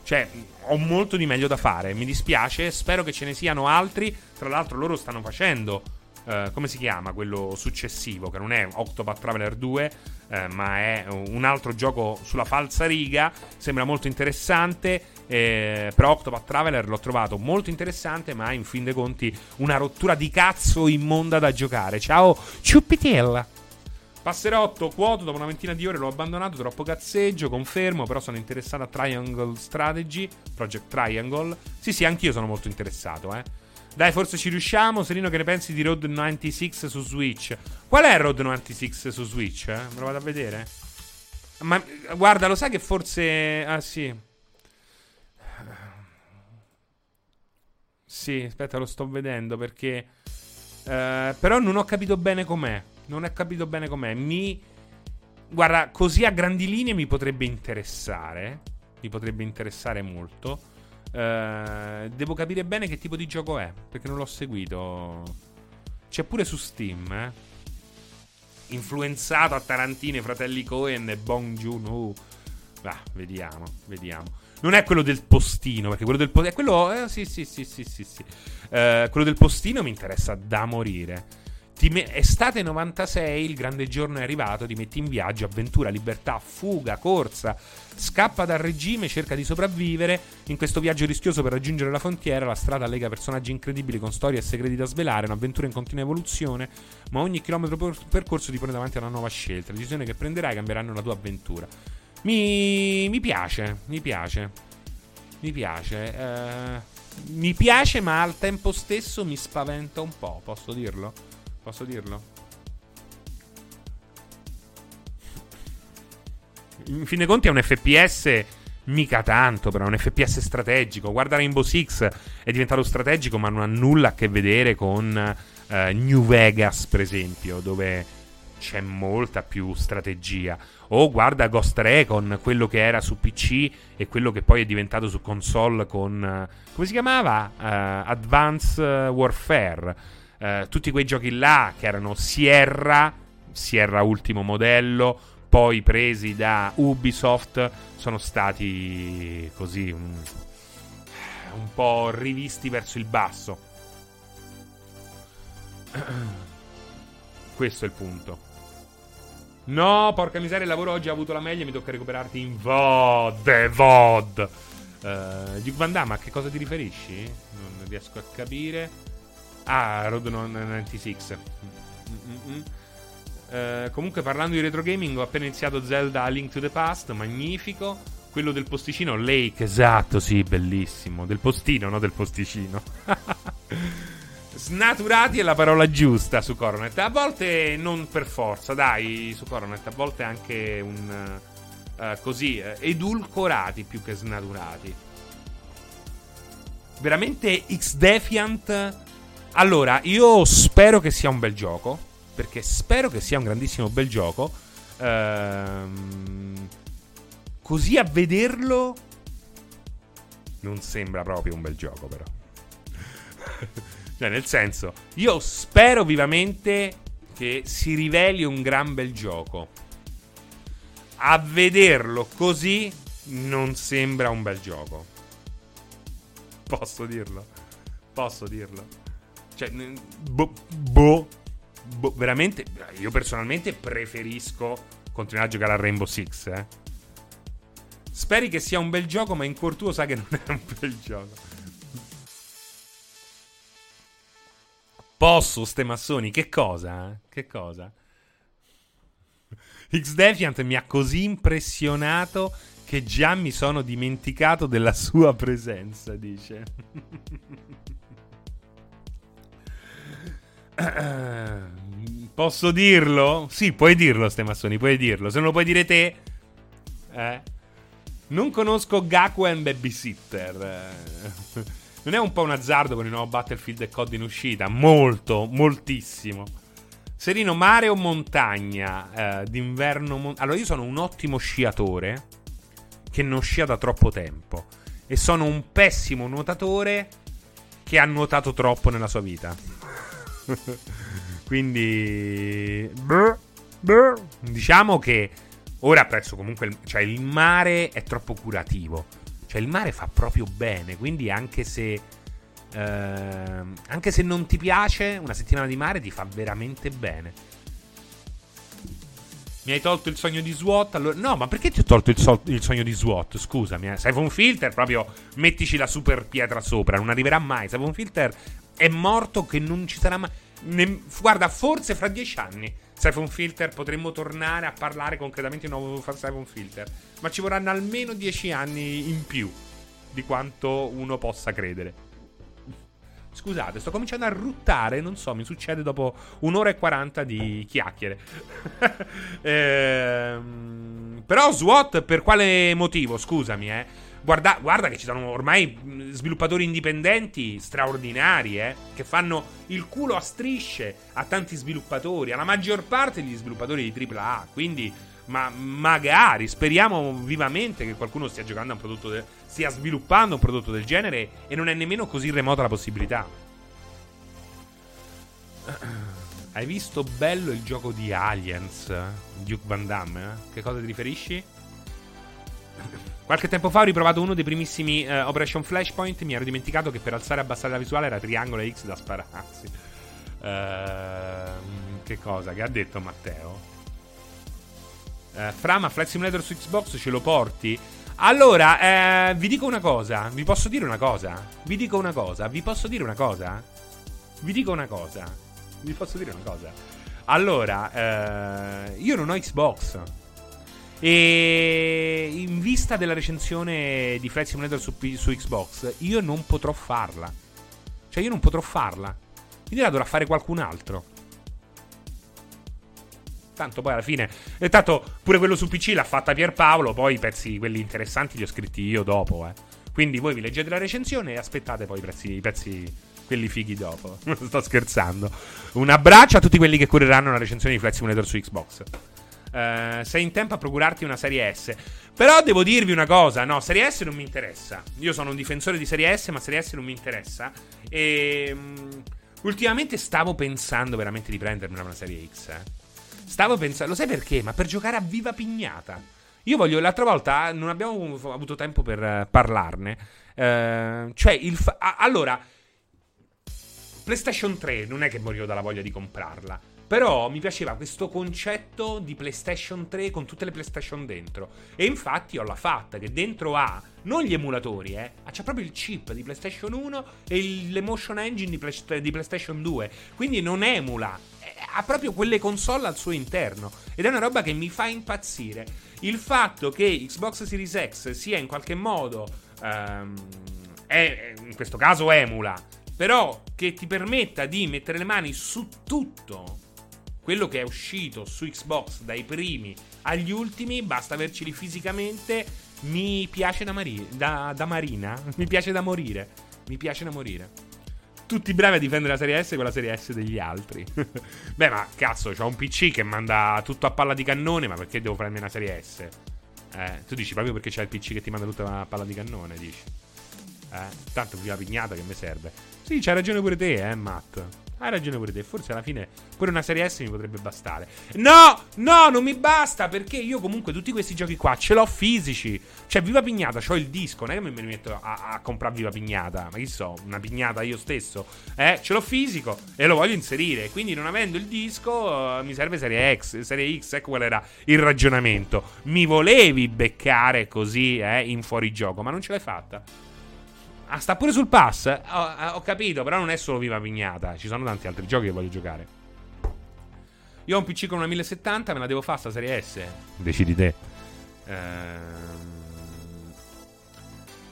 Cioè, ho molto di meglio da fare. Mi dispiace. Spero che ce ne siano altri. Tra l'altro, loro stanno facendo. Uh, come si chiama quello successivo? Che non è Octopath Traveler 2, uh, ma è un altro gioco sulla falsa riga. Sembra molto interessante. Eh, però Octopath Traveler l'ho trovato molto interessante, ma in fin dei conti una rottura di cazzo immonda da giocare. Ciao, Ciuppitella. Passerotto, quoto, dopo una ventina di ore l'ho abbandonato, troppo cazzeggio, confermo, però sono interessato a Triangle Strategy, Project Triangle. Sì, sì, anch'io sono molto interessato, eh. Dai, forse ci riusciamo. Serino, che ne pensi di Road 96 su Switch? Qual è Road 96 su Switch? Eh? Me lo vado a vedere? Ma guarda, lo sai che forse... Ah, sì. Sì, aspetta, lo sto vedendo perché... Uh, però non ho capito bene com'è. Non ho capito bene com'è. Mi. Guarda, così a grandi linee mi potrebbe interessare. Mi potrebbe interessare molto. Uh, devo capire bene che tipo di gioco è. Perché non l'ho seguito. C'è pure su Steam, eh. Influenzato a Tarantino, fratelli Cohen e Bong Joon-ho. Ah, vediamo, vediamo. Non è quello del postino, perché quello del postino. È quello. Eh, sì, sì, sì, sì, sì. sì. Uh, quello del postino mi interessa da morire. Me- estate 96, il grande giorno è arrivato, ti metti in viaggio, avventura, libertà, fuga, corsa, scappa dal regime, cerca di sopravvivere. In questo viaggio rischioso per raggiungere la frontiera, la strada lega personaggi incredibili con storie e segreti da svelare, un'avventura in continua evoluzione, ma ogni chilometro per- percorso ti pone davanti a una nuova scelta. Le decisioni che prenderai cambieranno la tua avventura. Mi, mi piace, mi piace, mi piace. Eh, mi piace, ma al tempo stesso mi spaventa un po', posso dirlo? Posso dirlo? In fin dei conti è un FPS mica tanto, però è un FPS strategico. Guarda Rainbow Six è diventato strategico, ma non ha nulla a che vedere con uh, New Vegas, per esempio, dove c'è molta più strategia. O guarda Ghost Recon, quello che era su PC e quello che poi è diventato su console con... Uh, come si chiamava? Uh, Advanced Warfare eh, tutti quei giochi là che erano Sierra, Sierra ultimo modello, poi presi da Ubisoft, sono stati così un, un po' rivisti verso il basso. Questo è il punto. No, porca miseria, il lavoro oggi ha avuto la meglio. Mi tocca recuperarti in VOD. VOD. Uh, Van Damme, a che cosa ti riferisci? Non riesco a capire. Ah, Road 96. Mm-hmm. Uh, comunque, parlando di retro gaming, ho appena iniziato Zelda Link to the Past, magnifico. Quello del posticino, Lake, esatto, sì, bellissimo. Del postino, no del posticino. Snaturati è la parola giusta su Coronet. A volte non per forza, dai, su Coronet. A volte anche un. Uh, così, uh, edulcorati più che snaturati. Veramente X-Defiant allora, io spero che sia un bel gioco. Perché spero che sia un grandissimo bel gioco. Ehm, così a vederlo. Non sembra proprio un bel gioco, però. cioè, nel senso, io spero vivamente che si riveli un gran bel gioco. A vederlo così non sembra un bel gioco. Posso dirlo? Posso dirlo? Cioè, boh, boh, boh, veramente, io personalmente preferisco continuare a giocare a Rainbow Six, eh. Speri che sia un bel gioco, ma in cuor tuo sai che non è un bel gioco. Posso, ste massoni, che cosa? Che cosa? X-Defiant mi ha così impressionato che già mi sono dimenticato della sua presenza, dice. Posso dirlo? Sì, puoi dirlo, Stemassoni, puoi dirlo. Se non lo puoi dire te... Eh. Non conosco Gaku and Babysitter. Non è un po' un azzardo con il nuovo Battlefield e COD in uscita? Molto, moltissimo. Serino, mare o montagna? Eh, d'inverno. Mon- allora, io sono un ottimo sciatore che non scia da troppo tempo. E sono un pessimo nuotatore che ha nuotato troppo nella sua vita. Quindi. Diciamo che ora apprezzo comunque. Il, cioè, il mare è troppo curativo. Cioè, il mare fa proprio bene. Quindi, anche se Uh, anche se non ti piace, una settimana di mare ti fa veramente bene. Mi hai tolto il sogno di SWAT? Allora... No, ma perché ti ho tolto il, so- il sogno di SWAT? Scusami, eh. Siphon Filter, proprio mettici la super pietra sopra, non arriverà mai. Siphon Filter è morto che non ci sarà mai. Ne... Guarda, forse fra dieci anni Siphon Filter potremmo tornare a parlare concretamente di un nuovo Siphon Filter. Ma ci vorranno almeno dieci anni in più di quanto uno possa credere. Scusate, sto cominciando a ruttare, non so, mi succede dopo un'ora e quaranta di chiacchiere. ehm, però SWAT per quale motivo? Scusami, eh. Guarda, guarda, che ci sono ormai sviluppatori indipendenti straordinari, eh, che fanno il culo a strisce a tanti sviluppatori, alla maggior parte degli sviluppatori di AAA. Quindi, ma magari, speriamo vivamente che qualcuno stia giocando a un prodotto del stia sviluppando un prodotto del genere e non è nemmeno così remota la possibilità. Hai visto bello il gioco di Aliens, Duke Van Damme? Eh? Che cosa ti riferisci? Qualche tempo fa ho riprovato uno dei primissimi uh, Operation Flashpoint. Mi ero dimenticato che per alzare e abbassare la visuale era triangolo e X da spararsi. Uh, che cosa? Che ha detto Matteo? Uh, Frama Flight Simulator su Xbox ce lo porti? Allora, eh, vi dico una cosa. Vi posso dire una cosa? Vi dico una cosa. Vi posso dire una cosa? Vi dico una cosa. Vi posso dire una cosa. Allora, eh, io non ho Xbox. E in vista della recensione di Flight Simulator su, su Xbox, io non potrò farla. Cioè, io non potrò farla. Quindi la dovrà fare qualcun altro. Tanto poi alla fine. E tanto pure quello su PC l'ha fatta Pierpaolo. Poi i pezzi, quelli interessanti, li ho scritti io dopo. Eh. Quindi voi vi leggete la recensione e aspettate poi i pezzi, i pezzi quelli fighi dopo. Sto scherzando. Un abbraccio a tutti quelli che cureranno la recensione di Flight Simulator su Xbox. Uh, sei in tempo a procurarti una serie S. Però devo dirvi una cosa: no, serie S non mi interessa. Io sono un difensore di serie S, ma serie S non mi interessa. E. Um, ultimamente stavo pensando veramente di prendermi una serie X. Eh. Stavo pensando, lo sai perché? Ma per giocare a viva pignata. Io voglio, l'altra volta non abbiamo avuto tempo per uh, parlarne. Uh, cioè, il fa- allora, PlayStation 3 non è che morivo dalla voglia di comprarla. Però mi piaceva questo concetto di PlayStation 3 con tutte le PlayStation dentro. E infatti ho la fatta che dentro ha non gli emulatori, eh, c'è proprio il chip di PlayStation 1 e l'emotion engine di, Play- di PlayStation 2. Quindi non emula ha proprio quelle console al suo interno. Ed è una roba che mi fa impazzire. Il fatto che Xbox Series X sia in qualche modo. Um, è, in questo caso emula. Però che ti permetta di mettere le mani su tutto quello che è uscito su Xbox dai primi agli ultimi, basta averceli fisicamente. Mi piace da, mari- da, da Marina. Mi piace da morire. Mi piace da morire tutti bravi a difendere la serie S con la serie S degli altri. Beh, ma cazzo, c'ho un PC che manda tutto a palla di cannone, ma perché devo prendermi una serie S? Eh, tu dici proprio perché c'è il PC che ti manda tutta a palla di cannone, dici. Eh, tanto più la pignata che mi serve. Sì, c'hai ragione pure te, eh, Matt. Hai ragione pure te. Forse alla fine pure una serie S mi potrebbe bastare. No, no, non mi basta. Perché io comunque tutti questi giochi qua ce l'ho fisici. Cioè, Viva Pignata, ho il disco. Non è che mi metto a, a comprare Viva Pignata. Ma chi so, una pignata io stesso. Eh, ce l'ho fisico e lo voglio inserire. Quindi, non avendo il disco, uh, mi serve serie X, serie X. Ecco qual era il ragionamento. Mi volevi beccare così, eh, in fuorigioco, ma non ce l'hai fatta. Ah, sta pure sul pass? Ho, ho, capito, però non è solo Viva Pignata. Ci sono tanti altri giochi che voglio giocare. Io ho un PC con una 1070, me la devo fare sta serie S. Decidi te. Ehm...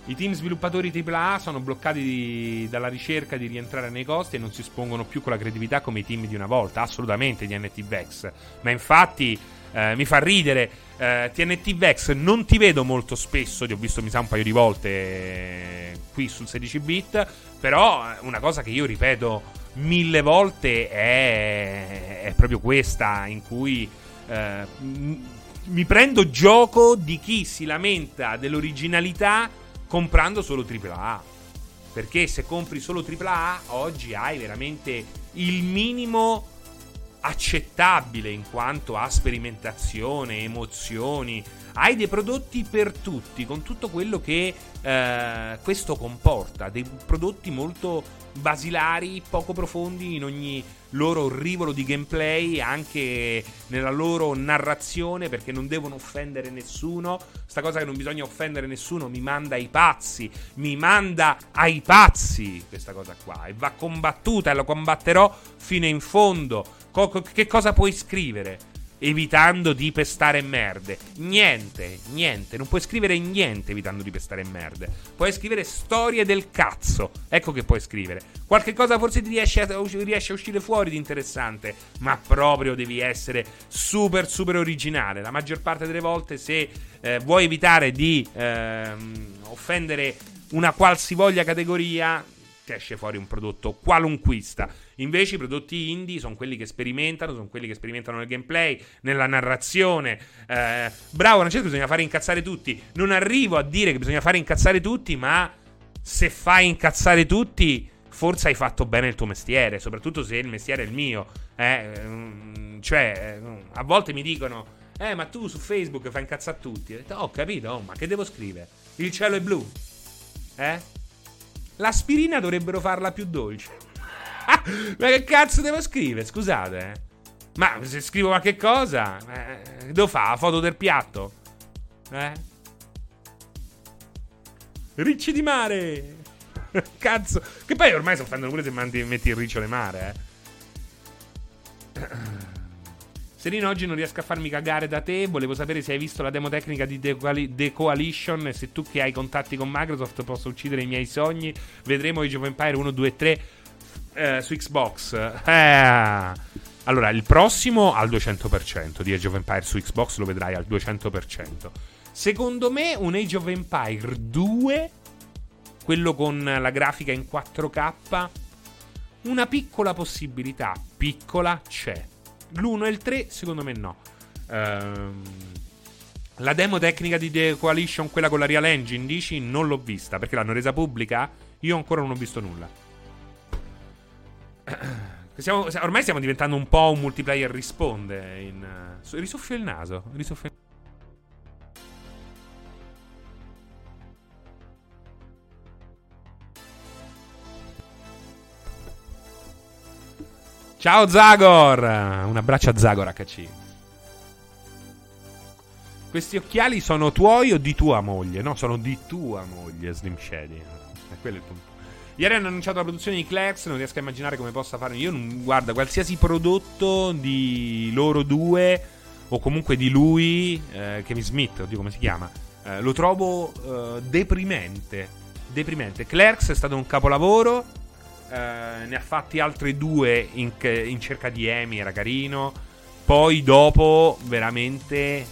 I team sviluppatori AAA sono bloccati di, dalla ricerca di rientrare nei costi e non si espongono più con la creatività come i team di una volta. Assolutamente di NT Vex. Ma infatti eh, mi fa ridere. Eh, TNT Vex non ti vedo molto spesso, ti ho visto mi sa un paio di volte qui sul 16 bit, però una cosa che io ripeto mille volte è, è proprio questa in cui eh, mi prendo gioco di chi si lamenta dell'originalità comprando solo AAA. Perché se compri solo AAA oggi hai veramente il minimo accettabile in quanto a sperimentazione, emozioni. Hai dei prodotti per tutti, con tutto quello che eh, questo comporta, dei prodotti molto basilari, poco profondi in ogni loro rivolo di gameplay, anche nella loro narrazione, perché non devono offendere nessuno. Sta cosa che non bisogna offendere nessuno mi manda ai pazzi, mi manda ai pazzi questa cosa qua e va combattuta e la combatterò fino in fondo Co- che cosa puoi scrivere? Evitando di pestare merde. Niente, niente. Non puoi scrivere niente evitando di pestare merde. Puoi scrivere storie del cazzo. Ecco che puoi scrivere. Qualche cosa forse ti riesce a, riesce a uscire fuori di interessante. Ma proprio devi essere super, super originale. La maggior parte delle volte, se eh, vuoi evitare di eh, offendere una qualsivoglia categoria, ti esce fuori un prodotto qualunquista. Invece i prodotti indie sono quelli che sperimentano, sono quelli che sperimentano nel gameplay, nella narrazione. Eh, bravo, che bisogna fare incazzare tutti. Non arrivo a dire che bisogna fare incazzare tutti, ma se fai incazzare tutti, forse hai fatto bene il tuo mestiere, soprattutto se il mestiere è il mio. Eh, mm, cioè, mm, a volte mi dicono... Eh, ma tu su Facebook fai incazzare tutti. Ho, oh, capito, oh, ma che devo scrivere? Il cielo è blu. Eh? L'aspirina dovrebbero farla più dolce. Ma che cazzo devo scrivere? Scusate. Eh. Ma se scrivo qualche cosa, eh, devo fare la foto del piatto? Eh? Ricci di mare! Cazzo! Che poi ormai si offendono pure se metti il riccio di mare, eh. Serino, oggi non riesco a farmi cagare da te. Volevo sapere se hai visto la demo tecnica di The, Coali- The Coalition. Se tu che hai contatti con Microsoft posso uccidere i miei sogni. Vedremo Age of Empire 1, 2 e 3 eh, su Xbox. Eh. Allora, il prossimo al 200% di Age of Empire su Xbox lo vedrai al 200%. Secondo me un Age of Empire 2, quello con la grafica in 4K, una piccola possibilità, piccola c'è. L'1 e il 3 secondo me no. Ehm, la demo tecnica di The Coalition, quella con la Real Engine, dici? Non l'ho vista perché l'hanno resa pubblica? Io ancora non ho visto nulla. Siamo, ormai stiamo diventando un po' un multiplayer risponde. In, uh, risoffio il naso. Risoffio... Ciao Zagor! Un abbraccio a Zagor HC. Questi occhiali sono tuoi o di tua moglie? No, sono di tua moglie, Slim Shady. È quello il punto. Ieri hanno annunciato la produzione di Clex, non riesco a immaginare come possa fare. Io non guarda qualsiasi prodotto di loro due o comunque di lui, eh, Kevin Smith, oddio come si chiama, eh, lo trovo eh, deprimente. Deprimente. Clerks è stato un capolavoro. Eh, ne ha fatti altri due in, in cerca di Emi, era carino. Poi dopo, veramente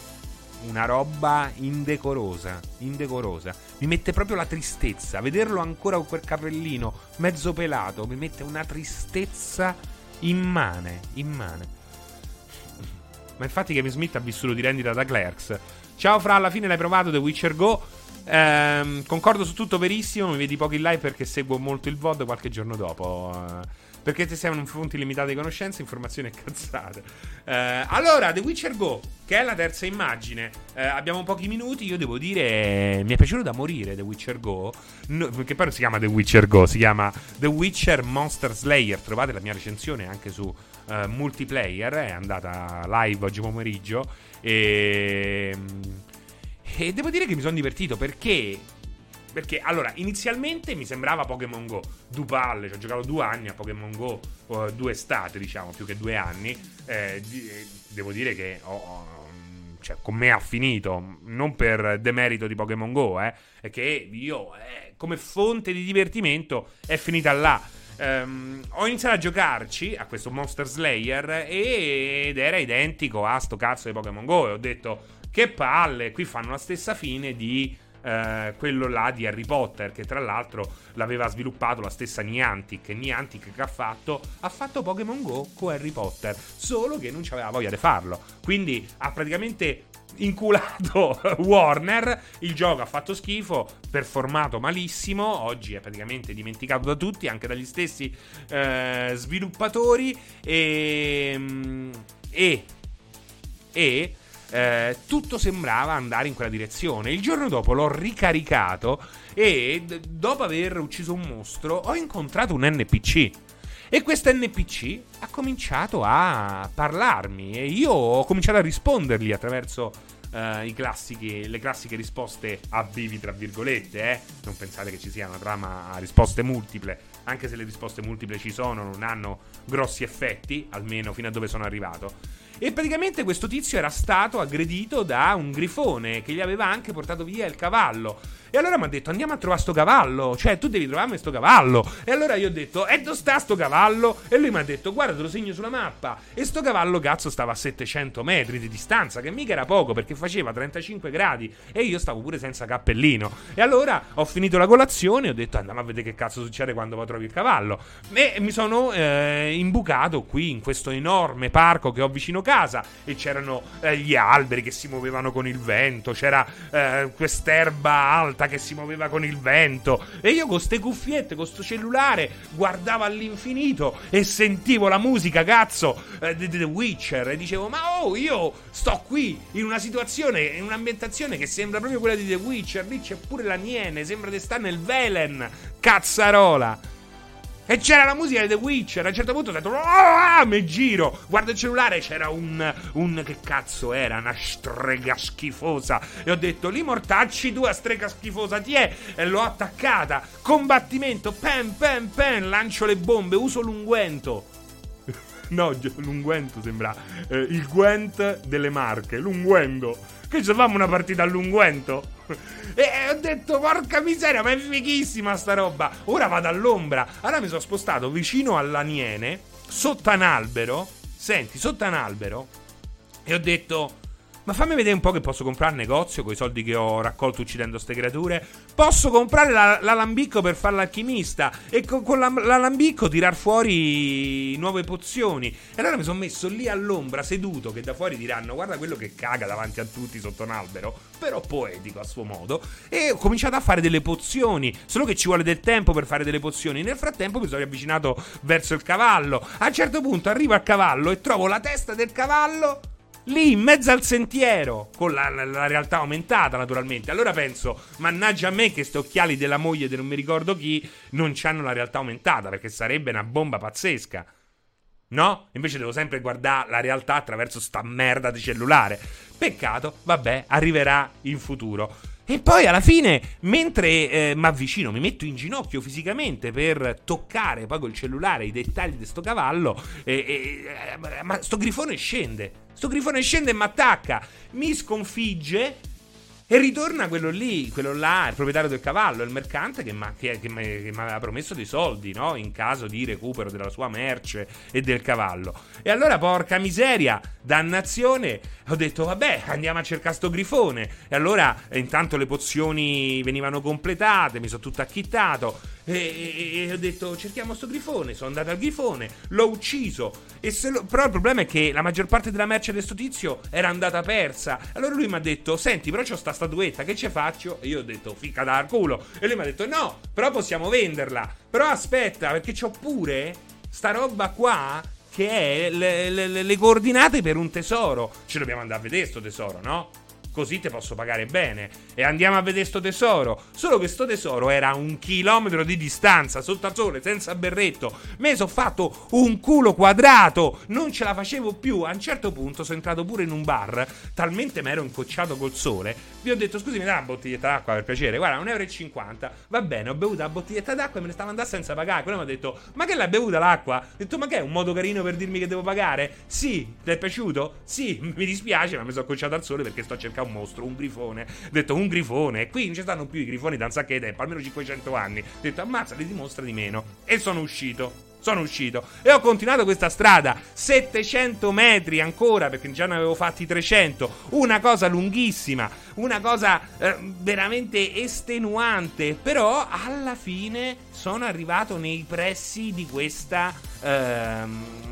una roba indecorosa. Indecorosa. Mi mette proprio la tristezza. Vederlo ancora con quel cappellino mezzo pelato mi mette una tristezza immane. Immane. Ma infatti Kevin Smith ha vissuto di rendita da Clerks. Ciao Fra, alla fine l'hai provato The Witcher Go. Ehm, concordo su tutto verissimo. Mi vedi poco in live perché seguo molto il VOD qualche giorno dopo. Uh, perché ti servono fonti limitate di conoscenze, informazioni e cazzate. Eh, allora, The Witcher Go, che è la terza immagine. Eh, abbiamo pochi minuti. Io devo dire, mi è piaciuto da morire The Witcher Go. No, che poi non si chiama The Witcher Go, si chiama The Witcher Monster Slayer. Trovate la mia recensione anche su uh, multiplayer. È andata live oggi pomeriggio. E. E devo dire che mi sono divertito perché perché allora, inizialmente mi sembrava Pokémon Go. Due palle, ci ho giocato due anni a Pokémon Go, uh, due estate, diciamo, più che due anni. Eh, di, eh, devo dire che ho, ho, cioè, con me ha finito. Non per demerito di Pokémon Go, eh. È che io, eh, come fonte di divertimento, è finita là. Um, ho iniziato a giocarci a questo Monster Slayer ed era identico a sto cazzo di Pokémon Go. E ho detto, che palle, qui fanno la stessa fine di eh, quello là di Harry Potter, che tra l'altro l'aveva sviluppato la stessa Niantic. Niantic che ha fatto? Ha fatto Pokémon Go con Harry Potter, solo che non aveva voglia di farlo. Quindi ha praticamente inculato Warner. Il gioco ha fatto schifo, performato malissimo. Oggi è praticamente dimenticato da tutti, anche dagli stessi eh, sviluppatori. E. E. E. Eh, tutto sembrava andare in quella direzione. Il giorno dopo l'ho ricaricato e d- dopo aver ucciso un mostro ho incontrato un NPC. E questo NPC ha cominciato a parlarmi e io ho cominciato a rispondergli attraverso uh, classici, le classiche risposte a vivi, tra virgolette. Eh? Non pensate che ci sia una trama a risposte multiple, anche se le risposte multiple ci sono, non hanno grossi effetti, almeno fino a dove sono arrivato. E praticamente questo tizio era stato aggredito da un grifone che gli aveva anche portato via il cavallo. E allora mi ha detto andiamo a trovare sto cavallo, cioè tu devi trovarmi sto cavallo. E allora io ho detto e dove sta sto cavallo? E lui mi ha detto guarda te lo segno sulla mappa. E sto cavallo cazzo stava a 700 metri di distanza, che mica era poco perché faceva 35 gradi e io stavo pure senza cappellino. E allora ho finito la colazione e ho detto andiamo a vedere che cazzo succede quando poi trovi il cavallo. E mi sono eh, imbucato qui in questo enorme parco che ho vicino casa e c'erano eh, gli alberi che si muovevano con il vento, c'era eh, quest'erba alta porta che si muoveva con il vento. E io con ste cuffiette, con sto cellulare, guardavo all'infinito e sentivo la musica, cazzo, eh, di The Witcher. E dicevo, ma oh, io sto qui in una situazione, in un'ambientazione che sembra proprio quella di The Witcher. Lì c'è pure la Niene, sembra di stare nel Velen. Cazzarola. E c'era la musica di The Witcher. A un certo punto ho detto, oh, mi giro. Guardo il cellulare, c'era un, un. Che cazzo era? Una strega schifosa. E ho detto, li mortacci tu strega schifosa, ti è? E l'ho attaccata. Combattimento, pen, pen, pen. Lancio le bombe, uso l'unguento. no, l'unguento sembra eh, il Gwent delle marche. L'unguento. Che ci facciamo una partita all'unguento? E ho detto, porca miseria, ma è fighissima sta roba. Ora vado all'ombra. Allora mi sono spostato vicino all'aniene, sotto un albero. Senti, sotto un albero. E ho detto, ma fammi vedere un po' che posso comprare al negozio con i soldi che ho raccolto uccidendo queste creature. Posso comprare la, l'alambicco per fare l'alchimista e con, con la, l'alambicco tirar fuori nuove pozioni. E allora mi sono messo lì all'ombra, seduto, che da fuori diranno guarda quello che caga davanti a tutti sotto un albero, però poetico a suo modo. E ho cominciato a fare delle pozioni, solo che ci vuole del tempo per fare delle pozioni. Nel frattempo mi sono riavvicinato verso il cavallo. A un certo punto arrivo al cavallo e trovo la testa del cavallo lì in mezzo al sentiero, con la, la, la, realtà aumentata naturalmente. Allora penso, mannaggia a me che questi occhiali della moglie di non mi ricordo chi non hanno la realtà aumentata, perché sarebbe una bomba pazzesca. No? Invece devo sempre guardare la realtà attraverso sta merda di cellulare. Peccato, vabbè, arriverà in futuro. E poi alla fine, mentre eh, mi avvicino, mi metto in ginocchio fisicamente per toccare poi col cellulare i dettagli di sto cavallo, eh, eh, ma sto grifone scende. Sto grifone scende e mi attacca, mi sconfigge e ritorna quello lì, quello là, il proprietario del cavallo, il mercante che mi aveva promesso dei soldi, no? In caso di recupero della sua merce e del cavallo. E allora, porca miseria, dannazione, ho detto, vabbè, andiamo a cercare sto grifone. E allora, intanto le pozioni venivano completate, mi sono tutto acchittato. E, e, e, ho detto cerchiamo sto grifone. Sono andato al grifone, l'ho ucciso. Lo, però il problema è che la maggior parte della merce di sto tizio era andata persa. Allora lui mi ha detto: Senti, però c'ho sta statuetta, che ce faccio? E io ho detto: Fica dal culo. E lui mi ha detto: No, però possiamo venderla. Però aspetta, perché c'ho pure sta roba qua che è le, le, le coordinate per un tesoro. Ci dobbiamo andare a vedere sto tesoro, no? Così te posso pagare bene. E andiamo a vedere sto tesoro. Solo che sto tesoro era a un chilometro di distanza, sotto al sole, senza berretto. Me sono fatto un culo quadrato, non ce la facevo più. A un certo punto sono entrato pure in un bar, talmente mi ero incocciato col sole. Vi ho detto, scusi, mi dà una bottiglietta d'acqua per piacere? Guarda, 1,50 euro. Va bene, ho bevuto la bottiglietta d'acqua e me ne stavo andando senza pagare. Quello mi ha detto, ma che l'hai bevuta l'acqua? Ho detto, ma che è un modo carino per dirmi che devo pagare? Sì, ti è piaciuto? Sì, mi dispiace, ma mi sono accocciato al sole perché sto cercando un mostro, un grifone. Detto un grifone. Qui non ci stanno più i grifoni da un sacco di tempo, almeno 500 anni. Detto ammazza, li dimostra di meno. E sono uscito. sono uscito e ho continuato questa strada 700 metri ancora perché già ne avevo fatti 300 una cosa lunghissima una cosa eh, veramente estenuante però alla fine sono arrivato nei pressi di questa eh,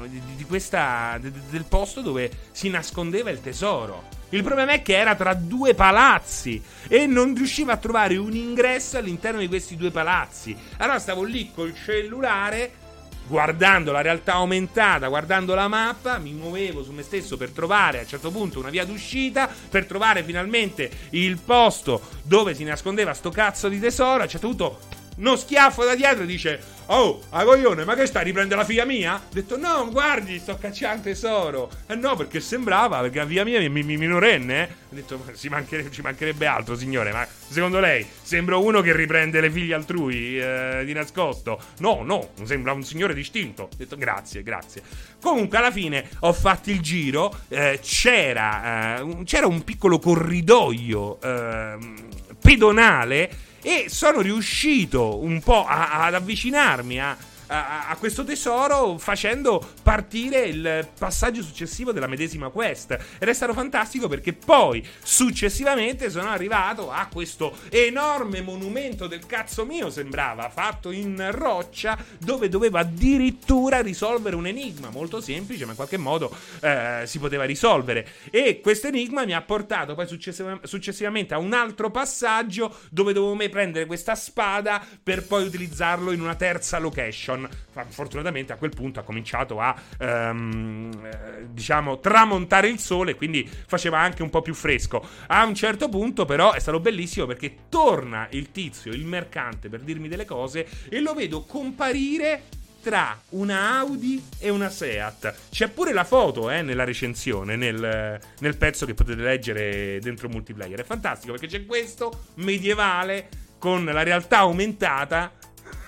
di, di questa de, del posto dove si nascondeva il tesoro il problema è che era tra due palazzi e non riusciva a trovare un ingresso all'interno di questi due palazzi. Allora stavo lì col cellulare guardando la realtà aumentata, guardando la mappa, mi muovevo su me stesso per trovare a un certo punto una via d'uscita, per trovare finalmente il posto dove si nascondeva sto cazzo di tesoro. A un certo punto uno schiaffo da dietro e dice Oh, a coglione, ma che stai? Riprende la figlia mia? Ho detto no, guardi, sto cacciando tesoro. Eh no, perché sembrava, perché la figlia mia mi, mi, minorenne. Eh? Ho detto, ci mancherebbe, ci mancherebbe, altro, signore, ma secondo lei sembra uno che riprende le figlie altrui eh, di nascosto? No, no, sembra un signore distinto. Ho detto grazie, grazie. Comunque, alla fine ho fatto il giro, eh, c'era, eh, c'era un piccolo corridoio ehm, pedonale e sono riuscito un po' a, ad avvicinarmi a a, questo tesoro facendo partire il passaggio successivo della medesima quest. Ed è stato fantastico perché poi successivamente sono arrivato a questo enorme monumento del cazzo mio, sembrava, fatto in roccia, dove dovevo addirittura risolvere un enigma molto semplice, ma in qualche modo eh, si poteva risolvere. E questo enigma mi ha portato poi successiv- successivamente a un altro passaggio dove dovevo prendere questa spada per poi utilizzarlo in una terza location. Washington. Fortunatamente a quel punto ha cominciato a ehm, diciamo tramontare il sole, quindi faceva anche un po' più fresco. A un certo punto, però, è stato bellissimo perché torna il tizio, il mercante, per dirmi delle cose e lo vedo comparire tra una Audi e una Seat. C'è pure la foto eh, nella recensione, nel, nel, pezzo che potete leggere dentro multiplayer. È fantastico perché c'è questo medievale con la realtà aumentata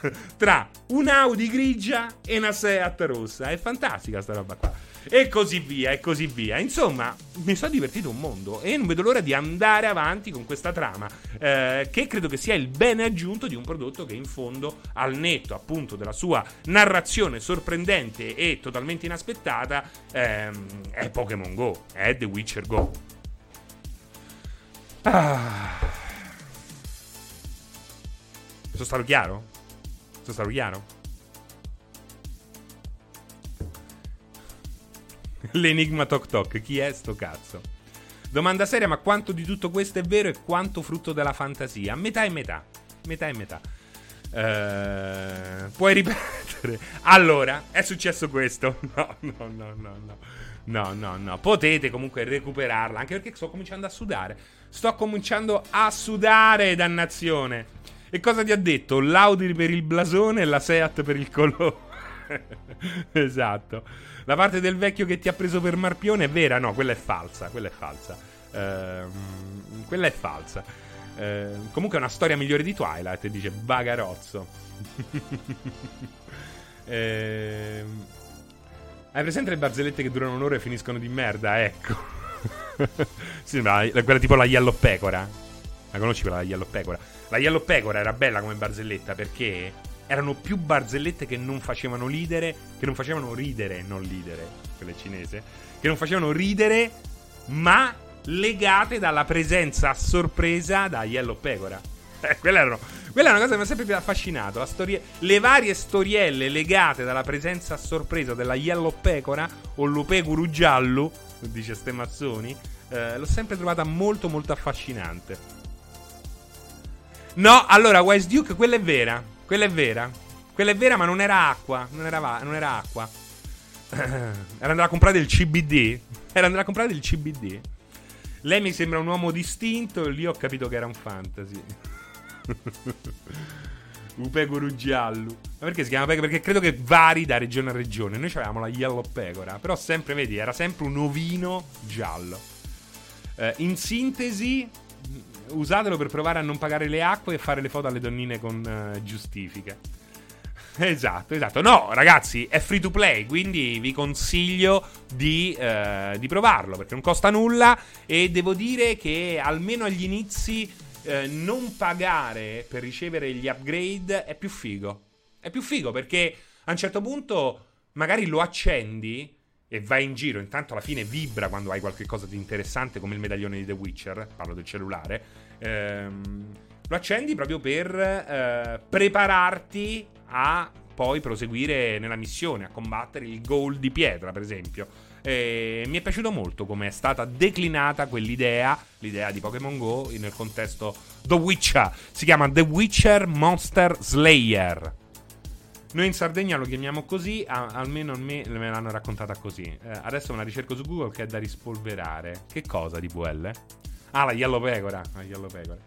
tra un'Audi grigia e una Seat rossa. È fantastica sta roba qua. E così via, e così via. Insomma, mi sono divertito un mondo e non vedo l'ora di andare avanti con questa trama, eh, che credo che sia il bene aggiunto di un prodotto che in fondo, al netto appunto della sua narrazione sorprendente e totalmente inaspettata, ehm, è Pokémon Go, è The Witcher Go. Ah. Sono stato chiaro? Chiaro? L'enigma Tok Tok, chi è sto cazzo? Domanda seria, ma quanto di tutto questo è vero e quanto frutto della fantasia? Metà e metà. Metà e metà. Uh, puoi ripetere? Allora, è successo questo. No, no, no, no, no. No, no, no. Potete comunque recuperarla. Anche perché sto cominciando a sudare. Sto cominciando a sudare, dannazione. E cosa ti ha detto? L'Audi per il blasone e la Seat per il colore. esatto. La parte del vecchio che ti ha preso per Marpione è vera? No, quella è falsa. Quella è falsa. Uh, quella è falsa. Uh, comunque è una storia migliore di Twilight. Dice Bagarozzo. eh, hai presente le barzellette che durano un'ora e finiscono di merda? Ecco. sì, quella tipo la Yellow Pecora. La conosci quella Yellow Pecora? La Yellow Pecora era bella come barzelletta perché erano più barzellette che non facevano ridere, che non facevano ridere, non ridere, quella cinese, che non facevano ridere, ma legate dalla presenza a sorpresa da Yellow Pecora. Eh, quella, erano, quella è una cosa che mi ha sempre più affascinato. Storie, le varie storielle legate dalla presenza a sorpresa della Yellow Pecora o Lupeguru giallo, dice Stemazzoni, eh, l'ho sempre trovata molto molto affascinante. No, allora, Wise Duke, quella è vera. Quella è vera. Quella è vera, ma non era acqua. Non era, va- non era acqua. era andata a comprare del CBD. Era andata a comprare del CBD. Lei mi sembra un uomo distinto. Lì ho capito che era un fantasy. Upeguru giallo. Ma perché si chiama pecora? Perché credo che vari da regione a regione. Noi avevamo la yellow pecora. Però sempre, vedi, era sempre un ovino giallo. Eh, in sintesi, usatelo per provare a non pagare le acque e fare le foto alle donnine con uh, giustifica. Esatto, esatto. No, ragazzi, è free to play, quindi vi consiglio di, uh, di provarlo perché non costa nulla e devo dire che almeno agli inizi uh, non pagare per ricevere gli upgrade è più figo. È più figo perché A un certo punto, magari lo accendi e vai in giro. Intanto alla fine vibra quando hai qualcosa di interessante, come il medaglione di The Witcher. Parlo del cellulare. Ehm, lo accendi proprio per eh, prepararti a poi proseguire nella missione, a combattere il goal di pietra, per esempio. E mi è piaciuto molto come è stata declinata quell'idea, l'idea di Pokémon Go, nel contesto The Witcher. Si chiama The Witcher Monster Slayer. Noi in Sardegna lo chiamiamo così, a, almeno me, me l'hanno raccontata così. Eh, adesso me la ricerco su Google che è da rispolverare. Che cosa di VL? Ah, la Yellow Pecora. La Yellow Pecora.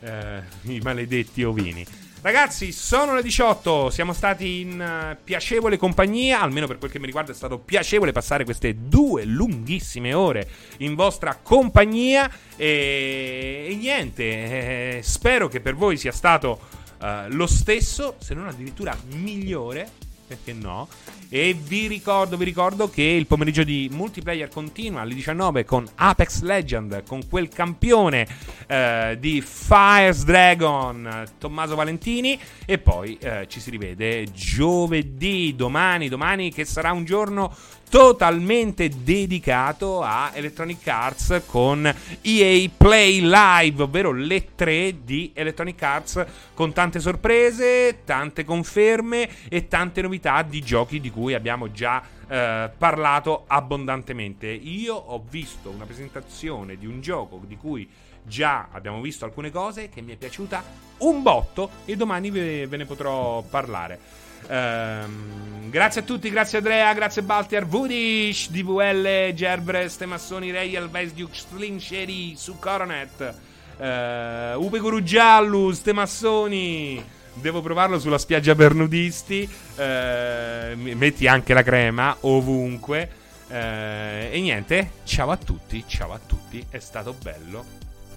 Eh, I maledetti ovini. Ragazzi, sono le 18, siamo stati in uh, piacevole compagnia, almeno per quel che mi riguarda è stato piacevole passare queste due lunghissime ore in vostra compagnia e, e niente, eh, spero che per voi sia stato uh, lo stesso, se non addirittura migliore, perché no? E vi ricordo, vi ricordo che il pomeriggio di multiplayer continua alle 19 con Apex Legend, con quel campione eh, di Fires Dragon, Tommaso Valentini. E poi eh, ci si rivede giovedì, domani, domani che sarà un giorno totalmente dedicato a Electronic Arts con EA Play Live, ovvero le tre di Electronic Arts con tante sorprese, tante conferme e tante novità di giochi di cui abbiamo già eh, parlato abbondantemente. Io ho visto una presentazione di un gioco di cui già abbiamo visto alcune cose che mi è piaciuta un botto e domani ve, ve ne potrò parlare. Um, grazie a tutti, grazie Andrea, grazie Baltiar, Vudish, DVL, Gerbres, Temassoni, Real, Vesdiuk, Slinceri, su Coronet, uh, Upe Guru Giallus, Temassoni. Devo provarlo sulla spiaggia per nudisti. Uh, metti anche la crema ovunque. Uh, e niente, ciao a tutti, ciao a tutti. È stato bello,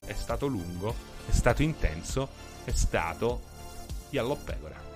è stato lungo, è stato intenso, è stato Yellow Pecora.